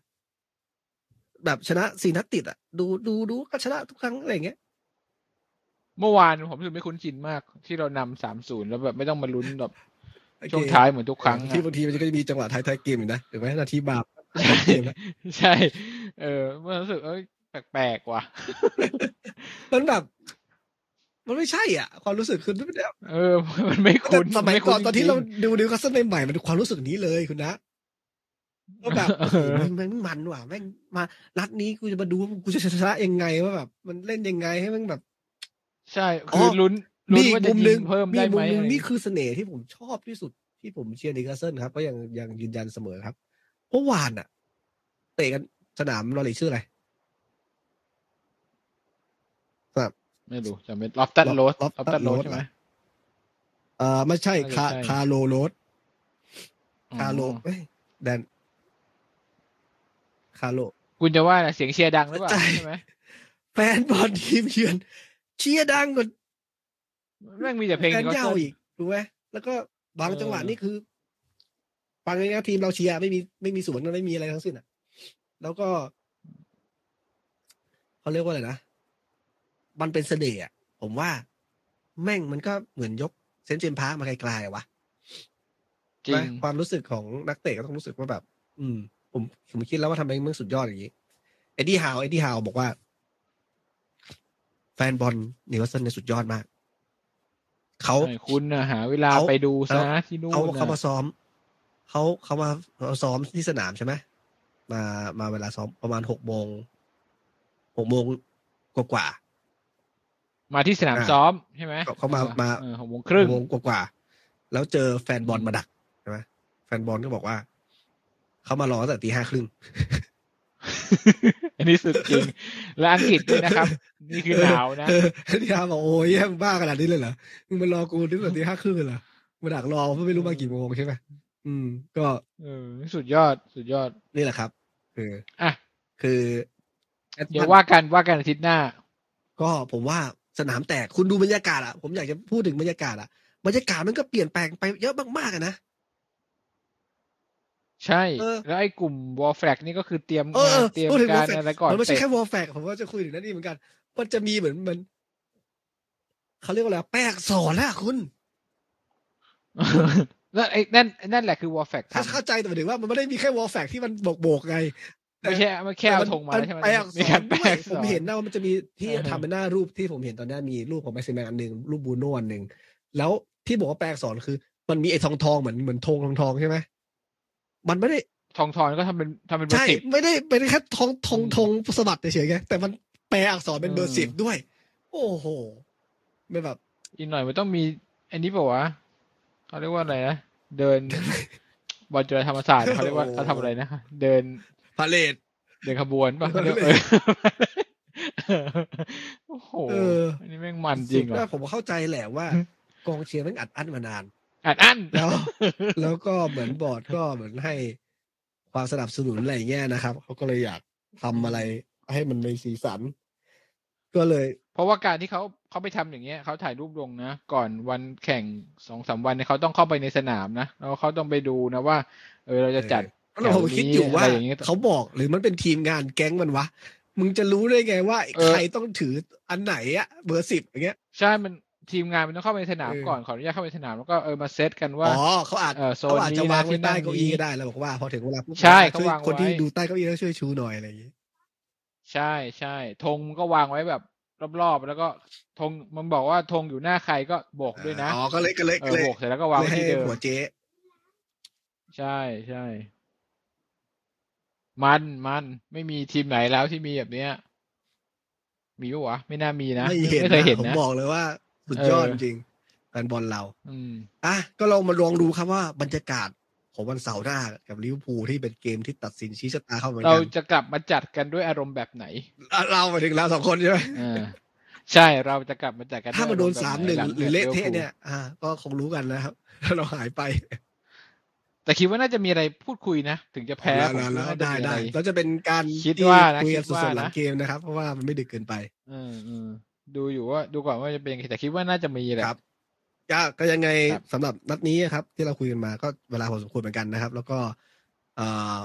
แบบชนะสี่นัดติดอะ ดูดูดูก็ชนะทุกครั้งอะไรอย่างเงี้ย เมื่อวานผมรู้สึกไม่คุ้นชินมาก ที่เรานำสามศูนย์แล้วแบบไม่ต้องมาลุ้นแบบโอเค ช่วงท้ายเหมือนทุกครั้งที่อะบางทีมันก็จะมีจังหวะท้ายท้ายๆเกมอยู่นะถูกไหมนาทีบาปใช่เกมนะใช่ เออมันรู้สึกเอ้ยแปลกๆว่ะมันแบบมันไม่ใช่อะ ความรู้สึกคือไม่ได้เออ มันไม่แต่คุ้นสมัยไคุ้ก่อนตอนที่เราจงดูนิวคาสเซิลใหม่ๆมันความรู้สึกนี้เลยคุณนะก็แบบโอ้โหแม่งแม่งมันว่ะแม่งมานัดนี้กูจะมาดูว่ากูจะชนะยังไงว่าแบบ มันเล่นยังไงให้แม่งแบบ ใช่คืออลุ้น มีลุ้นอีว่ากจะมุมหยินึ่งงเพิ่มมีได้อีกไหมุมมหนึ่งอะไรนี่คือเสน่ห์ที่ผมชอบที่สุดที่ผมเชียร์นิวคาสเซิลครับ ก็ยังยังยืนยันเสมอครับเมื่อวานอะเตะกันสนามลอรีชื่ออะไรสนามไม่รู้จะไม่ล็อบตัดโรส Loftus ล็อบตัดโรส Road ใช่ไหมเอ่อไม่ใช่น่าจะคาใช่คาโลโรสอ๋อคาโลเอ้ยแดนคาโลคุณจะว่าน่ะเสียงเชียร์ดังหรือเปล่าใช่ใช่ไหมแฟนบอลทีมเยือนเชียร์ดังกว่า แม่งมีแต่เพลงแฟนเขายาวอีกถูกไหมแล้วก็บางเออจังหวะนี่คือฟังง่ายๆทีมเราเชียร์ไม่มีไม่มีสวนไม่มีอะไรทั้งสิ้นอะ แล้วก็เขาเรียกว่าอะไรนะ มันเป็นเสน่ห์อะผมว่า แม่งมันก็เหมือนยกเซนต์เจมส์พาร์คมาไกลๆอะวะจริงนะความรู้สึกของนักเตะก็ต้องรู้สึกว่าแบบ อืม ผมผมคิดแล้วว่าทำไมมึงสุดยอดอย่างนี้เอ็ดดี้ฮาวเอ็ดดี้ฮาวบอกว่า แฟนบอลนิวคาสเซิลเนี่ยสุดยอดมาก เขาใช่คุณน่ะหาเวลาเขาไปดูซะเขาที่นู่นเขาน่ะเขามาซ้อมเขาเขามาเขาซ้อมที่สนามใช่ไหมมามาเวลาซ้อมประมาณหกโมงหกโมงกว่ามาที่สนามอ่าซ้อมใช่ไหมเขาเขามามาเออหกโมงๆครึ่งหกโมงกว่าๆแล้วเจอแฟนบอลมาดักใช่ไหมแฟนบอลก็บอกว่าเขามารอตั้งแต่ตีห้าครึ่ง อันนี้สุดจริง และอังกฤษด้วยนะครับ นี่คือหนาวนะเออที่ฮาบอกโอ้ยแย่งบ้าขนาดนี้เลยเหรอมึงมารอกูตั้งแต่ตีห้าครึ่งเลยเหรอมาดักรอเพราะไม่รู้มากี่โมงใช่ไหมอืม ก็เออสุดยอดสุดยอดนี่แหละครับ คืออะคือ เดี๋ยวว่ากันว่ากันอาทิตย์หน้า ก็ผมว่าสนามแตกคุณดูบรรยากาศอะผมอยากจะพูดถึงบรรยากาศอะบรรยากาศมันก็เปลี่ยนแปลงไปเยอะมากๆอะนะ ใช่เออแล้วไอ้กลุ่มวอลแฟกนี่ก็คือเตรียมเออเออเตรียมพูดถึงการ Warfrag อะไรก่อนมันไม่ใช่เตะแค่วอลแฟกผมว่าจะคุยถึงนั่นนี่เหมือนกัน มันจะมีเหมือนมันเขาเรียกว่าอะไรแปลกสอนนะคุณนั่นไอ้นั่นนั่นแหละคือวอลแฟกถ้าเข้าใจแต่หมายถึงว่ามันไม่ได้มีแค่วอลแฟกที่มันโบกๆไงไม่ใช่ไม่แค่เอาธงมาแล้วใช่ไหมแปลอักษมีการรแปด้ลวยอักผษมรเห็นนะว่ามันจะมีที่เออทำเป็นหน้ารูปที่ผมเห็นตอนนี้มีรูปของแม็กซิแมนอันหนึ่งรูปบูโน่อันหนึ่งแล้วที่บอกว่าแปลอักษรคือ มันมีไอ้ทองทองๆเหมือนเหมือนธงทองทองๆใช่ไหม มันไม่ได้ทองทอนก็ทำเป็นทำเป็นเบอใช่ร์สิบไม่ได้เป็นแค่ทองทองอืมทองสะบัดเฉยๆไงแต่มันแปลอักษรเป็นเบอร์เออสิบด้วย โอ้โหไม่แบบ อีกหน่อยมันต้องมี อันนี้เปล่าวะเขาเรียกว่าอะไรนะเดินบอลจุฬาธรรมศาสตร์เขาเรียกว่าเขาทำอะไรนะเดินพาเลทเดินขบวนป่ะเออเรียกเออโอ้โหเอออันนี้แม่งมันจริงสุดว่ะว่าผมเข้าใจแหละว่ากองเชียร์แม่งอัดอั้นมานาน อัดอั้นแล้ว แล้วก็เหมือนบอร์ดก็เหมือนให้ความสนับสนุนอะไรอย่างเงี้ยนะครับเขาก็เลยอยากทำอะไรให้มันมีสีสัน ก็เลย เพราะว่าการที่เขาเขาไปทำอย่างเงี้ยเขาถ่ายรูปลงนะก่อนวันแข่งสองสามวันเนี่ยเขาต้องเข้าไปในสนามนะแล้วเขาต้องไปดูนะว่า เออเราจะจัดแล้วผมคิดอยู่ว่าอะไรอย่างเงี้ยเขาบอกหรือมันเป็นทีมงานแก๊งมันวะมึงจะรู้ได้ไงว่าเออใครต้องถืออันไหนอะเบอร์สิบอย่างเงี้ย ใช่มัน ทีมงานมันต้องเข้าไปในสนามเออก่อนขออนุญาตเข้าไปในสนามแล้วก็เออมาเซตกันว่าอ๋อเขาอาจเออโซนเขาอาจจะนี้นะวางไว้ที่นั่ใต้งเก้าอี้นี้ก็ได้แล้วบอกว่าพอถึงเวลาปุ๊บใช่ช่วยเขาวางคนที่ไว้ดูใต้เก้าอี้แล้วช่วยชูหน่อยอะไรอย่างงี้ใช่ใช่ธงมันก็วางไว้แบบรอบๆแล้วก็ธงมันบอกว่าธงอยู่หน้าใครก็โบกด้วยนะอ๋อก็เลยก็เลยเอก็อเลยโบกเสร็จแล้วก็วางเลยไว้ให้ที่เดิมหัวเจ๊ใช่ใช่มันมันไม่มีทีมไหนแล้วที่มีแบบเนี้ยมีปะวะไม่น่ามีนะไม่เห็นไม่เคยเห็นผมนะบอกเลยว่า สุดยอดเอจอริงๆแฟนบอลเราอืมอะก็ลองมาลองดูครับว่าบรรยากาศของวันเสาร์หน้ากับลิเวอร์พูลที่เป็นเกมที่ตัดสินชี้ชะตาเข้าเหมือนเรากันจะกลับมาจัดกันด้วยอารมณ์แบบไหนอะเราไปถึงเราสองคนใช่ไหมอ่าใช่เราจะกลับมาจัดกัน ถ้ามันโดนวยสามอหนึ่งแบบไหรือเละงเทะจเนี่ย อ่า ก็คงรู้กันนะครับถ้าเราหายไป แต่คิดว่าน่าจะมีอะไรพูดคุยนะ ถึงจะแพ้แล้วผมแล้วคิดแล้วว่าน่าจะได้มีอะได้ไรแล้วจะเป็นการคิดที่ว่านะคุยกันคิดว่าสดๆหลังนะเกมนะครับ เพราะว่ามันไม่ดึกเกินไปเออเออ ดูอยู่ว่าดูก่อนว่าจะเป็นยังไงแต่คิดว่าน่าจะมีแหละครับก็ก็ยังไงครับสำหรับนัดนี้ครับ ที่เราคุยกันมาก็เวลาพอสมควรเหมือนกันนะครับ แล้วก็เอ่อ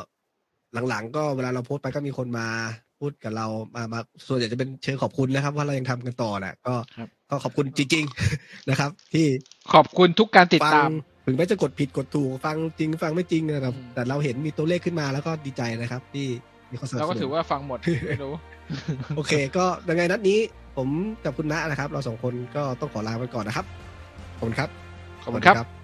หลังๆ ก็เวลาเราโพสต์ไปก็มีคนมาพูดกับเรามามาส่วนใหญ่จะเป็นเชิงขอบคุณนะครับว่าเรายังทำกันต่อแหละก็ครับก็ขอบคุณจริง ๆนะครับ ที่ขอบคุณทุกการติดฟัตามถึงแม้จะกดผิดกดถูกฟังจริงฟังไม่จริงนะครับอืมแต่เราเห็นมีตัวเลขขึ้นมาแล้วก็ดีใจนะครับ ที่มีคนสนับเราสก็นุถือนว่าฟังหมดไม่รู้โอเค ก็ยังไงนัดนี้ ผมกับคุณณะนะครับ เราสองคนก็ต้องขอลาไปก่อนนะครับ ขอบคุณครับ ขอบคุณครับ